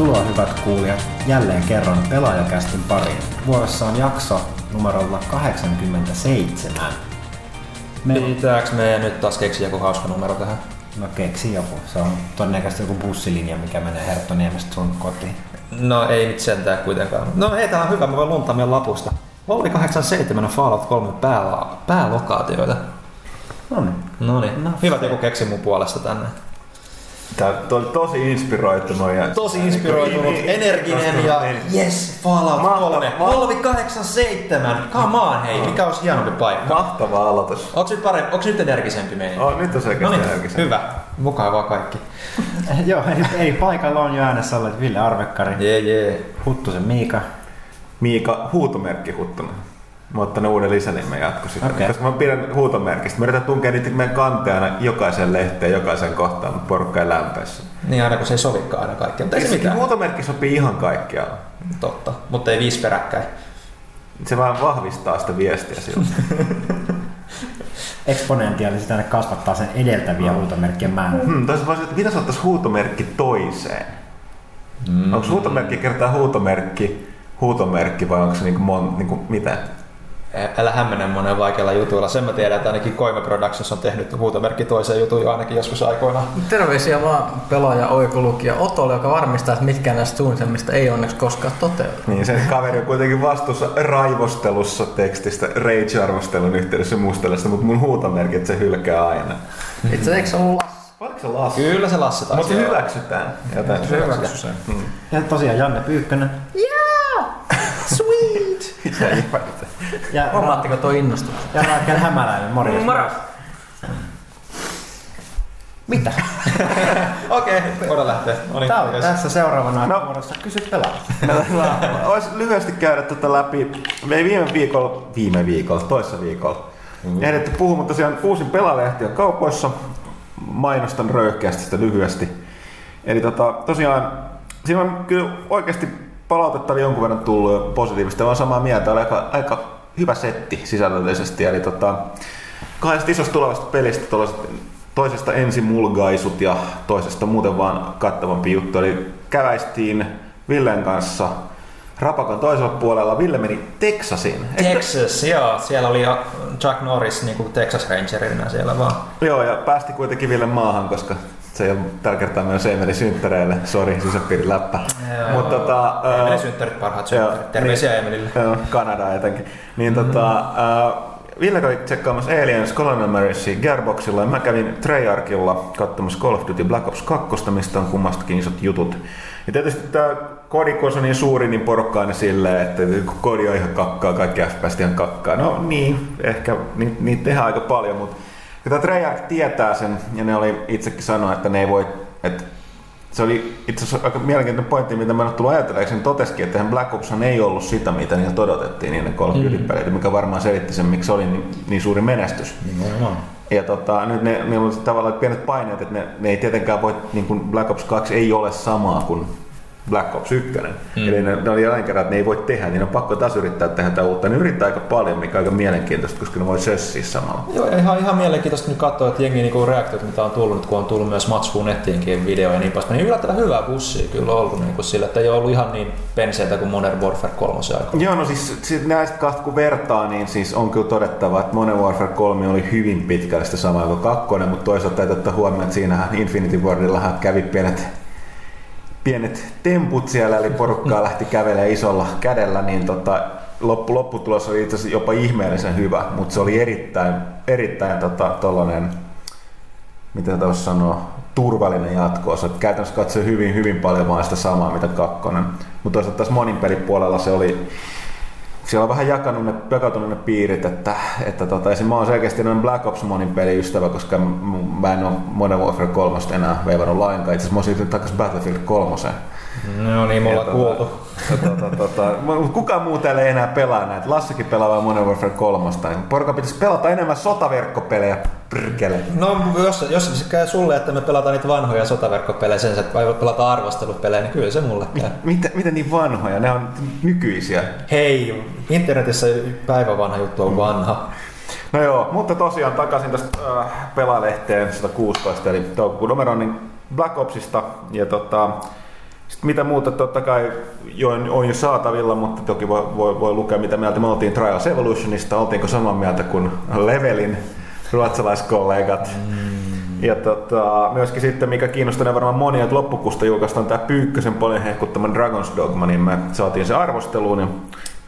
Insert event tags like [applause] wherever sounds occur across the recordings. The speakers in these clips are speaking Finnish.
Tervetuloa hyvät kuulijat jälleen kerran Pelaajakästin pariin. Vuorossa on jakso numerolla 87. Me... Pitääkö meidän nyt taas keksiä joku hauska numero tähän? No keksi joku. Se on todennäköisesti joku bussilinja, mikä menee Herttoniemestä sun kotiin. No ei nyt sentään kuitenkaan. No hei, tää on hyvä, mä voin luntaa meidän lapusta. Volvi 87 on Fallout 3 pää, päälokaatioita. No niin. No niin. No, hyvä, että joku keksi mun puolesta tänne. Tää oli tosi inspiroitunut. Ja tosi inspiroitunut, energinen ja yes, Fallout 3. Volvi 87. Come on, hei, mikä olisi hienompi paikka. Mahtava aloitus. Onko nyt, parempi, onko nyt energisempi meidän? Oh, nyt on selkeästi no niin, energisempi. Hyvä. Mukavaa kaikki. [laughs] Joo, eli, eli paikalla on jo äänessä olleet Ville Arvekkari, Jee, jee. Huttusen Miika. Miika Huutomerkki Huttunen. Mä oon ottanut uuden lisänimen jatko sitten. Okei. Koska mä pidän huutomerkistä. Mä yritän tunkea niitä meidän kanteena jokaisen lehteen, jokaisen kohtaan, mutta porukka ei lämpeessä. Niin aina kun se ei sovikaan aina kaikkea, mutta ei se mitään. Huutomerkki sopii ihan kaikkialla. Totta, mutta ei viisi peräkkäin. Se vaan vahvistaa sitä viestiä siltä. [laughs] Eksponentiaalisesti tänne kasvattaa sen edeltäviä huutomerkkien määrää. hmm, toisaalta voisi, että mitä ottaisi huutomerkki toiseen? Mm. Onko huutomerkki kertaa huutomerkki, huutomerkki vai onko se niinku mon, niinku mitä? Älä hämmennä monen vaikealla jutuilla. Sen mä tiedän, että ainakin Koime Productions on tehnyt huutomerkki toiseen jutun jo ainakin joskus aikoinaan. Terveisiä vaan pelaaja oikolukija Otolle, joka varmistaa, että mitkään näistä suunnitelmista ei onneksi koskaan toteudu. Niin se kaveri on kuitenkin vastuussa raivostelussa tekstistä, rage-arvostelun yhteydessä mustelusta, mutta mun huutomerkit se hylkää aina. Itse eikö se ollut Lassi? Oliko se Lassi? Kyllä se Lassi taisi Mutta hyväksytään. Joten Se hyväksytään. Mm. Ja tosiaan Janne Pyykkönen. Sweet! Ja [laughs] Huomaatteko tuo innostus? ja Raakel Hämäläinen, morjens. Mitä? [laughs] Okei, okay, voidaan lähteä. No niin, Tää oli tässä seuraavana No. no. muodossa Kysy pelaa. [laughs] Olisi lyhyesti käydä tätä läpi. Me ei viime viikolla, viime viikolla, toissa viikolla, mm. ehditty puhumaan tosiaan uusin pelalehti on kaupoissa. Mainostan röyhkeästi sitä lyhyesti. Eli tota, tosiaan, siinä on kyllä oikeasti palautetta oli jonkun verran tullut positiivista. Olen samaa mieltä, oli aika, aika hyvä setti sisällöllisesti. Eli tota, kahdesta isosta tulevasta pelistä toisesta ensimulgaisut ja toisesta muuten vaan kattavampi juttu. Eli käväistiin Villen kanssa Rapakan toisella puolella. Ville meni Texasiin. Eikö- Texas, joo. Siellä oli Chuck Norris niin kuin Texas Rangerina siellä vaan. Joo, ja päästi kuitenkin Ville maahan, koska se ei ollut tällä kertaa myös Emeli synttäreille. Sori, sisäpiirin läppä. Mutta tota, ää, Emeli synttärit, parhaat synttärit. Terveisiä Emelille. Joo, Kanada etenkin. Niin tota, äh, Ville kävi tsekkaamassa Aliens Colonial Marines Gearboxilla ja mä kävin Treyarchilla katsomassa Call of Duty Black Ops 2, mistä on kummastakin isot jutut. Ja tietysti tämä kodi, kun se on niin suuri, niin porukka aina silleen, että kodi on ihan kakkaa, kaikki FPS ihan kakkaa. No niin, ehkä ni- niitä tehdään aika paljon, mutta tämä Treyarch tietää sen, ja ne oli itsekin sanoa, että ne ei voi, että se oli itse asiassa aika mielenkiintoinen pointti, mitä mä en ole tullut ajatelleeksi. Niin totesikin, että Black Ops ei ollut sitä, mitä niiltä odotettiin niiden Call of Duty-peleitä, mikä varmaan selitti sen, miksi se oli niin, niin suuri menestys. Nimenomaan. Ja tota, nyt ne, ne on tavallaan pienet paineet, että ne, ne ei tietenkään voi, niin kuin Black Ops 2 ei ole samaa kuin Black Ops 1. Mm. Eli ne, ne oli jälleen kerran, että ne ei voi tehdä, niin on pakko taas yrittää tehdä tätä uutta. Ne yrittää aika paljon, mikä on aika mielenkiintoista, koska ne voi sössiä samalla. Joo, ihan, ihan mielenkiintoista nyt katsoa, että jengi niinku reaktiot, mitä on tullut, kun on tullut myös Matskuun nettienkin video ja niin poispäin, niin yllättävän hyvää bussia kyllä ollut niinku sillä, että ei ole ollut ihan niin penseitä kuin Modern Warfare 3 aikaa. Joo, no siis, siis näistä kahta kun vertaa, niin siis on kyllä todettava, että Modern Warfare 3 oli hyvin pitkälle sitä samaa kuin kakkonen, mutta toisaalta täytyy ottaa huomioon, että siinähän Infinity Wardillahan kävi pienet, pienet temput siellä, eli porukkaa lähti kävelemään isolla kädellä, niin tota, loppu, lopputulos oli itse asiassa jopa ihmeellisen hyvä, mutta se oli erittäin, erittäin tota, tollanen, mitä tuossa sanoo, turvallinen jatko-osa. Että Käytännössä katsoi hyvin, hyvin paljon vaan sitä samaa, mitä kakkonen. Mutta toisaalta taas monin pelipuolella se oli, siellä on vähän jakanut ne, jakautunut ne piirit, että, että tota, esim. mä oon selkeästi noin Black Ops monin peliystävä, koska m- mä en ole Modern Warfare 3 enää veivannut lainkaan. Itse asiassa mä oon siirtynyt takaisin Battlefield 3. No niin, me ollaan kuultu. Tota, tota, mut kukaan muu täällä ei enää pelaa näitä. Lassikin pelaa vaan Modern Warfare 3. Niin porukka pitäisi pelata enemmän sotaverkkopelejä. Prkele. No jos, jos se käy sulle, että me pelataan niitä vanhoja sotaverkkopelejä sen, sijaan, että vai pelataan arvostelupelejä, niin kyllä se mulle käy. Mitä, mitä niin vanhoja? Ne on nykyisiä. Hei, internetissä päivän vanha juttu on vanha. No joo, mutta tosiaan takaisin tästä äh, pelalehteen 116, eli toukokuun numeroon, niin Black Opsista. Ja tota, Sitten mitä muuta totta kai jo, on jo saatavilla, mutta toki voi, voi, voi lukea mitä mieltä me oltiin Trials Evolutionista, oltiinko samaa mieltä kuin Levelin ruotsalaiskollegat. Mm. Ja tota, myöskin sitten, mikä kiinnostaa varmaan monia, että loppukuusta julkaistaan tämä Pyykkösen paljon hehkuttaman Dragon's Dogma, niin me saatiin se arvosteluun ja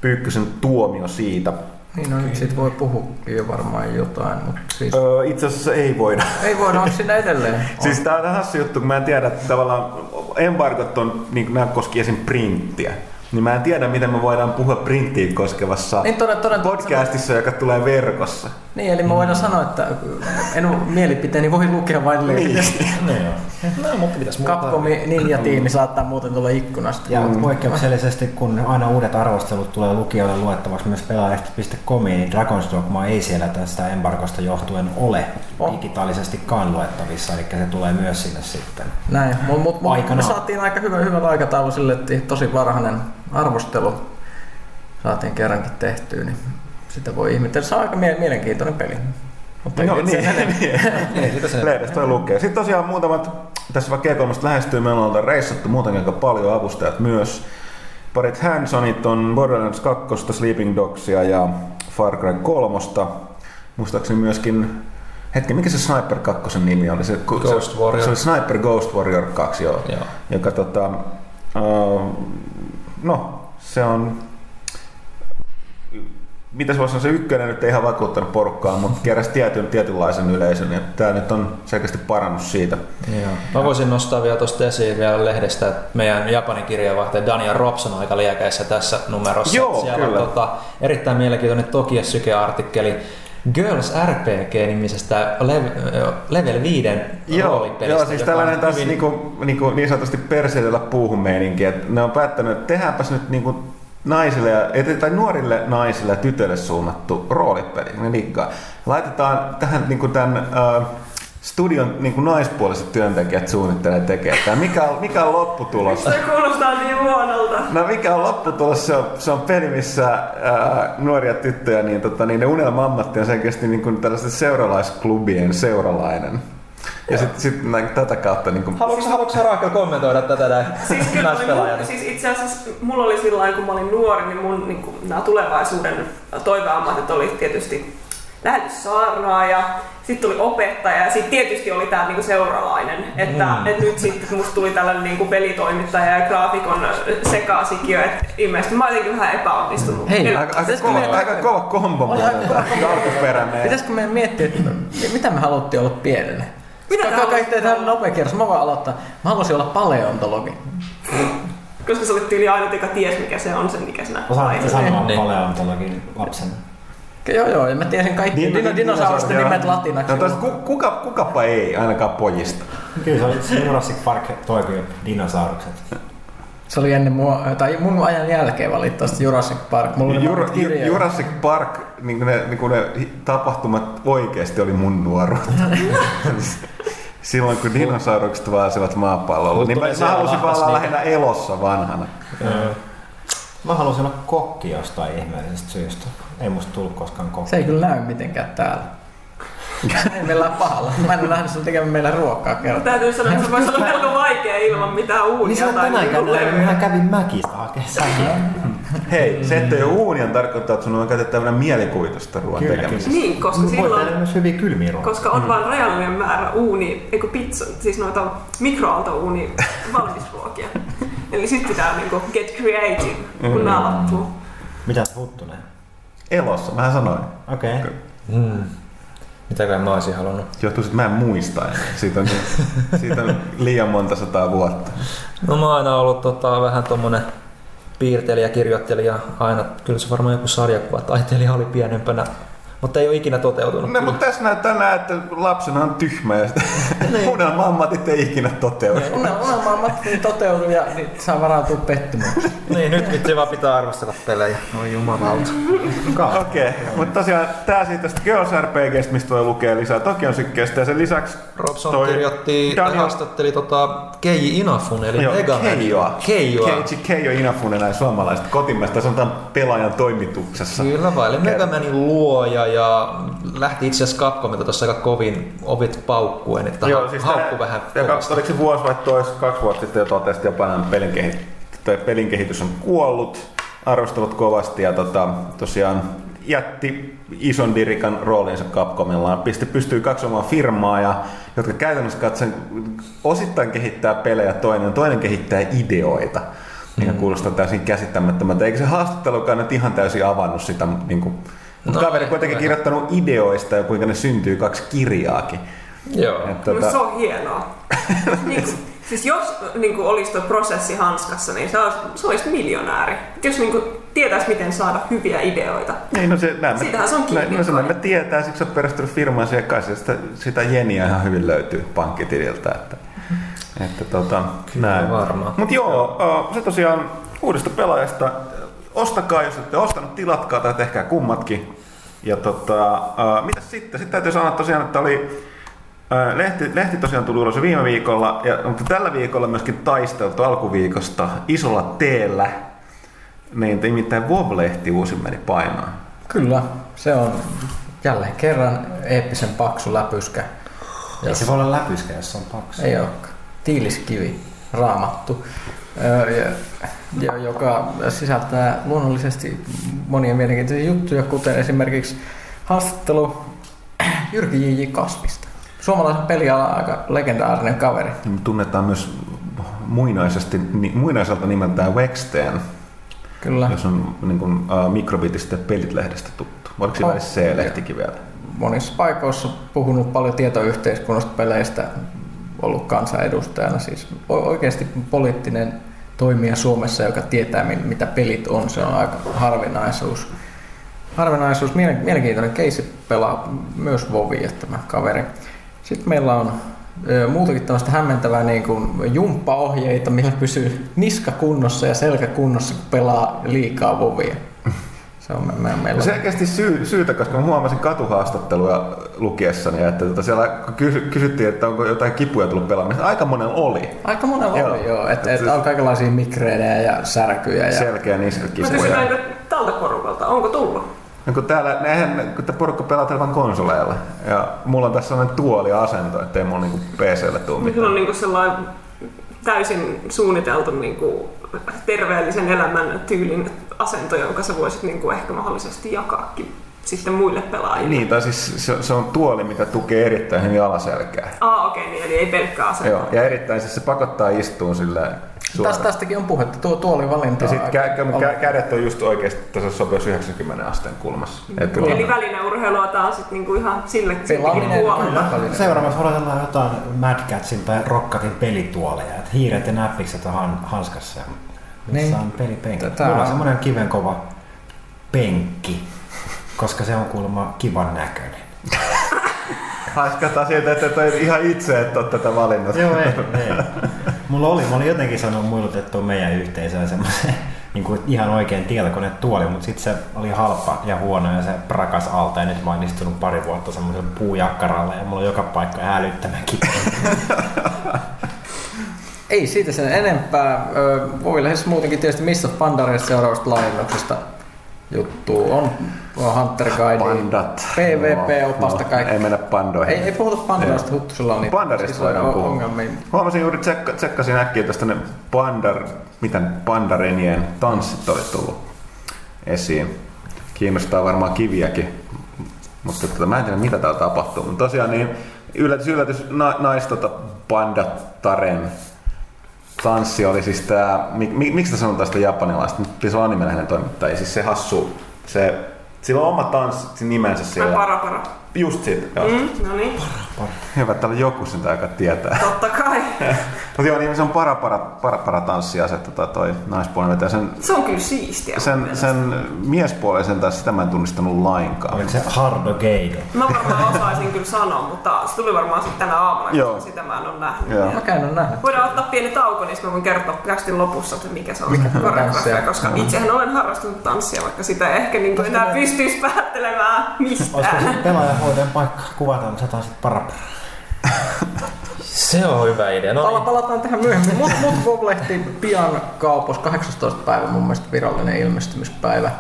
Pyykkösen tuomio siitä. Niin, no nyt sit voi puhua jo varmaan jotain, mutta siis... Öö, itse asiassa ei voida. Ei voida, onko siinä edelleen? [laughs] siis tää on hassu juttu, kun mä en tiedä, että tavallaan embargot on, niin nämä koski esim. printtiä. Niin mä en tiedä, miten me voidaan puhua printtiin koskevassa Niin, toden, toden, podcastissa, joka tulee verkossa. Niin, eli mä voidaan sanoa, että en mielipiteeni voi lukea vain lehdistä. Niin joo. No, mutta pitäis muuta. Capcomin ninja-tiimi saattaa muuten tulla ikkunasta. Ja poikkeuksellisesti, kun aina uudet arvostelut tulee lukijoille luettavaksi myös pelaajalehti.comiin, niin Dragon's Dogma ei siellä tästä embargosta johtuen ole Oh. digitaalisestikaan luettavissa, eli se tulee myös sinne sitten. Näin, mutta mut, mut, me saatiin aika hyvä, hyvä aikataulu sille, että tosi varhainen arvostelu saatiin kerrankin tehtyä, niin sitä voi ihmetellä. Se on aika mie- mielenkiintoinen peli. Mutta No niin, se- niin. [laughs] Niin, Lehdestä voi lukea. Sitten tosiaan muutamat, tässä vaikka G3 lähestyy, meillä on reissattu muutenkin aika paljon avustajat myös. Parit handsonit on Borderlands 2, Sleeping Dogsia ja Far Cry 3. Muistaakseni myöskin, hetki, mikä se Sniper 2 nimi oli? Se, Ghost se, Warrior. Se oli Sniper Ghost Warrior 2, joo. Joo. Joka tota, uh, no, se on mitä se voisi sanoa, se ykkönen nyt ei ihan vakuuttanut porukkaa, mutta keräsi tietyn, tietynlaisen yleisön. Ja tämä nyt on selkeästi parannus siitä. Joo. Mä voisin nostaa vielä tuosta esiin vielä lehdestä, että meidän Japanin kirjeenvaihtaja Daniel Robson on aika liekäissä tässä numerossa. Joo, Siellä kyllä. on tota, erittäin mielenkiintoinen Tokia Syke-artikkeli Girls RPG-nimisestä Lev- Level 5 Joo, roolipelistä. joo, siis tällainen taas hyvin- niinku, niinku, niin sanotusti perseidellä puuhun meininki, että ne on päättänyt, että tehdäänpäs nyt niinku naisille ja, et- tai nuorille naisille ja tytöille suunnattu roolipeli, ne diggaa. Laitetaan tähän niinku tämän äh, studion niinku naispuoliset työntekijät suunnittelee tekee. Tää. Mikä, on, mikä on lopputulos? Se kuulostaa niin huonolta. No mikä on lopputulos? Se on, se on peli, missä ää, nuoria tyttöjä, niin, tota, niin ne unelma-ammatti on selkeästi niin kuin tällaisten seuralaisklubien seuralainen. Ja sitten sit, näin, tätä kautta niin kuin, Haluatko, haluatko Raakel kommentoida tätä näin Siis, kyllä mun, siis itse asiassa mulla oli sillä lailla, kun mä olin nuori, niin mun niin kuin, nämä tulevaisuuden toiveammatit oli tietysti lähetyssaarnaaja, sitten tuli opettaja ja sitten tietysti oli tämä niinku seuralainen. Että mm. et nyt sitten musta tuli tällainen niinku pelitoimittaja ja graafikon sekaasikio, että ilmeisesti mä jotenkin vähän epäonnistunut. Hei, Eli- aika, aika, kova, meidän- aika kova kombo Oli muuten, aika kova kombo. alkuperäinen. Pitäisikö meidän miettiä, että mitä me haluttiin olla pienenä? Mitä te Ka- Kaikki olla? nopea kierros. Mä voin aloittaa. Mä halusin olla paleontologi. Koska sä olit tyyli ainut, joka ties mikä se on sen ikäisenä. Osaatte sanoa Niin. paleontologin lapsena? Joo, joo, ja mä tiesin kaikki Dino- dino, dinosaurusten nimet latinaksi. No, tos, ku, kuka, kukapa ei, ainakaan pojista. Kyllä se oli se Jurassic Park toi kyllä dinosaurukset. Se oli ennen mua, tai mun ajan jälkeen valitettavasti Jurassic Park. Mulla oli Jura, monet kirjoja. Jurassic Park, niin kuin ne, niin ne tapahtumat oikeasti oli mun nuoruutta. [laughs] Silloin kun dinosaurukset vaasivat maapallolla, Mut niin mä, mä halusin vaan olla niitä. lähinnä elossa vanhana. Mä halusin olla kokki jostain ihmeellisestä syystä. Ei musta tullut koskaan kokki. Se ei kyllä näy mitenkään täällä. [laughs] ei meillä ole pahalla. Mä en ole nähnyt sun tekemään meille ruokaa kertaa. Täytyy sanoa, että se voisi olla vaikea ilman mitään uunia. Niin se on tai tänäänkään näin, mähän kävin mäkistä säkiä. [laughs] Hei, se, että ei ole uunia, tarkoittaa, että sun on käytettävänä mielikuvitusta ruoan Kyllä, tekemisessä. Niin, koska Voi silloin, myös hyviä kylmiä ruokia. koska on vain rajallinen määrä uuni, eikö pizza, siis noita mikroaaltouuni [laughs] valmisruokia. Eli sit pitää niinku get creative, kun Mm. nää loppuu. Mitäs Huttunen? Elossa, mä sanoin. Okei. Okay. Mm. Mitäkään mä olisin halunnut? Johtuu, että mä en muista enää. Siitä on, [laughs] siitä on liian monta sataa vuotta. No mä oon aina ollut tota, vähän tommonen piirtelijä, kirjoittelija aina. Kyllä se varmaan joku sarjakuva taiteilija oli pienempänä, mutta ei ole ikinä toteutunut. No, mutta tässä näyttää näin, että lapsena on tyhmä ja unelma-ammatit ei ikinä toteudu. Unelma ammatti toteutuu ja niin saa varautua pettymykseen. niin, nyt vitsi vaan pitää arvostella pelejä. Oi jumalauta. Okei, okay. mutta tosiaan tää siitä tästä Girls RPGstä, mistä voi lukea lisää Tokion sykkeestä ja sen lisäksi Robson toi kirjoitti, Daniel- haastatteli tota Keiji Inafun, eli Joo, Mega Manin. Keijoa. Keijoa. Keiji Keijo Inafunen näin suomalaiset kotimaista, se on tämän pelaajan toimituksessa. Kyllä vai, eli Mega Manin luoja ja lähti itse asiassa Capcomilta tuossa aika kovin ovit paukkuen, että Joo, siis haukku vähän ja kovasti. Oliko se vuosi vai tois, kaksi vuotta sitten jo totesi, että Japanin pelin, kehitys, pelin kehitys on kuollut, arvostelut kovasti ja tota, tosiaan jätti ison dirikan roolinsa Capcomillaan, pisti, pystyy katsomaan firmaa, ja, jotka käytännössä katsoen osittain kehittää pelejä toinen, toinen kehittää ideoita mikä mm. kuulostaa täysin käsittämättömältä. Eikö se haastattelukaan nyt ihan täysin avannut sitä? Niin kuin, mutta no, kaveri kuitenkin kirjoittanut ideoista ja kuinka ne syntyy kaksi kirjaakin. Joo. Et, tuota... Se on hienoa. [laughs] niin, siis jos niin kuin olisi tuo prosessi hanskassa, niin se olisi, se olisi miljonääri. Jos niin kuin, tietäisi, miten saada hyviä ideoita. Niin, no se, näin Siitähän se on kiinni. No se me tietää, siksi olet perustunut firmaan siihen kanssa. Sitä, sitä jeniä ihan hyvin löytyy pankkitililtä. Että. Että tota, Kyllä näin. varmaan. Mutta joo, se tosiaan uudesta pelaajasta, ostakaa, jos ette ostanut, tilatkaa tai tehkää kummatkin. Ja tota, mitä sitten? Sitten täytyy sanoa tosiaan, että oli Lehti, lehti tosiaan tuli ulos viime viikolla, ja, mutta tällä viikolla myöskin taisteltu alkuviikosta isolla teellä. Niin nimittäin WoW-lehti uusin meni painaan. Kyllä, se on jälleen kerran eeppisen paksu läpyskä. Ei se voi olla läpyskä, jos se on paksu. Ei olekaan tiiliskivi raamattu, joka sisältää luonnollisesti monia mielenkiintoisia juttuja, kuten esimerkiksi haastattelu Jyrki J.J. Kasvista. Suomalaisen pelialan aika legendaarinen kaveri. Tunnetaan myös muinaisesti, muinaiselta nimeltään Wexten. Kyllä. Jos on niin kuin, uh, mikrobitista pelit-lehdestä tuttu. Oliko sillä C-lehtikin vielä? Monissa paikoissa puhunut paljon tietoyhteiskunnasta, peleistä, ollut kansanedustajana, siis oikeasti poliittinen toimija Suomessa, joka tietää, mitä pelit on, se on aika harvinaisuus. Harvinaisuus, mielenkiintoinen keissi pelaa myös Vovia tämä kaveri. Sitten meillä on muutakin tällaista hämmentävää niin kuin jumppaohjeita, millä pysyy niska kunnossa ja selkä kunnossa, kun pelaa liikaa Vovia. Se on me, me, meillä. Selkeästi syy, syytä, koska mä huomasin katuhaastatteluja lukiessani, että tota siellä kysy, kysyttiin, että onko jotain kipuja tullut pelaamista. Aika monella oli. Aika monella joo. oli, joo. Että et, et on kaikenlaisia migreenejä ja särkyjä. Ja... Selkeä niskakipuja. Mä kysyn näitä tältä porukalta, onko tullut? No kun täällä, eihän, kun porukka pelaa televan konsoleilla. Ja mulla on tässä sellainen tuoli-asento, ettei mulla niinku PClle tule mitään. Mulla on niinku sellainen täysin suunniteltu niinku terveellisen elämän tyylin asento, jonka sä voisit niin kuin ehkä mahdollisesti jakaakin sitten muille pelaajille. Niin, tai siis se, se on tuoli, mikä tukee erittäin hyvin alaselkää. Ah, okei, okay, niin, eli ei pelkkää asento. Joo, ja erittäin siis se pakottaa istuun silleen Tästä, tästäkin on puhetta, tuo tuoli valinta. Ja sitten kä- kä- kädet on just oikeasti tässä sopeus 90 asteen kulmassa. Mm. Eli välineurheilua taas sit niinku ihan sille puolella. Seuraavaksi odotellaan jotain Mad Catsin tai Rockatin pelituoleja. Et hiiret ja näppikset on hanskassa. Missä niin. on pelipenkki. Tätä Mulla on semmoinen kivenkova penkki, koska se on kuulemma kivan näköinen. [laughs] Haiskataan siitä, että et ihan itse et ole tätä valinnut. Joo, ei, ei. Mulla oli, mä olin jotenkin sanonut muilutettua meidän yhteisöön semmoisen [laughs] niin kuin ihan oikein tietokone tuoli, mutta sitten se oli halpa ja huono ja se prakas alta ja nyt mä oon istunut pari vuotta semmoisen puujakkaralle ja mulla on joka paikka älyttömän [laughs] Ei siitä sen enempää. Voi lähes muutenkin tietysti missä Pandareista seuraavasta laajennuksesta juttu on Hunter Guide, Pandat. PvP-opasta no, kaikki. Ei mennä pandoihin. Ei, ei puhuta pandoista, sulla on niitä. Pandarista siis voidaan puhua. Ongelmia. Huomasin juuri, tsekka, tsekkasin äkkiä tästä ne pandar, miten pandarenien tanssit oli tullut esiin. Kiinnostaa varmaan kiviäkin, mutta tota, mä en tiedä mitä täällä tapahtuu. Mutta tosiaan niin yllätys, yllätys, na, nais tota pandataren tanssi oli siis tää, mik, miksi sanotaan tästä japanilaista, nyt se on animellinen toimittaja, siis se hassu, se, sillä on oma tanssi nimensä siellä. Para, para. Just siitä, joo. Mm, no niin. Para, para. Hyvä, että täällä joku sen joka tietää. Totta kai. [laughs] Mutta joo, niin se on para, para, para, para tanssiaset tota toi naispuolinen vetäjä. Sen, se on kyllä siistiä. Sen, sen miespuolisen taas sitä mä en tunnistanut lainkaan. Oliko se Hardo Geido? Mä varmaan osaisin kyllä sanoa, mutta se tuli varmaan sitten tänä aamuna, joo. koska sitä mä en ole nähnyt. Joo. Mä käyn nähnyt. Voidaan ottaa pieni tauko, niin mä voin kertoa kästin lopussa, että mikä se on mikä koreografia, koska itsehän olen harrastunut tanssia, vaikka sitä ei ehkä niin enää pystyisi päättelemään mistään. Olisiko pelaajahoitajan paikka kuvata, että sä taisit parapara? [laughs] Se on hyvä idea. No niin. Palataan tähän myöhemmin. Mut, mut Voblehti pian kaupassa 18. päivä mun mielestä virallinen ilmestymispäivä.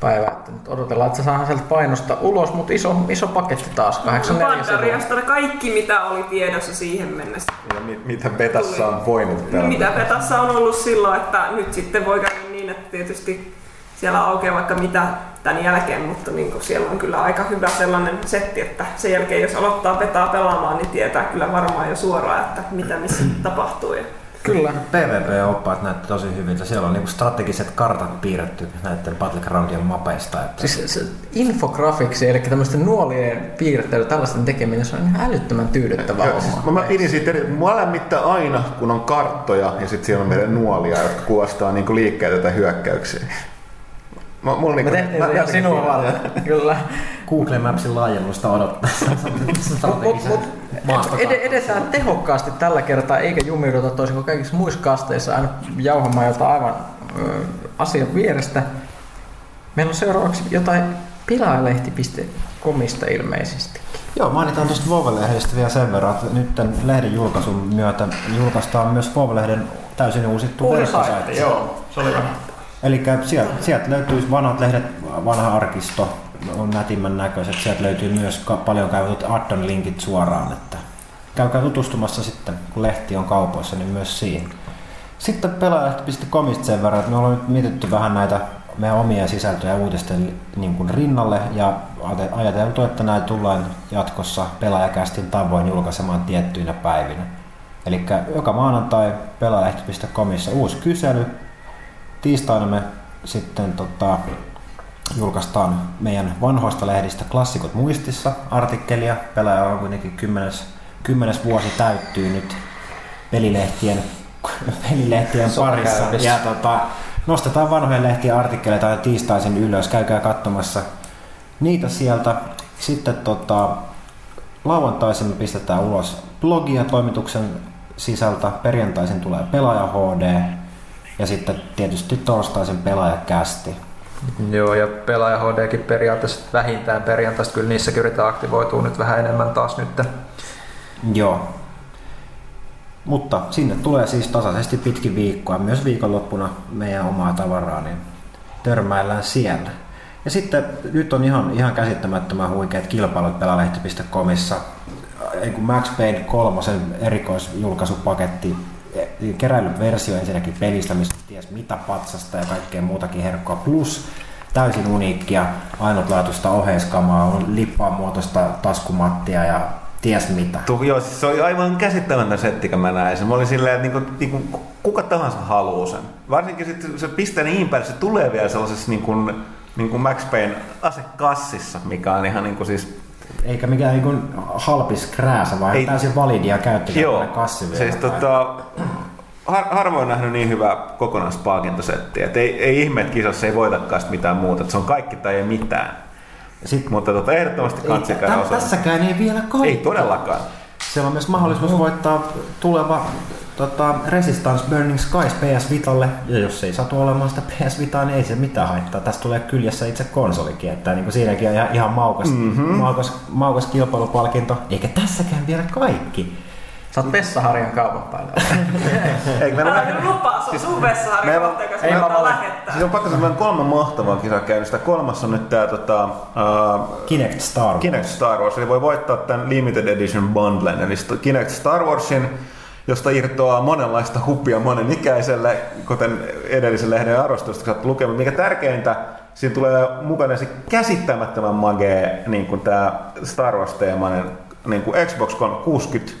päivä, että nyt odotellaan, että se saadaan sieltä painosta ulos, mutta iso, iso paketti taas, 84 sivua. Pandariasta kaikki mitä oli tiedossa siihen mennessä. Ja mit, mitä betassa on voinut täällä. Mitä Petassa on ollut silloin, että nyt sitten voi käydä niin, että tietysti siellä aukeaa vaikka mitä tämän jälkeen, mutta niin kuin siellä on kyllä aika hyvä sellainen setti, että sen jälkeen jos aloittaa petaa pelaamaan, niin tietää kyllä varmaan jo suoraan, että mitä missä tapahtuu. Ja Kyllä. PvP-oppaat näyttää tosi hyviltä. Siellä on niinku strategiset kartat piirretty näiden Battlegroundien mapeista. Että Siis se infografiksi, eli tämmöisten nuolien piirtely, tällaisten tekeminen, se on ihan älyttömän tyydyttävää Joo, siis mä, mä pidin siitä, eri- mua lämmittää aina, kun on karttoja ja sitten siellä on meidän nuolia, jotka kuvastaa niinku liikkeitä tai hyökkäyksiä. Mä, mulla niinku, tehtiin se ihan sinua varten, [laughs] kyllä. Google Mapsin laajennusta [laughs] maastokartan. ed- edetään tehokkaasti tällä kertaa, eikä jumiuduta toisin kuin kaikissa muissa kasteissa aina jauhamaan jotain aivan ö, asian vierestä. Meillä on seuraavaksi jotain pilaalehti.comista ilmeisesti. Joo, mainitaan tuosta Vove-lehdestä vielä sen verran, että nyt tämän lehden julkaisun myötä julkaistaan myös Vove-lehden täysin uusittu verkkosaitti. joo. Se oli vähän. Eli sieltä, sieltä löytyy vanhat lehdet, vanha arkisto, on nätimmän näköiset. Sieltä löytyy myös paljon kaivatut addon-linkit suoraan, että käykää tutustumassa sitten, kun lehti on kaupoissa, niin myös siihen. Sitten pelaajalehti.comista sen verran, että me ollaan nyt mietitty vähän näitä meidän omia sisältöjä uutisten niin kuin rinnalle ja ate- ajateltu, että näitä tullaan jatkossa pelaajakästin tavoin julkaisemaan tiettyinä päivinä. Eli joka maanantai pelaajalehti.comissa uusi kysely, tiistaina me sitten tota, julkaistaan meidän vanhoista lehdistä Klassikot muistissa artikkelia. Pelaaja on kuitenkin kymmenes, kymmenes vuosi täyttyy nyt pelilehtien, [laughs] pelilehtien parissa. Ja tota, nostetaan vanhojen lehtien artikkeleita aina tiistaisin ylös. Käykää katsomassa niitä sieltä. Sitten tota, lauantaisin me pistetään ulos blogia toimituksen sisältä. Perjantaisin tulee pelaaja HD. Ja sitten tietysti torstaisin pelaajakästi. Joo, ja pelaaja HDkin periaatteessa vähintään perjantaista, kyllä niissäkin yritetään aktivoitua nyt vähän enemmän taas nyt. Joo. Mutta sinne tulee siis tasaisesti pitkin viikkoa, myös viikonloppuna meidän omaa tavaraa, niin törmäillään siellä. Ja sitten nyt on ihan, ihan käsittämättömän huikeat kilpailut pelalehti.comissa. Max Payne kolmosen erikoisjulkaisupaketti, keräillyt versio ensinnäkin pelistä, missä ties mitä patsasta ja kaikkea muutakin herkkoa, plus täysin uniikkia, ainutlaatuista oheiskamaa, on lippaan muotoista taskumattia ja ties mitä. Tu, joo, siis se oli aivan käsittämätön setti, kun mä näin sen. Mä olin silleen, että niinku, niinku, kuka tahansa haluaa sen. Varsinkin sitten se pistää niin päin, se tulee vielä sellaisessa niin kuin, niin kuin Max Payne asekassissa, mikä on ihan niin kuin siis... Eikä mikään niin halpis krääsä, vaan Ei. Täysin validia Joo, käyttökelpoinen kassi vielä. siis tota, har, harvoin nähnyt niin hyvää kokonaispalkintosettiä. Et ei, ei ihme, että kisassa ei voitakaan mitään muuta. Et se on kaikki tai ei mitään. Sit, Mutta tota, ehdottomasti käydä tä, osaa. tässäkään ei vielä kaikki. Ei todellakaan. Siellä on myös mahdollisuus voittaa tuleva tota, Resistance Burning Skies PS Vitalle. Ja jos ei satu olemaan sitä PS Vitaa, niin ei se mitään haittaa. Tästä tulee kyljessä itse konsolikin. Että niin kuin siinäkin on ihan, ihan maukas, mm-hmm. maukas, maukas kilpailupalkinto. Eikä tässäkään vielä kaikki. Sä oot Vessaharjan kaupan päällä. [laughs] Eikö meillä Älä lupaa, se on sun vessaharja meillä on- kohta, joka ei mä lähettää. Siis on pakko sanoa, että kolme mahtavaa kisaa käynnistä. Kolmas on nyt tää tota, uh, Kinect Star Wars. Kinect Star Wars, eli voi voittaa tämän Limited Edition Bundlen, eli Kinect Star Warsin, josta irtoaa monenlaista huppia monen ikäiselle, kuten edellisen lehden arvostelusta saat lukemaan. Mikä tärkeintä, siinä tulee mukana se käsittämättömän magee, niin kuin tämä Star Wars-teemainen niin kuin Xbox 360,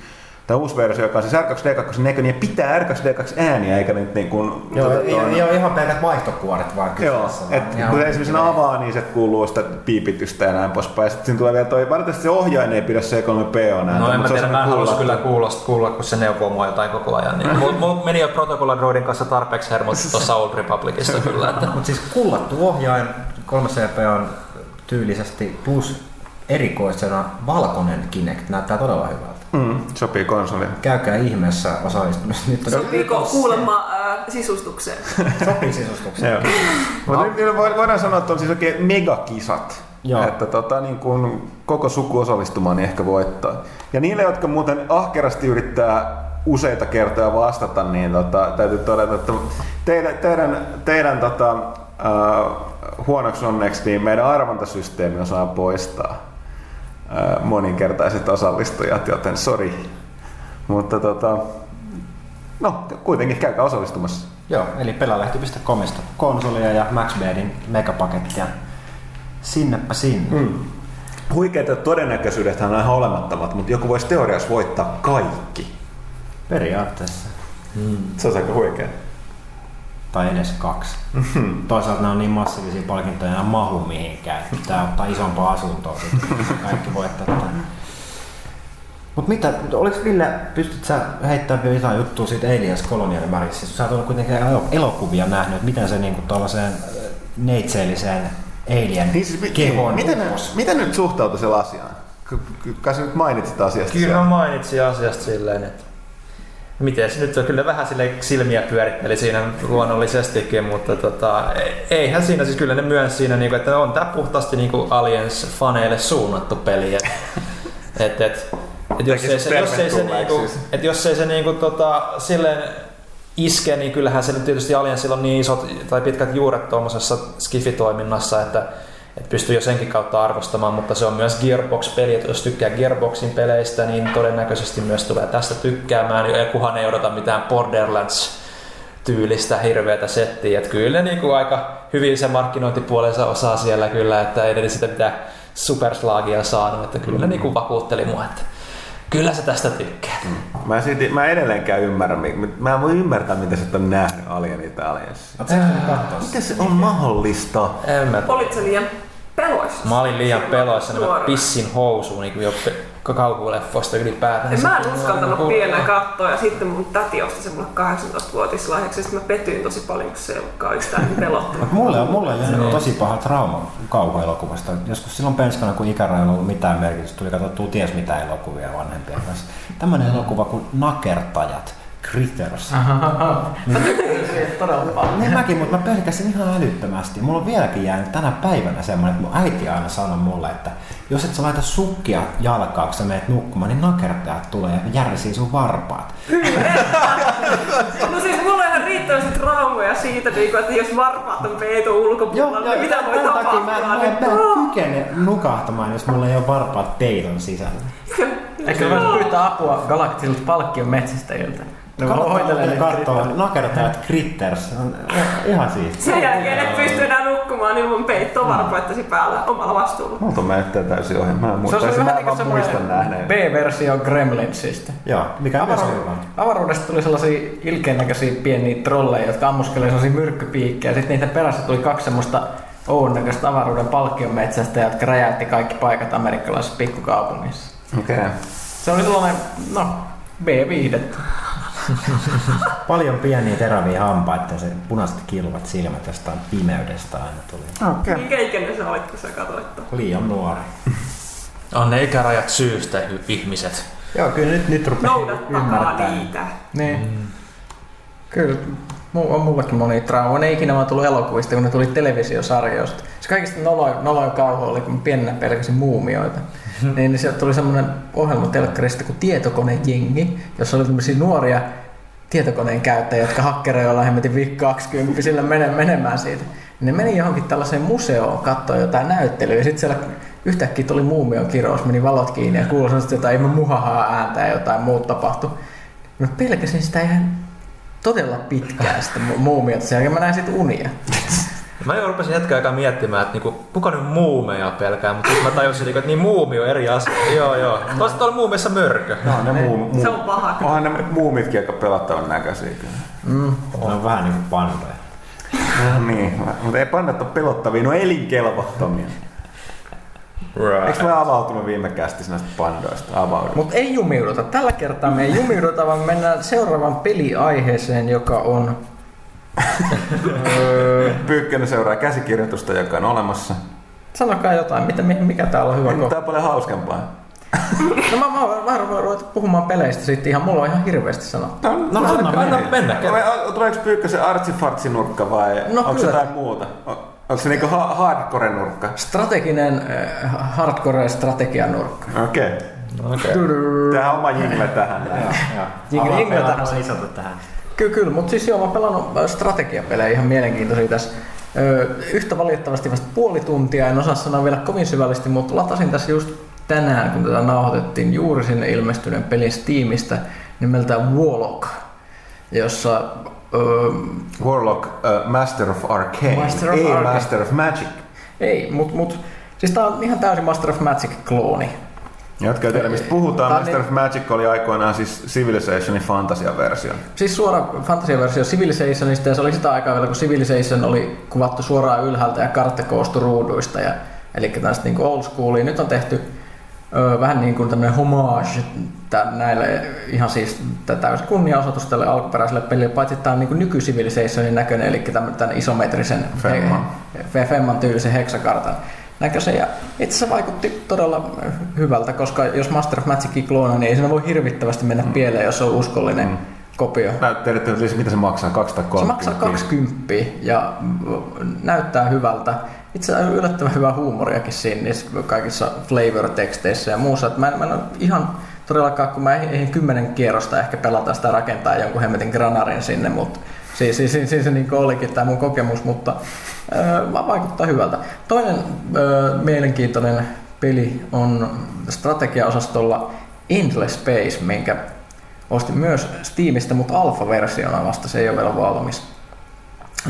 tämä uusi versio, joka on siis R2D2 näköinen ja pitää R2D2 ääniä, eikä nyt niin kuin... Joo, ei, ei, ole ihan pelkät vaihtokuoret vaan Joo, kyseessä. vaan et ihan kun esimerkiksi sen avaa, niin sieltä kuuluu sitä piipitystä ja näin poispäin. Sitten siinä tulee vielä toi, valitettavasti se ohjain ei pidä C3PO näin. No en mä se on tiedä, mä en halus kyllä kuulla, kuulla, kun se neuvoo mua jotain koko ajan. Niin. [laughs] Mulla mul meni jo Protocolla Droidin kanssa tarpeeksi hermot tuossa Old Republicista [laughs] kyllä. Että. Mutta siis kullattu ohjain 3CP on tyylisesti plus erikoisena valkoinen Kinect. Näyttää todella hyvältä. Mm, sopii konsoliin. Käykää ihmeessä osallistumassa. Nyt on Sopiiko kuulemma äh, sisustukseen? [laughs] sopii sisustukseen. Joo. Mutta voi- voidaan sanoa, että on siis oikein megakisat. Joo. Että tota, niin kun koko suku osallistumaan, niin ehkä voittaa. Ja niille, jotka muuten ahkerasti yrittää useita kertoja vastata, niin tota, täytyy todeta, että teidän, teidän, teidän tota, äh, huonoksi onneksi niin meidän arvontasysteemi osaa poistaa moninkertaiset osallistujat, joten sori. Mutta tota, no, kuitenkin käykää osallistumassa. Joo, eli pelalehti.comista konsolia ja MaxBeardin megapakettia. Sinnepä sinne. Mm. Huikeita todennäköisyydet on ihan olemattomat, mutta joku voisi teoriassa voittaa kaikki. Periaatteessa. Mm. Se on aika huikea. Tai edes kaksi. Mm-hmm. Toisaalta nämä on niin massiivisia palkintoja, nämä mahu mihinkään. Pitää ottaa isompaa asuntoa, sitten kaikki voittaa tämän. Mutta mitä, oliko Ville, pystyt sä heittämään vielä jotain juttua siitä Aliens Colonial Marriage? Sä oot ollut kuitenkin elokuvia nähnyt, että miten se niinku tuollaiseen neitseelliseen alien niin siis, kehoon miten, miten nyt suhtautui se asiaan? Kai nyt mainitsit asiasta. Kyllä mä mainitsin asiasta silleen, että miten se nyt on kyllä vähän sille silmiä pyöritteli siinä luonnollisestikin, mutta tota, eihän siinä siis kyllä ne myös siinä, niinku, että on tämä puhtaasti niinku Aliens-faneille suunnattu peli. Et, [laughs] et, et, et jos, ei se, jos ei se, niinku, et jos ei se niinku, tota, silleen iske, niin kyllähän se nyt tietysti Aliensilla on niin isot tai pitkät juuret tuommoisessa skifitoiminnassa, että että pystyy jo senkin kautta arvostamaan, mutta se on myös Gearbox-peli, että jos tykkää Gearboxin peleistä, niin todennäköisesti myös tulee tästä tykkäämään, ja kuhan ei odota mitään Borderlands tyylistä hirveätä settiä, että kyllä niin kuin aika hyvin se markkinointipuolensa osaa siellä kyllä, että ei edes sitä mitään superslaagia saanut, että kyllä mm. niin kuin vakuutteli mua, että Kyllä sä tästä tykkäät. Mm. Mä, silti, mä edelleenkään ymmärrä, mä en voi ymmärtää, miten sä oot nähnyt Alien Italiassa. Miten se on mahdollista? En mä... Olit se liian peloissa? Mä olin liian peloissa, niin mä pissin housuun niin jo kauhuleffoista ylipäätään. Mä en uskaltanut pienä katsoa ja sitten mun täti osti sen mulle 18-vuotislahjaksi ja sitten mä petyin tosi paljon, kun se ei ollutkaan yhtään niin pelottava. mulle, on, mulle on jäänyt tosi paha trauma kauhuelokuvasta. Joskus silloin penskana, kun ikäraja ei ollut mitään merkitystä, tuli katsottua ties mitä elokuvia vanhempia kanssa. Tämmöinen elokuva kuin Nakertajat Critters. Mä tykkäsin todella paljon. Niin mäkin, mutta mä pelkäsin ihan älyttömästi. Mulla on vieläkin jäänyt tänä päivänä semmoinen, että mun äiti aina sanoi mulle, että jos et sä laita sukkia jalkaan, kun sä meet nukkumaan, niin nakertajat tulee ja järsii sun varpaat. no siis mulla on ihan riittävästi traumoja siitä, niin että jos varpaat on peito ulkopuolella, niin mitä voi tapahtua? Mä, mä, mä, mä kykene nukahtamaan, jos mulla ei ole varpaat peiton sisällä. [laughs] Eikö mä pyytää apua galaktisilta palkkion metsästäjiltä? No hoitelee ne kattoo, nakertajat critters. On ihan siisti. Sen jälkeen et pysty enää nukkumaan ilman peittovarpoittasi päällä omalla vastuulla. Multa menee täysin ohi. Mä en muista. Se on vähän niin muistan nähneen. B-versio Gremlinsista. Joo, mikä Avaru- on Avaruudesta tuli sellaisia ilkeennäköisiä pieniä trolleja, jotka ammuskelivat sellaisia myrkkypiikkejä. Sitten niiden perässä tuli kaksi semmoista Oun näköistä avaruuden palkkionmetsästä, jotka räjäytti kaikki paikat amerikkalaisessa pikkukaupungissa. Okei. Okay. Se oli sellainen, no, B-viihdettä. [laughs] Paljon pieniä teräviä hampaita ja se punaiset kilvat silmät jostain pimeydestä aina tuli. Okay. Mikä ikäinen sä olit, kun sä katsoit Liian nuori. [laughs] On ne ikärajat syystä ihmiset. Joo, kyllä nyt, nyt rupeaa ymmärtää. niitä. Niin. Mm. Kyllä, on mullakin moni trauma. Ne ikinä vaan tullut elokuvista, kun ne tuli televisiosarjoista. Se kaikista noloin, noloin kauhu oli, kun pienenä pelkäsin muumioita. [laughs] Niin, sieltä tuli semmoinen ohjelma telkkarista kuin Tietokonejengi, jossa oli tämmöisiä nuoria tietokoneen käyttäjiä, jotka hakkereilla hemmetin VIC 20 sillä mene, menemään siitä. Ne meni johonkin tällaiseen museoon katsoa jotain näyttelyä ja sitten siellä yhtäkkiä tuli muumion kirous, meni valot kiinni ja kuului sellaista jotain muhahaa ääntä ja jotain muut tapahtui. Mä pelkäsin sitä ihan todella pitkään sitä muumiota. Sen jälkeen mä näin sitten unia. Mä jo rupesin hetken aikaa miettimään, että niinku, kuka nyt muumeja pelkää, mutta mä tajusin, että niin muumi on eri asia. [laughs] joo, joo. Toista on muumeissa mörkö. No, ne muu, muu, se on paha. Onhan ne muumitkin aika pelattavan näköisiä. Mm. On. on vähän niin kuin pandoja. no, niin, mutta ei pandat ole pelottavia, ne on elinkelvottomia. Right. Eikö me avautunut viime kästissä näistä pandoista? Avaudu. Mutta ei jumiuduta. Tällä kertaa me ei jumiuduta, vaan mennään seuraavaan peliaiheeseen, joka on Pyykkönen seuraa käsikirjoitusta, joka on olemassa. Sanokaa jotain, mitä, mikä täällä on hyvä kohta? Tämä on paljon hauskempaa. no mä, mä vähän ruveta puhumaan peleistä sitten ihan, mulla on ihan hirveästi sanoa. No, no, no anna, anna mennä. Tuleeko Pyykkösen artsifartsi nurkka vai no, onko se jotain muuta? Onko se niinku ha- hardcore-nurkka? Strateginen äh, hardcore-strategianurkka. Okei. Okay. Okay. Tähän oma jingle tähän. Jingle, jingle tähän. tähän. Kyllä, kyllä, mutta siis joo, mä oon pelannut äh, strategiapelejä ihan mielenkiintoisia tässä yhtä valitettavasti vasta puoli tuntia, en osaa sanoa vielä kovin syvällisesti, mutta latasin tässä just tänään, kun tätä nauhoitettiin juuri sinne ilmestyneen pelin Steamista nimeltä Warlock, jossa ö, Warlock, uh, Master of Arcane, Master of ei Arcane. Master of Magic. ei, mutta mut, siis tää on ihan täysin Master of Magic-klooni. Jotka ei tiedä, mistä puhutaan. On Master niin- of Magic oli aikoinaan siis Civilizationin fantasiaversio. Siis suora fantasiaversio Civilizationista ja se oli sitä aikaa vielä, kun Civilization oli kuvattu suoraan ylhäältä ja kartta koostui ruuduista. Ja, eli tästä niin old schoolia. Nyt on tehty ö, vähän niin kuin tämmöinen homage tän, näille ihan siis täysin kunniaosoitus tälle alkuperäiselle pelille, paitsi tämä on niin nyky Civilizationin näköinen, eli tämän, tämän isometrisen Femman. he, Femman tyylisen heksakartan näköisen. Ja itse asiassa vaikutti todella hyvältä, koska jos Master of Magicin kloona, niin ei siinä voi hirvittävästi mennä pieleen, jos on uskollinen Mm. kopio. Näyttelitte nyt lisää, mitä se maksaa, 230 Se maksaa 20 ja näyttää hyvältä. Itse asiassa yllättävän hyvää huumoriakin siinä niissä kaikissa flavor-teksteissä ja muussa. Et mä, en, mä en ole ihan todellakaan, kun mä eihin kymmenen kierrosta ehkä pelata sitä rakentaa jonkun hemmetin granarin sinne, mutta siis, siis, siis, siis se niin olikin tämä mun kokemus, mutta äh, vaikuttaa hyvältä. Toinen äh, mielenkiintoinen peli on strategiaosastolla Endless Space, minkä ostin myös Steamista, mutta alfa-versiona vasta, se ei ole vielä valmis.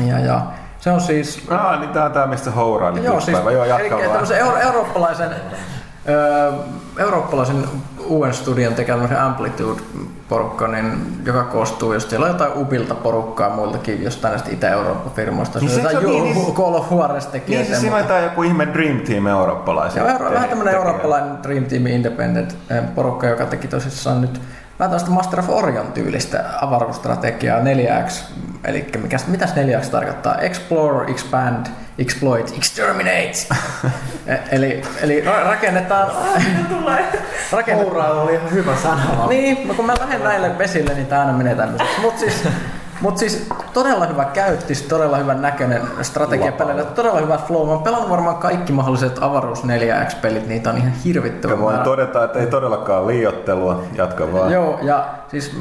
Ja, ja se on siis... Ah, niin tää on tää, mistä hourailit Joo, yksi siis päivä. Joo, jatka vaan. tämmöisen euro- eurooppalaisen, eurooppalaisen uuden studion tekemä Amplitude-porukka, niin, joka koostuu, jos siellä on jotain Ubilta porukkaa muiltakin jostain näistä Itä-Euroopan firmoista, Niin niin se on niin- Ju- Call of Juarez Niin tekijöitä. siis tää joku ihme Dream Team eurooppalaisia. Joo, euro, vähän tämmöinen eurooppalainen Dream Team Independent porukka, joka teki tosissaan nyt vähän tällaista Master of Orion tyylistä avaruusstrategiaa 4X. Eli mikäs, mitäs 4X tarkoittaa? Explore, Expand, Exploit, Exterminate. [laughs] E- eli, eli ra- rakennetaan... [laughs] tulee. rakennetaan oli ihan hyvä sana. niin, no kun mä lähden näille vesille, niin tää aina menee tämmöiseksi. Mut siis, [laughs] mut siis todella hyvä käyttis, todella hyvän näköinen strategiapelillä, todella hyvä flow. Mä oon pelannut varmaan kaikki mahdolliset avaruus 4X-pelit, niitä on ihan hirvittävän Ja voin määrä. todeta, että ei todellakaan liiottelua. Jatka vaan. Joo, ja siis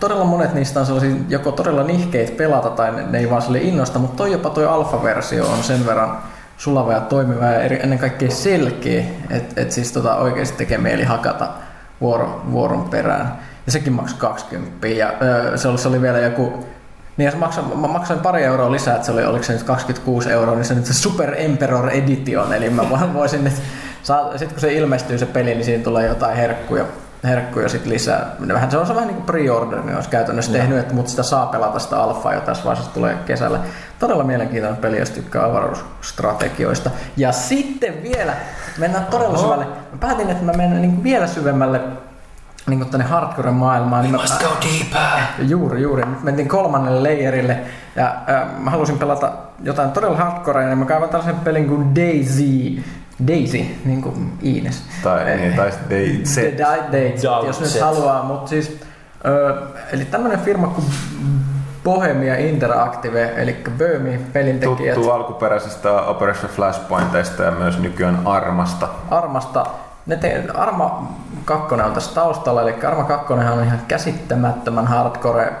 todella monet niistä on sellaisia joko todella nihkeitä pelata tai ne, ne ei vaan sille innosta, mutta toi jopa toi alfa-versio on sen verran sulava ja toimiva ja eri, ennen kaikkea selkeä, että et siis tota oikeasti tekee mieli hakata vuoro, vuoron perään. Ja sekin maksoi 20 ja öö, se, oli, se oli vielä joku niin ja se maksaa, mä maksoin pari euroa lisää, että se oli, oliko se nyt 26 euroa, niin se nyt se Super Emperor Edition, eli mä [laughs] voisin nyt, sitten kun se ilmestyy se peli, niin siinä tulee jotain herkkuja, herkkuja sit lisää. Vähän, se on se vähän niin kuin pre-order, niin olisi käytännössä tehnyt, että, mutta sitä saa pelata sitä alfaa jo tässä vaiheessa tulee kesällä. Todella mielenkiintoinen peli, jos tykkää avaruusstrategioista. Ja sitten vielä, mennään todella syvälle. Mä päätin, että mä menen niin vielä syvemmälle niin kuin tänne hardcore-maailmaan. Niin must go deeper. Juuri, juuri. Nyt mentiin kolmannelle layerille ja äh, mä halusin pelata jotain todella hardcorea, niin mä kaivan tällaisen pelin kuin Daisy. Daisy, niin kuin Ines. Tai, niin, tai Date, Doubt jos nyt haluaa, mutta siis ö, eli tämmönen firma kuin Bohemia Interactive, eli Böhmi pelintekijät Tuttu alkuperäisestä Operation Flashpointista ja myös nykyään Armasta. Armasta. Ne te, Arma 2 on tässä taustalla, eli Arma 2 on ihan käsittämättömän hardcore,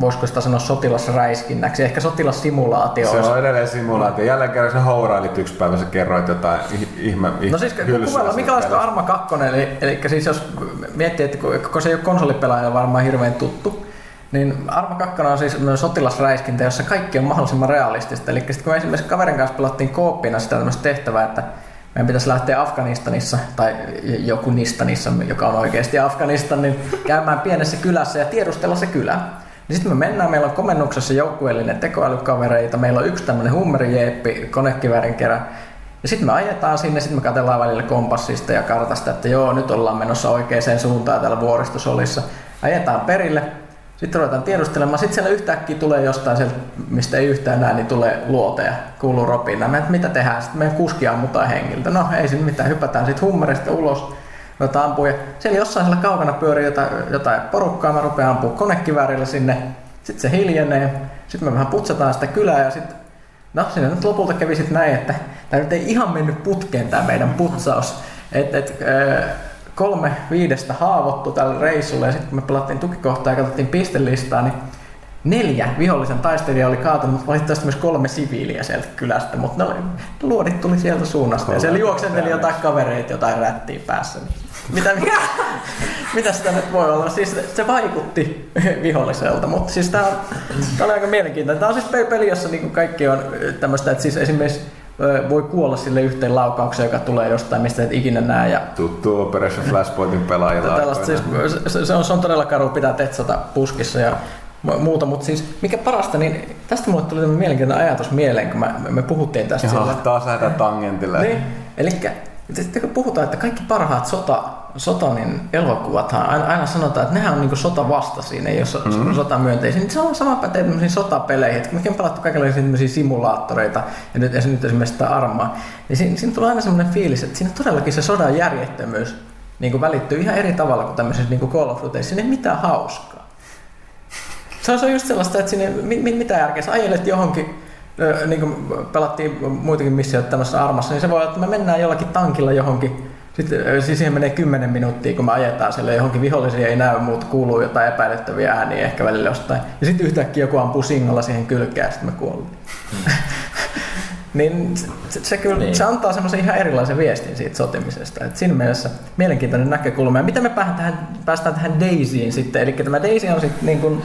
voisiko sitä sanoa sotilasräiskinnäksi, ehkä sotilassimulaatio Se on edelleen simulaatio. Jälleen kerran sä hourailit yksi päivä, sä kerroit jotain ih- ihme, No siis kuvailla, minkälaista. Arma 2, eli, eli siis jos miettii, että kun, kun se ei ole konsolipelaajalle varmaan hirveän tuttu, niin Arma 2 on siis sotilasräiskintä, jossa kaikki on mahdollisimman realistista. Eli sitten kun me esimerkiksi kaverin kanssa pelattiin kooppina sitä tämmöistä tehtävää, että meidän pitäisi lähteä Afganistanissa, tai joku Nistanissa, joka on oikeasti Afganistan, niin käymään pienessä kylässä ja tiedustella se kylä. Niin sitten me mennään, meillä on komennuksessa joukkueellinen tekoälykavereita, meillä on yksi tämmöinen hummerijeeppi konekiväärin kerran, ja sitten me ajetaan sinne, sitten me katsellaan välillä kompassista ja kartasta, että joo, nyt ollaan menossa oikeaan suuntaan täällä vuoristosolissa. Ajetaan perille, sitten ruvetaan tiedustelemaan, sitten siellä yhtäkkiä tulee jostain sieltä, mistä ei yhtään näe, niin tulee luoteja, kuuluu ropina. Me, mitä tehdään? Sitten meidän kuski ammutaan hengiltä. No ei siinä mitään, hypätään sitten hummerista ulos, ruvetaan ampua. Ja siellä jossain siellä kaukana pyörii jotain, jotain porukkaa, mä rupean ampua konekiväärillä sinne. Sitten se hiljenee, sitten me vähän putsataan sitä kylää ja sitten No siinä nyt lopulta kävi sitten näin, että tämä nyt ei ihan mennyt putkeen tämä meidän putsaus. Et, et, kolme viidestä haavoittu tällä reissulla ja sitten kun me pelattiin tukikohtaa ja katsottiin pistelistaa, niin neljä vihollisen taistelijaa oli kaatunut, mutta valitettavasti myös kolme siviiliä sieltä kylästä, mutta ne, oli, luodit tuli sieltä suunnasta ja siellä juoksenteli jotain kavereita, jotain rättiä päässä. Mitä, [laughs] mitä, mitä sitä nyt voi olla? Siis se vaikutti viholliselta, mutta siis tää, on, tää oli aika mielenkiintoinen. Tää on siis peli, jossa niinku kaikki on tämmöistä, että siis esimerkiksi voi kuolla sille yhteen laukaukseen, joka tulee jostain, mistä et ikinä näe. Ja Tuttu Operation Flashpointin pelaajilla. siis, se, se, on, se on todella karu pitää tetsata puskissa ja mu- muuta, mutta siis mikä parasta, niin tästä mulle tuli tämmöinen mielenkiintoinen ajatus mieleen, kun me, me puhuttiin tästä Joo, sillä. taas lähdetään tangentille. Niin, eli sitten kun puhutaan, että kaikki parhaat sota, sota niin elokuvathan aina, aina sanotaan, että nehän on niin sota vastaisia, ne ei ole mm-hmm. sota myönteisiä. Niin se on sama pätee tämmöisiin sotapeleihin, että mekin on pelattu kaikenlaisia tämmöisiä simulaattoreita ja nyt, nyt esimerkiksi sitä armaa, niin siinä, siinä tulee aina semmoinen fiilis, että siinä todellakin se sodan järjettömyys niin kuin välittyy ihan eri tavalla kuin tämmöisissä niin kuin Call of Duty. Siinä ei mitään hauskaa. Se on, se on just sellaista, että sinne, mit, mit, mitä järkeä, sä ajelet johonkin, ö, niin kuin pelattiin muitakin missioita tämmöisessä armassa, niin se voi olla, että me mennään jollakin tankilla johonkin, sitten siis siihen menee 10 minuuttia, kun me ajetaan sille johonkin vihollisia, ei näy muuta, kuuluu jotain epäilyttäviä ääniä ehkä välillä jostain. Ja sitten yhtäkkiä joku ampuu singolla siihen kylkeen ja sitten me kuollaan. [laughs] niin se, se, kyllä, niin. se antaa semmoisen ihan erilaisen viestin siitä sotimisesta. Et siinä mielessä mielenkiintoinen näkökulma. Ja miten me päästään tähän, päästään tähän Daisyin sitten? Eli tämä Daisy on sitten niin kuin,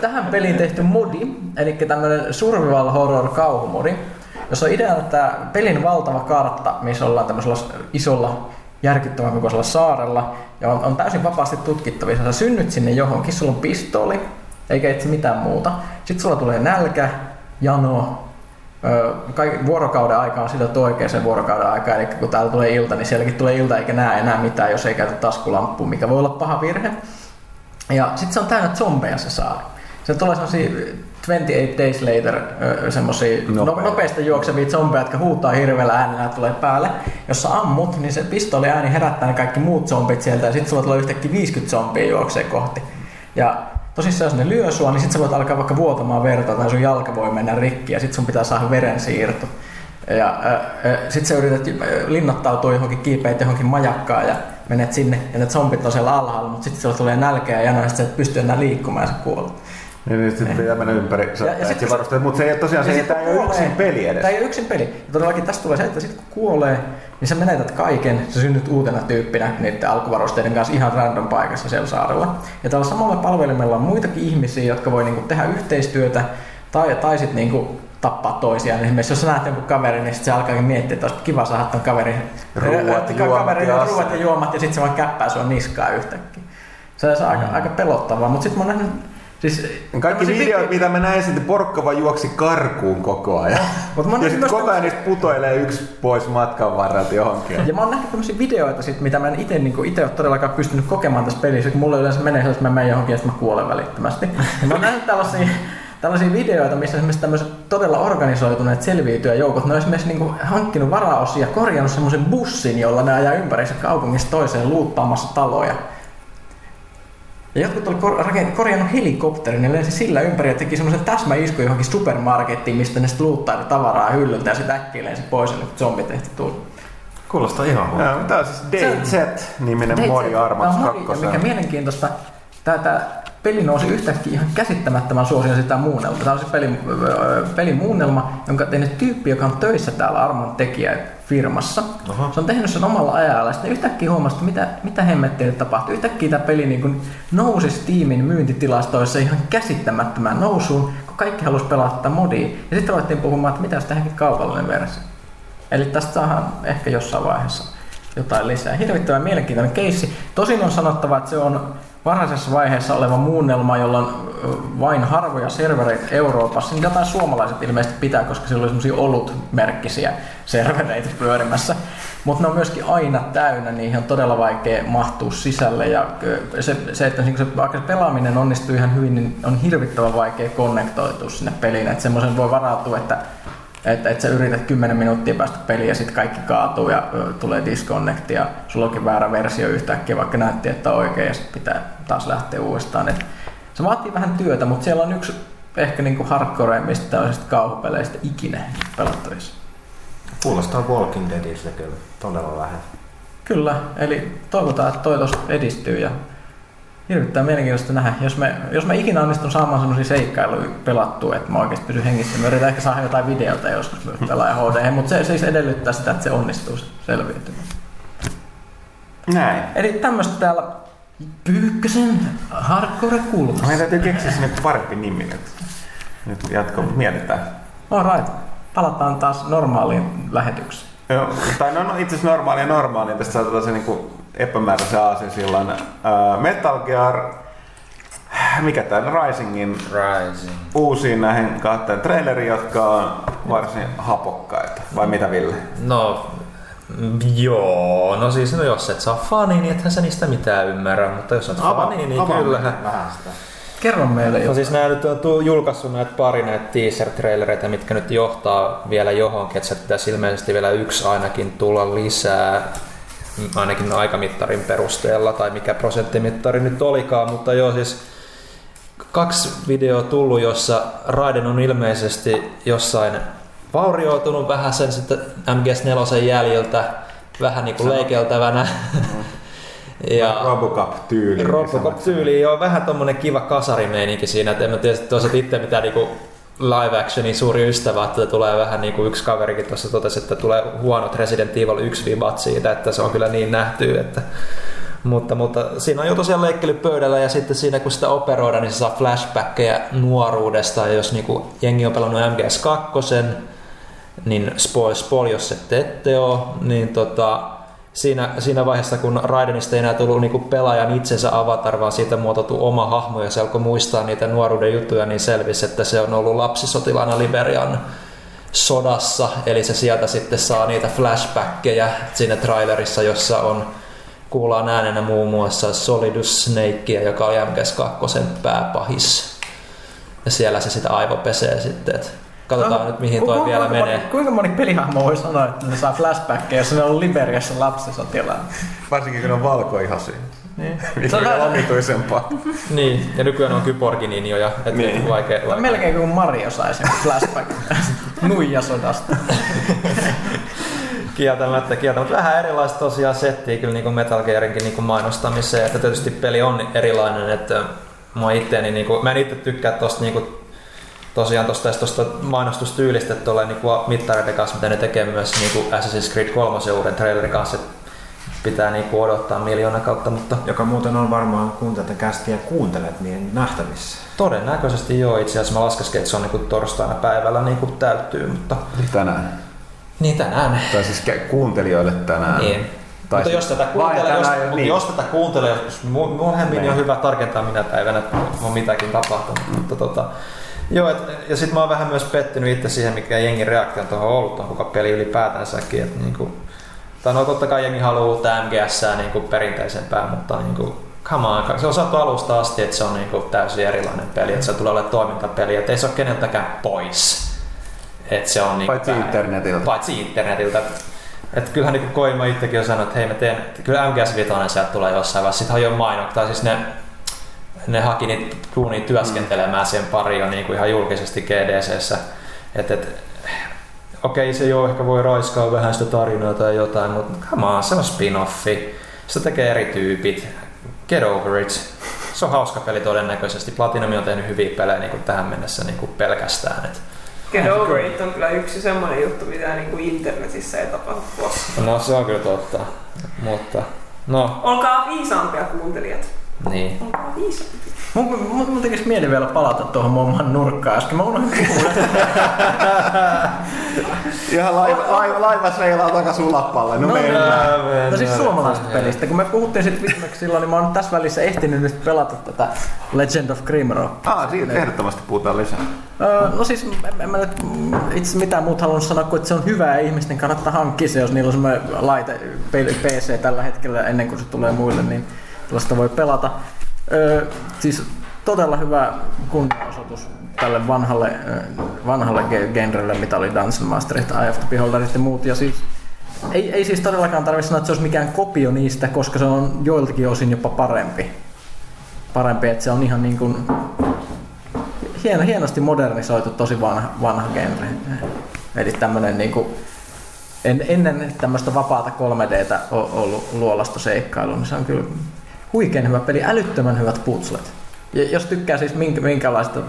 tähän peliin tehty modi, eli tämmöinen survival horror kauhumodi, jossa on ideana tämä pelin valtava kartta, missä ollaan tämmöisellä isolla järkyttävän kokoisella saarella, ja on, on täysin vapaasti tutkittavissa. Sä synnyt sinne johonkin, sulla on pistooli, eikä itse mitään muuta. Sitten sulla tulee nälkä, jano, Ö, kaik- vuorokauden aika on sidottu oikeaan vuorokauden aikaan, eli kun täällä tulee ilta, niin sielläkin tulee ilta eikä näe enää mitään, jos ei käytä taskulamppua, mikä voi olla paha virhe. Ja sitten se on täynnä zombeja se saari. Se tulee sellaisia 28 Days Later semmoisia Nopea. nopeasti juoksevia zombeja, jotka huutaa hirveällä äänellä ja tulee päälle. Jos sä ammut, niin se pistooli ääni herättää ne kaikki muut zombit sieltä ja sitten sulla tulee yhtäkkiä 50 zombia juoksee kohti. Ja tosissaan jos ne lyö sua, niin sit sä voit alkaa vaikka vuotamaan verta tai sun jalka voi mennä rikki ja sit sun pitää saada veren siirto. Ja äh, äh, sit sä yrität linnoittautua johonkin kiipeät johonkin majakkaan ja menet sinne ja ne zombit on siellä alhaalla, mutta sitten sulla tulee nälkeä ja jano ja sit sä et pysty enää liikkumaan ja sä kuolet. Niin, niin sitten pitää mennä ympäri Ja- ja sit- varusteet, mutta se ei ole tosiaan, se tämä ei ole yksin peli edes. Tämä ei ole yksin peli. Ja todellakin tästä tulee se, että sitten kun kuolee, niin sä menetät kaiken, sä synnyt uutena tyyppinä niiden alkuvarusteiden kanssa ihan random paikassa siellä saarella. Ja tällä samalla palvelimella on muitakin ihmisiä, jotka voi niinku tehdä yhteistyötä tai, tai sitten niinku tappaa toisiaan. Esimerkiksi jos sä näet jonkun kaverin, niin sit se alkaakin miettiä, että olisi kiva saada ton kaverin Ruuat, äh, kaverin ja ruuat ja juomat ja sitten se vaan käppää sua niskaa yhtäkkiä. Se on aika, aika pelottavaa, mutta sitten mä oon nähnyt Siis, Kaikki tämmösiä videot, video- mitä mä näin, sitten porukka vaan juoksi karkuun koko ajan. Mut mä ja sitten koko ajan niistä putoilee yksi pois matkan varrelta johonkin. Ja mä oon nähnyt tämmöisiä videoita, sit, mitä mä en itse niin itse ole todellakaan pystynyt kokemaan tässä pelissä, kun mulla yleensä menee sellaista, että mä menen johonkin ja sitten mä kuolen välittömästi. Ja mä oon nähnyt tällaisia, tällaisia videoita, missä esimerkiksi tämmöiset todella organisoituneet selviytyjäjoukot, ne on esimerkiksi niin hankkinut varaosia ja korjannut semmoisen bussin, jolla ne ajaa ympärissä kaupungista toiseen luuttaamassa taloja. Ja jotkut oli kor- raken- korjannut helikopterin ja lensi sillä ympäri ja teki semmoisen täsmäisku johonkin supermarkettiin, mistä ne sitten tavaraa hyllyltä ja sitten äkkiä lensi pois ja nyt zombit ehti tulla. Kuulostaa ihan huolta. Tämä on siis DayZ-niminen on modi, 2. ja Mikä mielenkiintoista, tämä, tämä peli nousi yhtäkkiä ihan käsittämättömän suosion sitä muunnelma. Tämä on se peli, pelin muunnelma, jonka on tehnyt tyyppi, joka on töissä täällä Armon tekijä firmassa. Oho. Se on tehnyt sen omalla ajalla ja sitten yhtäkkiä huomasi, että mitä, mitä hemmettiä tapahtui. Yhtäkkiä tämä peli niin kuin nousi Steamin myyntitilastoissa ihan käsittämättömään nousuun, kun kaikki halusi pelata modia. Ja sitten ruvettiin puhumaan, että mitä tähänkin kaupallinen versio. Eli tästä saadaan ehkä jossain vaiheessa jotain lisää. Hirvittävän mielenkiintoinen keissi. Tosin on sanottava, että se on varhaisessa vaiheessa oleva muunnelma, jolla on vain harvoja servereitä Euroopassa. Niin jotain suomalaiset ilmeisesti pitää, koska siellä oli semmoisia olutmerkkisiä servereitä pyörimässä. Mutta ne on myöskin aina täynnä, niihin on todella vaikea mahtua sisälle. Ja se, se että niinku se, vaikka se pelaaminen onnistuu ihan hyvin, niin on hirvittävän vaikea konnektoitua sinne peliin. Että semmoisen voi varautua, että että et sä yrität 10 minuuttia päästä peliin ja sitten kaikki kaatuu ja ö, tulee disconnect ja sulla onkin väärä versio yhtäkkiä, vaikka näytti, että on oikein ja sitten pitää taas lähteä uudestaan. Et se vaatii vähän työtä, mutta siellä on yksi ehkä niinku hardcoreimmista tällaisista kauhupeleistä ikinä pelattavissa. Kuulostaa Walking Deadiltä kyllä todella vähän. Kyllä, eli toivotaan, että toi edistyy ja Hirvittää mielenkiintoista nähdä. Jos me, jos mä ikinä onnistun saamaan sellaisia seikkailuja pelattua, että mä oikeasti pysyn hengissä, mä yritän ehkä saada jotain videota joskus myös pelaa HD, mutta se siis edellyttää sitä, että se onnistuu se selviytyminen. Näin. Eli tämmöistä täällä Pyykkösen hardcore kulmassa. Meidän täytyy keksiä sinne parempi nimi nyt. Nyt jatko, mietitään. Alright, palataan taas normaaliin lähetykseen. Joo, tai no, no itse asiassa normaalia normaalia, tästä saatetaan se niinku epämääräisen aasin silloin. Uh, Metal Gear, mikä tää Risingin Rising. uusiin näihin kahteen traileriin, jotka on varsin hapokkaita. Vai mitä Ville? No, joo. No siis, no jos et saa fani, niin ethän sä niistä mitään ymmärrä. Mutta jos oot fani, niin kyllähän. Vähän sitä. Kerro meille No siis nämä nyt on tuu- julkaissut näitä pari näitä teaser-trailereita, mitkä nyt johtaa vielä johonkin, että se pitäisi ilmeisesti vielä yksi ainakin tulla lisää, ainakin aikamittarin perusteella, tai mikä prosenttimittari nyt olikaan, mutta joo siis kaksi videoa tullut, jossa Raiden on ilmeisesti jossain vaurioitunut vähän sen sitten MGS4 jäljiltä, vähän [laughs] niin kuin leikeltävänä. ja, Robocop-tyyli. Robocop-tyyli joo, vähän tommonen kiva kasarimeininki siinä, että en mä tiedä, että itse mitään niinku live actionin suuri ystävä, että tulee vähän niin kuin yksi kaverikin tuossa totesi, että tulee huonot Resident Evil 1 vibat siitä, että se on kyllä niin nähty, että mutta, mutta siinä on jo tosiaan leikkely pöydällä ja sitten siinä kun sitä operoidaan, niin se saa flashbackkejä nuoruudesta. Ja jos niin kuin jengi on pelannut MGS2, niin spoil, spoil jos ette ette ole, niin tota, siinä, siinä vaiheessa, kun Raidenista ei enää tullut niinku pelaajan itsensä avatar, vaan siitä muotoutu oma hahmo ja se alkoi muistaa niitä nuoruuden juttuja, niin selvisi, että se on ollut lapsisotilaana Liberian sodassa, eli se sieltä sitten saa niitä flashbackkejä siinä trailerissa, jossa on kuullaan äänenä muun muassa Solidus Snakea, joka oli MGS2 pääpahis. Ja siellä se sitä aivopesee sitten, että katsotaan No, nyt mihin ku- toi ku- vielä kuinka menee. Moni, kuinka moni pelihahmo voi sanoa, että ne saa flashbackkejä, jos ne on Liberiassa lapsisotilaan? Varsinkin kun ne on valkoihasia. Niin. [laughs] Mikä Se on vähän- omituisempaa. [laughs] Niin, ja nykyään on kyborgininjoja, että Niin. vaikea, on vaikea. melkein kuin Mario sai sen flashback [laughs] nuijasodasta. Kieltämättä, kieltämättä. Vähän erilaista tosiaan settiä kyllä niin kuin Metal Gearinkin niin kuin mainostamiseen, että tietysti peli on erilainen, että mä itteeni, niin kuin, mä en itse tykkää tosta niin kuin, tosiaan tosta, edes tosta mainostustyylistä, että tulee niin kuin mittareiden kanssa, mitä ne tekee myös niin kuin Assassin's Creed 3 uuden trailerin kanssa, että pitää niin kuin odottaa miljoona kautta, mutta Joka muuten on varmaan, kun tätä kästiä kuuntelet, niin nähtävissä. todennäköisesti joo, itse asiassa mä laskeskin, että se on niin kuin torstaina päivällä niin kuin täyttyy, mutta Tänään. niin tänään. Tai siis kuuntelijoille tänään. Niin. Tai mutta siis jos tätä kuuntelee, jos, tänään, mutta niin. jos tätä kuuntelee joskus, mu- myöhemmin niin on Niin. hyvä tarkentaa minä päivänä, että on mitäkin tapahtunut. Mutta tota, joo, et, ja sitten mä oon vähän myös pettynyt itse siihen, mikä jengin reaktio on tuohon ollut, tuohon koko peli ylipäätänsäkin. Että niinku, tai no totta kai jengi haluaa uutta MGS niinku perinteisempää, mutta niinku, come on, se on saatu alusta asti, että se on niinku täysin erilainen peli, että se tulee olemaan toimintapeli, että ei se ole keneltäkään pois. Että se on niinku Paitsi vähän- internetiltä. Paitsi internetiltä. Et kyllähän niin Koima itsekin on sanonut, että hei mä teen, kyllä MGS Vitoinen sieltä tulee jossain vaiheessa. Sitten on jo tai siis ne, ne haki niitä duunia työskentelemään siihen pariin jo niin kuin ihan julkisesti GDCssä. Et, et, okei, se jo ehkä voi raiskaa vähän sitä tarinaa tai jotain, mutta come on, se on spin-offi. Sitä tekee eri tyypit. Get over it. Se on hauska peli todennäköisesti. Platinum on tehnyt hyviä pelejä niin kuin tähän mennessä niin kuin pelkästään. Et, Get over it on kyllä yksi semmoinen juttu, mitä niin kuin internetissä ei tapahdu koskaan. no se on kyllä totta. Mutta no, Olkaa viisaampia kuuntelijat. Niin. Mun, mun, mun tekisi mieli vielä palata tuohon mun oman nurkkaan äsken. Mä unohdin puhua. [laughs] Ihan laiva, laiva, laiva seilaa takas ulappalle. No, No mennään. No siis suomalaisesta pelistä. Kun me puhuttiin sitten viimeksi silloin, niin mä oon tässä välissä ehtinyt nyt pelata tätä Legend of Grimrock. Ah, siitä ehdottomasti puhutaan lisää. Öö, no siis en, en mä nyt itse mitään muuta halunnut sanoa kuin, että se on hyvä ja ihmisten kannattaa hankkia se, jos niillä on semmoinen laite PC tällä hetkellä ennen kuin se tulee muille, niin tällaista voi pelata. Öö, siis todella hyvä kunnianosoitus tälle vanhalle, vanhalle ge- genrelle, mitä oli Dungeon Masterit, Eye of the Beholderit ja muut. Ja siis, ei, ei siis todellakaan tarvitse sanoa, että se olisi mikään kopio niistä, koska se on joiltakin osin jopa parempi. Parempi, että se on ihan niin kuin hieno, hienosti modernisoitu, tosi vanha, vanha genre. Eli tämmönen niinku, en, ennen tämmöistä vapaata 3Dtä o- ollut luolasta seikkailu, niin se on kyllä huikein hyvä peli, älyttömän hyvät putslet. Ja jos tykkää siis minkä, minkälaista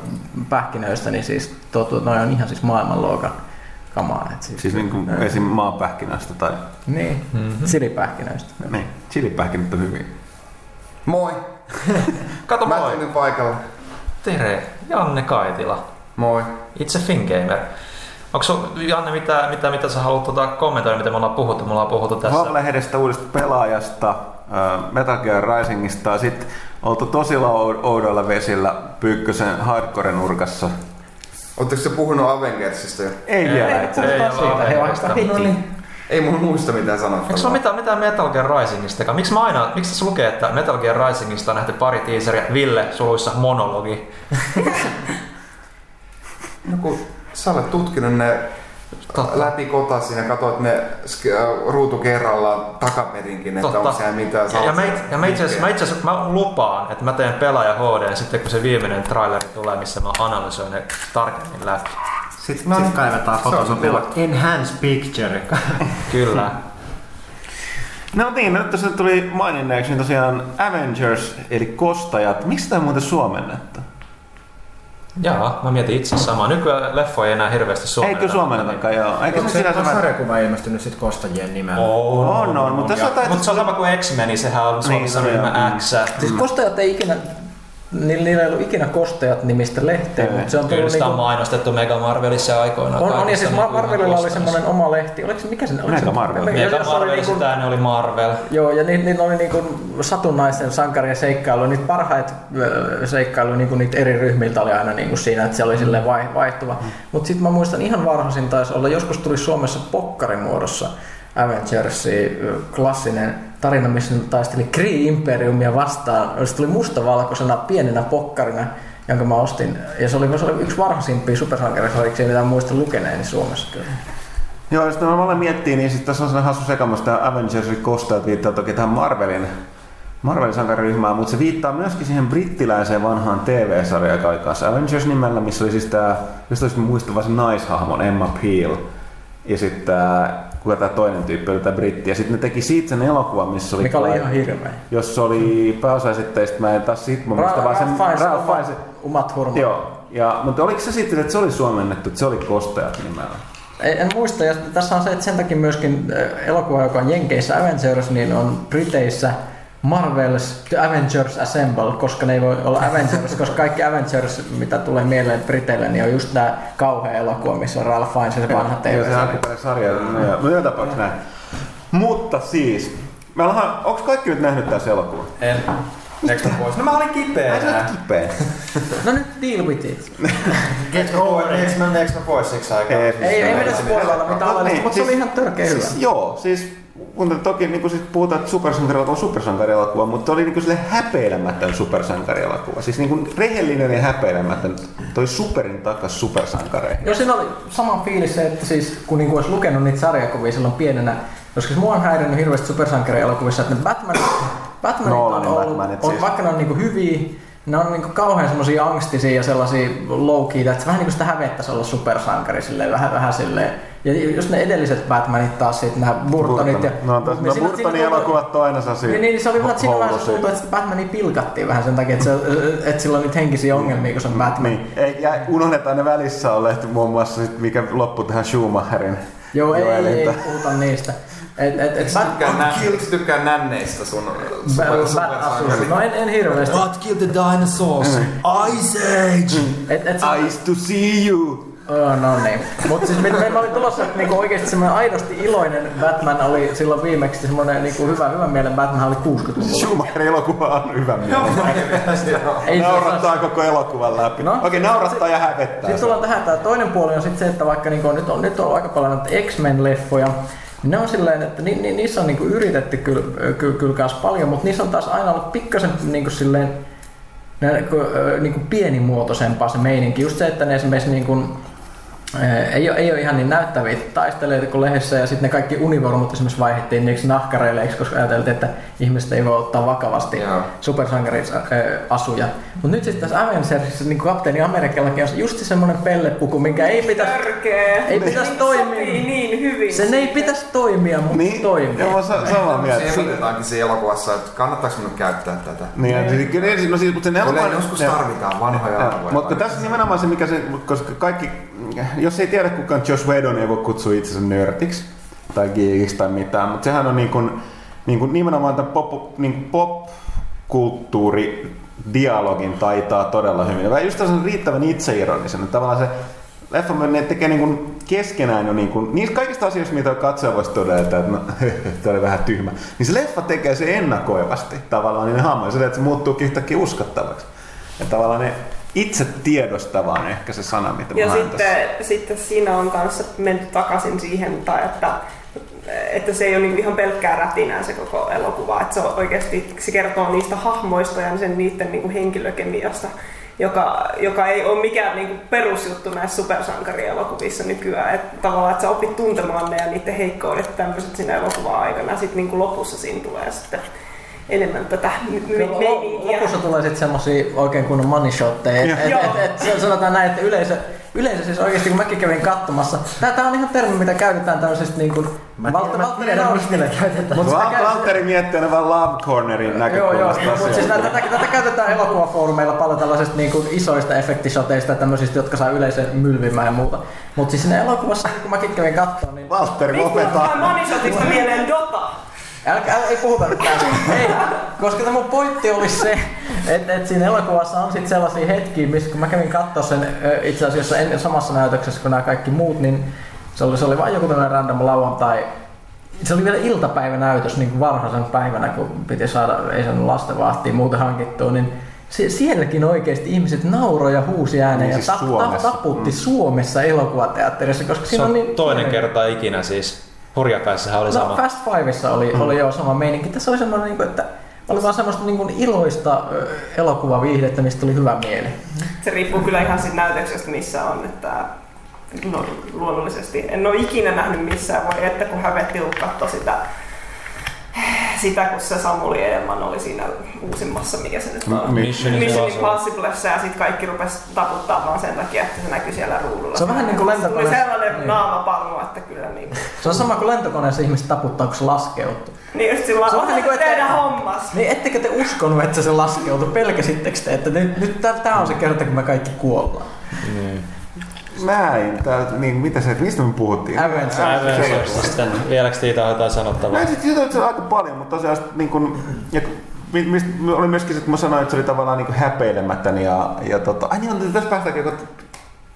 pähkinöistä, niin siis tuo, noi on ihan siis maailmanluokan kamaa. Et siis, Siis niin kuin Ää, esim. maapähkinästä tai... Niin, mm-hmm. silipähkinöistä. Niin, chilipähkinät on hyviä. Moi. [laughs] Kato Mä moi. tulin paikalle. Tere, Janne Kaitila. Moi. Itse Fingamer. Onko sun, Janne, mitä, mitä, mitä sä haluat tuota kommentoida, mitä me ollaan puhuttu? Me ollaan puhuttu tässä. Valve-lehdestä uudesta pelaajasta, Metal Gear Risingista, sitten oltu tosi ou- oudoilla vesillä Pyykkösen hardcore-nurkassa. Oletteko te puhunut Avengersista jo? Ei vielä itse Ei, asiassa. ei, Siitä, ei, hei ei, vaikka ei, mun muista mitään sanottavaa. Eikö sulla mitään, mitään Metal Gear Risingistakaan? Miksi mä aina, miksi tässä lukee, että Metal Gear Risingista on nähty pari teaseria, Ville suluissa monologi. No kun sä olet tutkinut ne Totta. läpi kotasin ja katsoit ne äh, ruutu kerrallaan takaperinkin, että onko siellä mitään. Ja, ja, mä, it- ja mä itse asiassa, mä, itse asiassa, mä lupaan, että mä teen pelaaja HD sitten kun se viimeinen traileri tulee, missä mä analysoin ne tarkemmin läpi. Sitten no, sit kaivetaan Se on Photoshopilla kiva. Enhance Picture. [laughs] Kyllä. No niin, nyt tässä tuli maininneeksi niin tosiaan Avengers, eli kostajat. Miksi tämä on muuten suomennettu? Jaa, mä mietin itse samaa. Nykyään leffoja ei enää hirveästi suomenneta. Eikö suomennetakaan, joo. Eikö se sinänsä on vähän... sarjakuva ilmestynyt sit kostajien nimellä? On, On, on, mutta tässä on taitettu- Mutta se on sama kuin X-Men, sehän on Suomessa Niin, ryhmä joo. X. Siis kostajat ei ikinä, niillä, niillä ei ollut ikinä kostajat nimistä lehteä, mutta se on Kyllä tullut sitä on niinku, mainostettu Mega Marvelissa aikoinaan. on, on, ja siis niinku Mar- Marvelilla oli semmoinen oma lehti. Oliko se, mikä se oliko Mega Marvel. Mega, Mega oli Marvelissa niinku- tää ne oli Marvel. Joo, ja niitä, niitä oli niinku satunnaisten sankarien seikkailuja, niitä parhaita seikkailuja niinku niitä eri ryhmiltä oli aina niinku siinä, että se oli silleen vai, vaihtuva. Mutta sitten mä muistan ihan varhaisin taisi olla, joskus tuli Suomessa pokkarin muodossa Avengersi klassinen tarina, missä ne taisteli Kree Imperiumia vastaan. Se tuli mustavalkoisena pienenä pokkarina, jonka mä ostin. Ja se oli, se oli yksi varhaisimpia supersankarisarjiksia, mitä mä muistan lukeneeni Suomessa kyllä. Joo, jos mä miettii, niin sit tässä on sellainen hassu sekamus, tämä Avengersin kostajat viittaa toki tähän Marvelin, Marvelin sankariryhmään, mutta se viittaa myöskin siihen brittiläiseen vanhaan TV-sarjaan, joka Avengers nimellä, missä oli siis tämä, jos olisi muistava se naishahmon Emma Peel. Ja sitten kuka tämä toinen tyyppi oli tämä britti. Ja sitten ne teki siitä sen elokuvan, missä oli... Mikä oli ihan hirveä. Jossa oli pääosaesitteistä, mä en taas siitä mä muista, vaan sen Ralph Fiennes. Umat Hurma. Joo, ja, mutta oliko se sitten, että se oli suomennettu, että se oli kostajat nimellä? En muista, ja tässä on se, että sen takia myöskin elokuva, joka on Jenkeissä Avengers, niin on Briteissä Marvel's The Avengers Assemble, koska ne ei voi olla Avengers, koska kaikki Avengers, mitä tulee mieleen Briteille, niin on just tämä kauhea elokuva, missä on Ralph Fiennes ja se vanha Joo, se alkuperäinen sarja. No, no joka tapauksessa näin. Mutta siis, me ollaan, onko kaikki nyt nähnyt tässä elokuvan? En. Next pois. No mä olin Ai sä kipeä. oot kipeä. No nyt deal with it. Get over it. Mä next pois siksi aikaa. Ei, Ei, ei mennä spoilalla mitään No alaista, niin, mutta se oli siis- ihan törkeä hyvä. Siis, joo, siis kun toki niin siis puhutaan, että supersankarielokuva on supersankarielokuva, mutta oli niin sille häpeilemätön supersankarielokuva. Siis niin kuin rehellinen ja häpeilemätön toi superin takas supersankareihin. Joo, siinä oli sama fiilis se, että siis kun niinku olisi lukenut niitä sarjakuvia silloin pienenä, koska siis mua on häirinnyt hirveästi supersankarielokuvissa, että ne Batman, Batmanit on Nolanin ollut, Batmanit on, siis. vaikka ne on niinku hyviä, ne on niinku kauhean semmosia angstisia ja sellaisia low key, että vähän niinku sitä hävettäisi olla supersankari silleen, vähän, vähän silleen. Ja just ne edelliset Batmanit taas sit, nämä Burtonit ja... No, tos, niin no siinä- Burtonin siinä elokuvat on aina sellaisia niin, niin, se oli vähän, että siinä hourusia. tuntui, että Batmania pilkattiin vähän sen takia, että, se, että sillä on niitä henkisiä ongelmia, kun se on Batman. Niin, ei, ja unohdetaan ne välissä olleet muun muassa sit, mikä loppui tähän Schumacherin Joo, ei, ei, ei, puhuta niistä. Et, et, et, Sä tykkää, nä- Miksi tykkää nänneistä sun super, Bat- No en, en hirveästi. What killed the dinosaurs? Ice Age! Et, et, I used to see you. Oh, no niin. Mutta siis mit- mä olin tulossa, että niinku oikeasti semmoinen aidosti iloinen Batman oli silloin viimeksi semmoinen niinku hyvä, hyvän mielen Batman oli 60-luvulla. Schumacherin elokuva on hyvä se Naurattaa koko elokuvan läpi. No. Okei, naurattaa ja hävettää. Sitten tullaan tähän, tämä toinen puoli on sitten se, että vaikka niinku, nyt, on, nyt on aika paljon näitä X-Men-leffoja, ne on silleen, että ni, ni, niissä on niinku yritetty kyllä, kyllä kans paljon, mutta niissä on taas aina ollut pikkasen niinku silleen, niinku, niinku pienimuotoisempaa se meininki. Just se, että ne esimerkiksi niinku, ei ole, ei ole ihan niin näyttäviä taistelijoita kuin lehdessä ja sitten ne kaikki univormut esimerkiksi vaihdettiin niiksi nahkareileiksi, koska ajateltiin, että ihmiset ei voi ottaa vakavasti Joo. supersankariasuja. Mutta nyt sitten tässä Avengersissa niin kapteeni Amerikallakin on just se semmoinen pellepuku, minkä ei pitäisi. Ei pitäisi Niin toimia. Niin hyvin. sen ei pitäisi toimia, mutta Niin, toimii. joo, sa- samaa mieltä. Se ehdotetaankin siinä elokuvassa, että kannattaako minun käyttää tätä. Niin, ja siis, kyllä ensin- no siis, mutta sen elokuvan... joskus tarvitaan vanhoja arvoja. Mutta tässä nimenomaan se, mikä se, koska kaikki, jos ei tiedä kukaan Josh Whedon, ei voi kutsua itsensä nörtiksi tai geekiksi tai mitään, mutta sehän on niin kuin, niin kuin nimenomaan tämän pop, niin pop-kulttuuri dialogin taitaa todella hyvin. Ja just se riittävän että tavallaan se leffa ne tekee niin kuin keskenään jo niin kuin, niistä kaikista asioista, mitä katsoja voisi todeta, että no, [laughs] tämä oli vähän tyhmä, niin se leffa tekee se ennakoivasti tavallaan niin ne hahmoja, sillä että se muuttuu yhtäkkiä uskottavaksi. Ja tavallaan ne itse tiedostava on ehkä se sana, mitä Ja mä sitten, sitten siinä on kanssa menty takaisin siihen, tai että, että se ei ole niinku ihan pelkkää rätinää se koko elokuva. Että se on oikeasti se kertoo niistä hahmoista ja sen niiden niinku henkilökemiasta, joka, joka ei ole mikään niinku perusjuttu näissä supersankarielokuvissa nykyään. Että tavallaan, että sä opit tuntemaan ne ja niiden heikkoudet tämmöiset siinä elokuvan aikana. Sitten niinku lopussa siinä tulee sitten enemmän tätä meininkiä. Lopussa tulee sitten semmosia oikein kunnon money shotteja. Et, Joo. et, et, et, sanotaan näin, että yleisö, yleisö siis oikeasti kun mäkin kävin katsomassa, tää, tää on ihan termi, mitä käytetään tämmöisestä niin kuin Valtteri mä Valtteri käytetään. Valtteri miettii aina vaan Love Cornerin Joo, joo, näkökulmasta mutta siis tätä, tätä käytetään elokuvafoorumeilla paljon tällaisista niin kuin isoista efektishoteista ja tämmöisistä, jotka saa yleisön mylvimään ja muuta. Mutta siis siinä elokuvassa, kun mäkin kävin katsomaan, niin Valtteri lopeta. tulee Monishotista mieleen Dota? Älkää, ei puhuta nyt tästä. Ei, koska tämä mun pointti oli se, että, että siinä elokuvassa on sit sellaisia hetkiä, missä kun mä kävin katsoa sen itse asiassa ennen samassa näytöksessä kuin nämä kaikki muut, niin se oli, se oli vain joku tämmöinen random lauantai. Se oli vielä iltapäivänäytös niin kuin varhaisen päivänä, kun piti saada, ei saanut lastenvahtia muuten hankittua, niin se, sielläkin oikeasti ihmiset nauroi ja huusi ääneen Niin ja siis tap, tap, Suomessa. taputti Suomessa elokuvateatterissa, koska Se siinä on on niin toinen kerta ikinä siis. Hurjapäissähän oli No sama. Fast Fiveissa oli, oli jo sama meininki. Tässä oli semmoinen, niin kuin, että oli vaan semmoista niin kuin iloista elokuvaviihdettä, mistä tuli hyvä mieli. Se riippuu kyllä ihan siitä näytöksestä, missä on. Että, no, luonnollisesti. En ole ikinä nähnyt missään. Voi että kun hävetti kun katsoi sitä, sitä, kun se Samuli Edelman oli siinä uusimmassa, mikä se nyt on. Mission Mission. Impossiblessa ja sitten kaikki rupesi taputtaa vaan sen takia, että se näkyy siellä ruudulla. Se on vähän niin kuin Tuli lentokoneessa- sellainen niin. naamapallo, että kyllä niin. Se on sama kuin lentokoneessa ihmiset taputtaa, kun se laskeutuu. Niin just sillä Se on vähän niin kuin, että- tehdä hommas. Niin ettekö te uskonut, että se laskeutui? Pelkäsittekö te, että nyt, nyt tämä on se kerta, kun me kaikki kuollaan? Mä en, tää, niin, mitä se, mistä me puhuttiin? Avengers. Avengers. Sitten vieläks siitä on jotain sanottavaa? Mä sitten jutellut sen aika paljon, mutta tosiaan sit niin kun, ja mi- mistä, oli myöskin se, kun mä sanoin, että se oli tavallaan niin häpeilemätön ja, ja tota, ai niin, on, tässä päästäänkin,